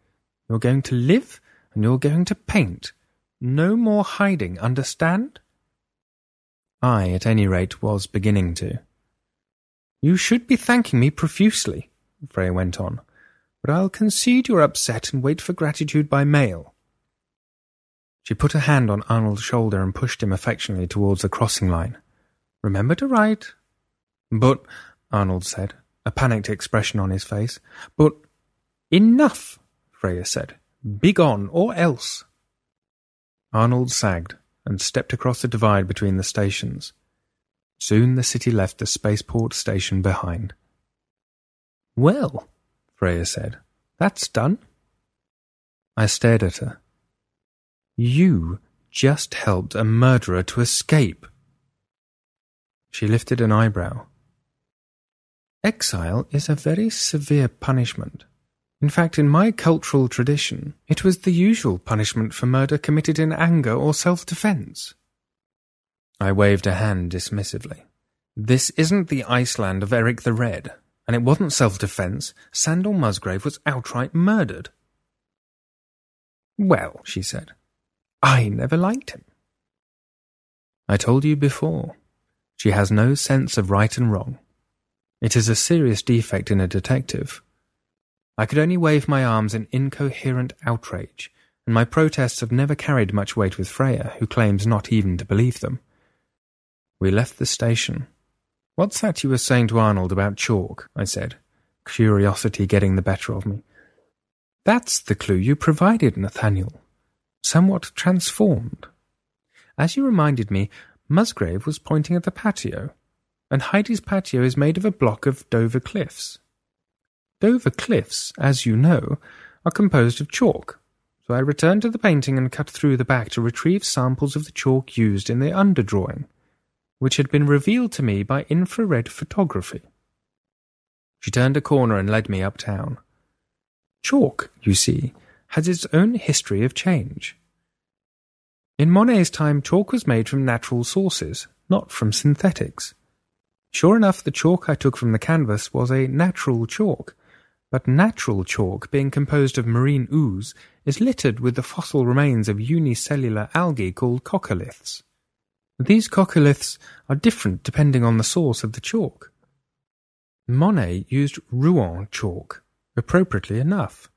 You're going to live and you're going to paint. No more hiding, understand? I, at any rate, was beginning to. You should be thanking me profusely, Freya went on, but I'll concede you're upset and wait for gratitude by mail. She put a hand on Arnold's shoulder and pushed him affectionately towards the crossing line. Remember to write. But, Arnold said, a panicked expression on his face. But, enough, Freya said. Begone, or else. Arnold sagged and stepped across the divide between the stations. Soon the city left the spaceport station behind. Well, Freya said, that's done. I stared at her. You just helped a murderer to escape. She lifted an eyebrow. Exile is a very severe punishment. In fact, in my cultural tradition, it was the usual punishment for murder committed in anger or self defense. I waved a hand dismissively. This isn't the Iceland of Eric the Red, and it wasn't self defense. Sandor Musgrave was outright murdered. Well, she said, I never liked him. I told you before, she has no sense of right and wrong. It is a serious defect in a detective I could only wave my arms in incoherent outrage, and my protests have never carried much weight with Freya, who claims not even to believe them. We left the station. What's that you were saying to Arnold about chalk? I said, curiosity getting the better of me. That's the clue you provided, Nathaniel. Somewhat transformed. As you reminded me, Musgrave was pointing at the patio, and Heidi's patio is made of a block of Dover cliffs. Dover cliffs, as you know, are composed of chalk, so I returned to the painting and cut through the back to retrieve samples of the chalk used in the underdrawing, which had been revealed to me by infrared photography. She turned a corner and led me uptown. Chalk, you see, has its own history of change. In Monet's time, chalk was made from natural sources, not from synthetics. Sure enough, the chalk I took from the canvas was a natural chalk, but natural chalk, being composed of marine ooze, is littered with the fossil remains of unicellular algae called coccoliths. These coccoliths are different depending on the source of the chalk. Monet used Rouen chalk, appropriately enough,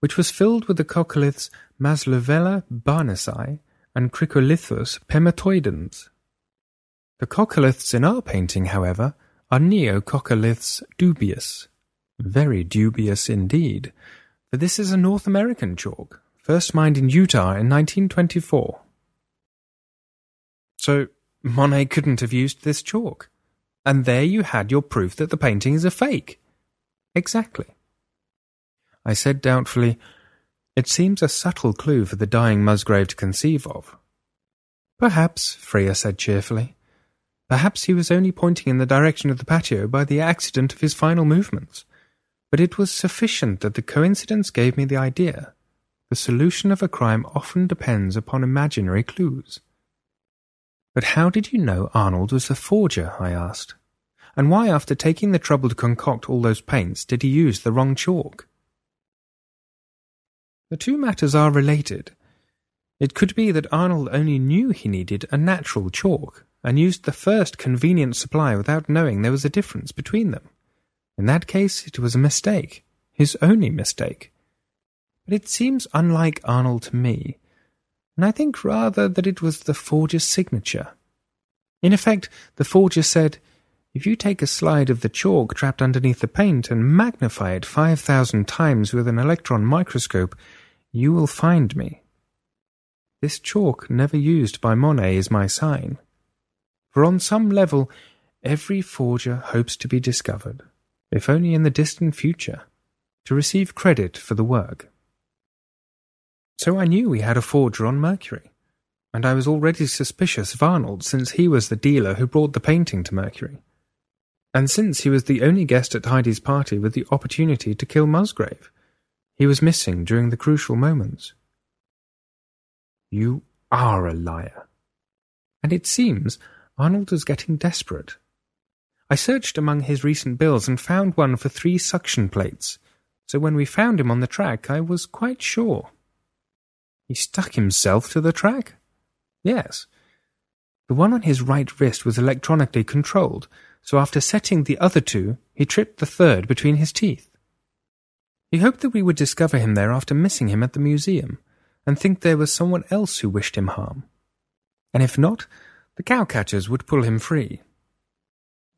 which was filled with the coccoliths Maslavella barnesi and Criccolithus pematoidans. The coccoliths in our painting, however, are Neococcolithes dubius. Very dubious indeed, for this is a North American chalk, first mined in Utah in 1924. So, Monet couldn't have used this chalk. And there you had your proof that the painting is a fake. Exactly. I said doubtfully, It seems a subtle clue for the dying Musgrave to conceive of. Perhaps, Freya said cheerfully. Perhaps he was only pointing in the direction of the patio by the accident of his final movements. But it was sufficient that the coincidence gave me the idea. The solution of a crime often depends upon imaginary clues. But how did you know Arnold was the forger? I asked. And why, after taking the trouble to concoct all those paints, did he use the wrong chalk? The two matters are related. It could be that Arnold only knew he needed a natural chalk, and used the first convenient supply without knowing there was a difference between them. In that case, it was a mistake, his only mistake. But it seems unlike Arnold to me, and I think rather that it was the forger's signature. In effect, the forger said, if you take a slide of the chalk trapped underneath the paint and magnify it 5,000 times with an electron microscope, you will find me. This chalk never used by Monet is my sign. For on some level, every forger hopes to be discovered, if only in the distant future, to receive credit for the work. So I knew we had a forger on Mercury, and I was already suspicious of Arnold since he was the dealer who brought the painting to Mercury and since he was the only guest at Heidi's party with the opportunity to kill Musgrave, he was missing during the crucial moments. You are a liar. And it seems Arnold was getting desperate. I searched among his recent bills and found one for three suction plates, so when we found him on the track, I was quite sure. He stuck himself to the track? Yes. The one on his right wrist was electronically controlled, so after setting the other two, he tripped the third between his teeth. He hoped that we would discover him there after missing him at the museum, and think there was someone else who wished him harm. And if not, the cowcatchers would pull him free.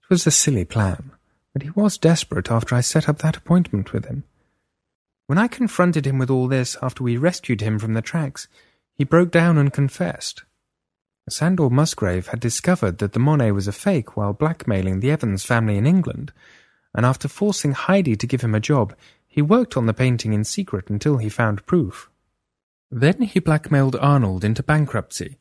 It was a silly plan, but he was desperate after I set up that appointment with him. When I confronted him with all this after we rescued him from the tracks, he broke down and confessed. Sandor Musgrave had discovered that the Monet was a fake while blackmailing the Evans family in England, and after forcing Heidi to give him a job, he worked on the painting in secret until he found proof. Then he blackmailed Arnold into bankruptcy,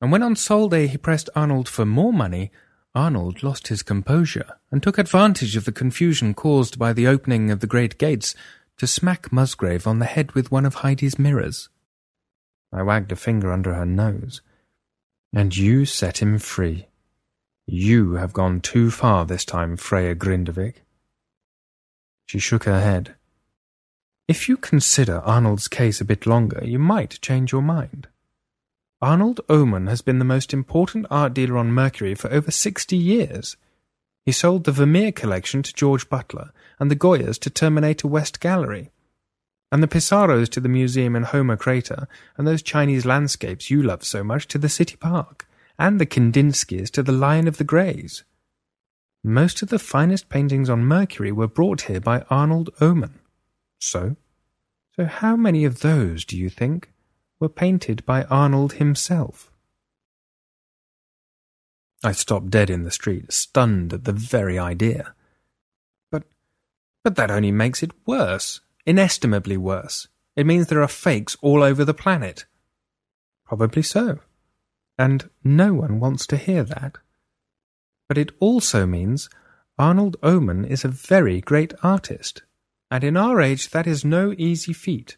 and when on Sol Day he pressed Arnold for more money, Arnold lost his composure and took advantage of the confusion caused by the opening of the great gates to smack Musgrave on the head with one of Heidi's mirrors. I wagged a finger under her nose. And you set him free. You have gone too far this time, Freya Grindavik. She shook her head. If you consider Arnold's case a bit longer, you might change your mind. Arnold Oman has been the most important art dealer on Mercury for over sixty years. He sold the Vermeer collection to George Butler and the Goyas to Terminator West Gallery and the Pissarros to the museum in Homer Crater, and those Chinese landscapes you love so much to the city park, and the Kandinskys to the Lion of the Greys. Most of the finest paintings on Mercury were brought here by Arnold Oman. So? So how many of those, do you think, were painted by Arnold himself? I stopped dead in the street, stunned at the very idea. But, but that only makes it worse inestimably worse. It means there are fakes all over the planet. Probably so. And no one wants to hear that. But it also means Arnold Oman is a very great artist, and in our age that is no easy feat.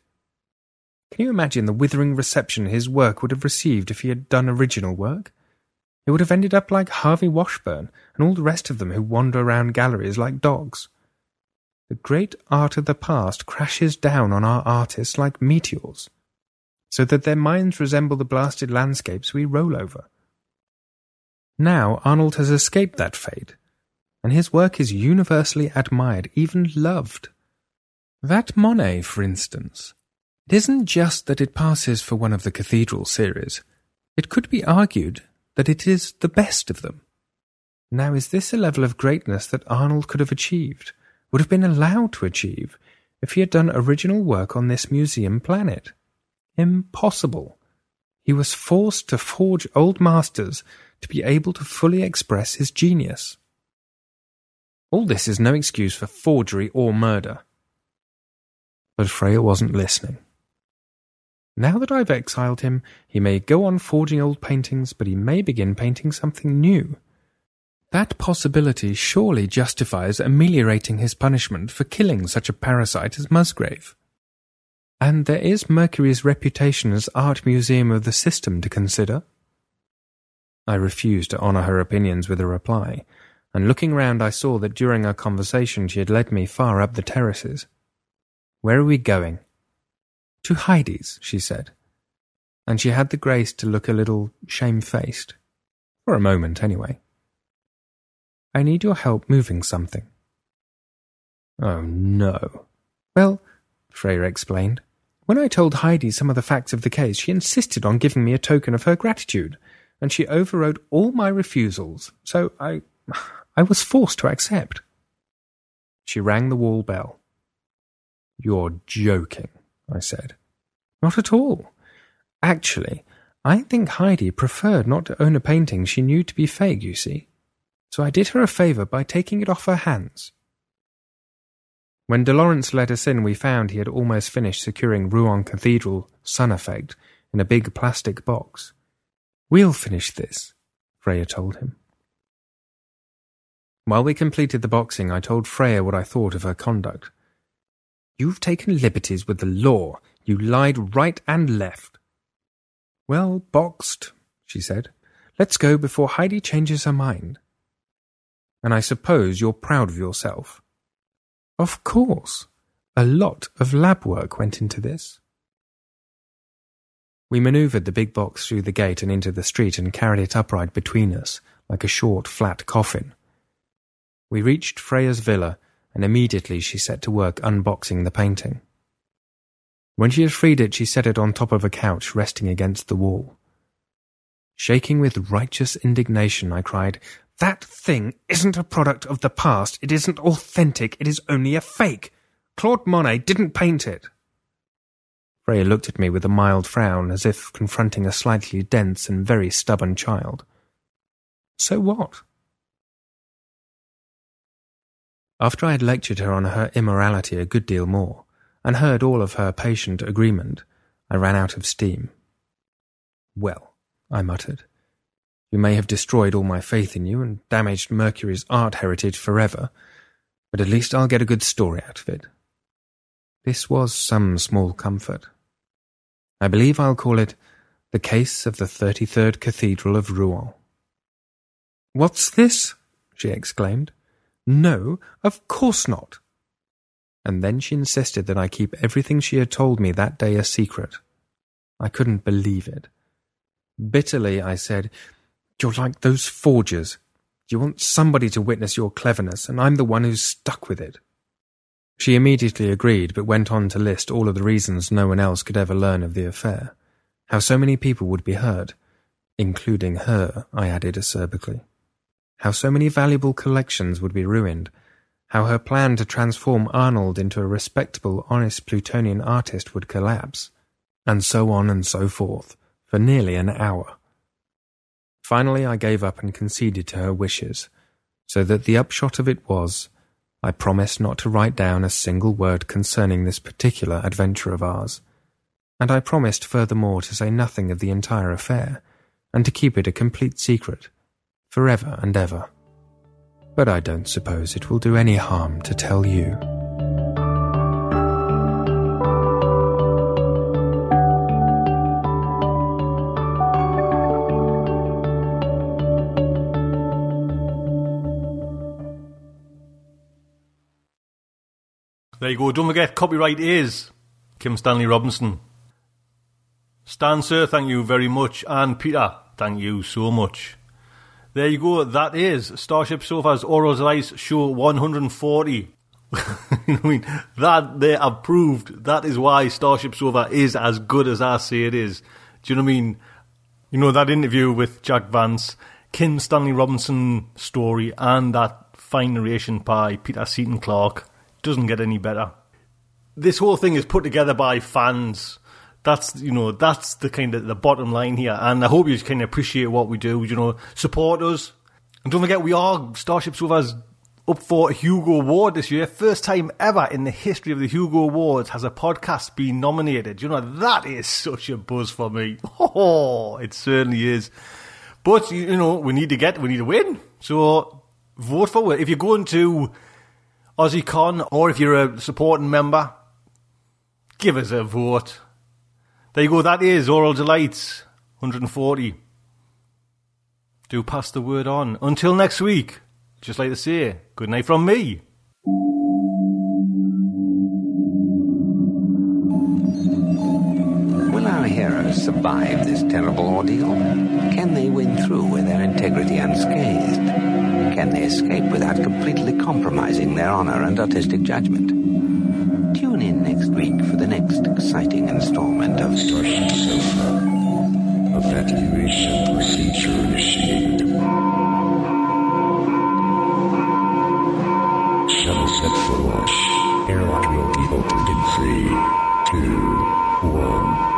Can you imagine the withering reception his work would have received if he had done original work? It would have ended up like Harvey Washburn and all the rest of them who wander around galleries like dogs. The great art of the past crashes down on our artists like meteors, so that their minds resemble the blasted landscapes we roll over. Now Arnold has escaped that fate, and his work is universally admired, even loved. That Monet, for instance, it isn't just that it passes for one of the cathedral series. It could be argued that it is the best of them. Now, is this a level of greatness that Arnold could have achieved, would have been allowed to achieve, if he had done original work on this museum planet? Impossible. He was forced to forge old masters to be able to fully express his genius. All this is no excuse for forgery or murder. But Freya wasn't listening. Now that I've exiled him, he may go on forging old paintings, but he may begin painting something new. That possibility surely justifies ameliorating his punishment for killing such a parasite as Musgrave. And there is Mercury's reputation as art museum of the system to consider. I refused to honour her opinions with a reply, and looking round I saw that during our conversation she had led me far up the terraces. Where are we going? To Heidi's, she said, and she had the grace to look a little shamefaced. For a moment, anyway. I need your help moving something. Oh, no. Well, Freya explained, when I told Heidi some of the facts of the case, she insisted on giving me a token of her gratitude, and she overrode all my refusals, so I. I was forced to accept. She rang the wall bell. You're joking, I said. Not at all. Actually, I think Heidi preferred not to own a painting she knew to be fake, you see. So I did her a favour by taking it off her hands. When De Lawrence let us in, we found he had almost finished securing Rouen Cathedral sun effect in a big plastic box. We'll finish this, Freya told him. While we completed the boxing, I told Freya what I thought of her conduct. You've taken liberties with the law. You lied right and left. Well, boxed, she said. Let's go before Heidi changes her mind. And I suppose you're proud of yourself. Of course. A lot of lab work went into this. We manoeuvred the big box through the gate and into the street and carried it upright between us, like a short, flat coffin. We reached Freya's villa, and immediately she set to work unboxing the painting. When she had freed it, she set it on top of a couch resting against the wall. Shaking with righteous indignation, I cried, That thing isn't a product of the past. It isn't authentic. It is only a fake. Claude Monet didn't paint it. Freya looked at me with a mild frown, as if confronting a slightly dense and very stubborn child. So what? After I had lectured her on her immorality a good deal more, and heard all of her patient agreement, I ran out of steam. Well, I muttered, you may have destroyed all my faith in you and damaged Mercury's art heritage forever, but at least I'll get a good story out of it. This was some small comfort. I believe I'll call it The Case of the Thirty-third Cathedral of Rouen. What's this? she exclaimed. No, of course not. And then she insisted that I keep everything she had told me that day a secret. I couldn't believe it. Bitterly, I said, You're like those forgers. You want somebody to witness your cleverness, and I'm the one who's stuck with it. She immediately agreed, but went on to list all of the reasons no one else could ever learn of the affair. How so many people would be hurt. Including her, I added acerbically how so many valuable collections would be ruined, how her plan to transform Arnold into a respectable, honest Plutonian artist would collapse, and so on and so forth, for nearly an hour. Finally, I gave up and conceded to her wishes, so that the upshot of it was, I promised not to write down a single word concerning this particular adventure of ours, and I promised furthermore to say nothing of the entire affair, and to keep it a complete secret forever and ever. But I don't suppose it will do any harm to tell you. There you go. Don't forget, copyright is Kim Stanley Robinson. Stan, sir, thank you very much. And Peter, thank you so much. There you go. That is Starship Sofa's Aural Delights Show 140. I mean, that they approved. That is why Starship Sofa is as good as I say it is. Do you know what I mean? You know, that interview with Jack Vance, Kim Stanley Robinson story and that fine narration by Peter Seaton Clark doesn't get any better. This whole thing is put together by fans. That's you know that's the kind of the bottom line here, and I hope you kind of appreciate what we do. You know, support us, and don't forget we are Starship Sofa's up for a Hugo Award this year. First time ever in the history of the Hugo Awards has a podcast been nominated. You know, that is such a buzz for me. Oh, it certainly is. But, you know, we need to get, we need to win. So vote for it. If you're going to AussieCon or if you're a supporting member, give us a vote. There you go. That is Aural Delights 140. Do pass the word on. Until next week. Just like to say, good night from me. Will our heroes survive this terrible ordeal? Can they win through with their integrity unscathed? Can they escape without completely compromising their honor and artistic judgment? Tune in next week for the next exciting installment of Starship Sofa. Evacuation procedure initiated. Shuttle set for launch. Airlock will be opened in three, two, one.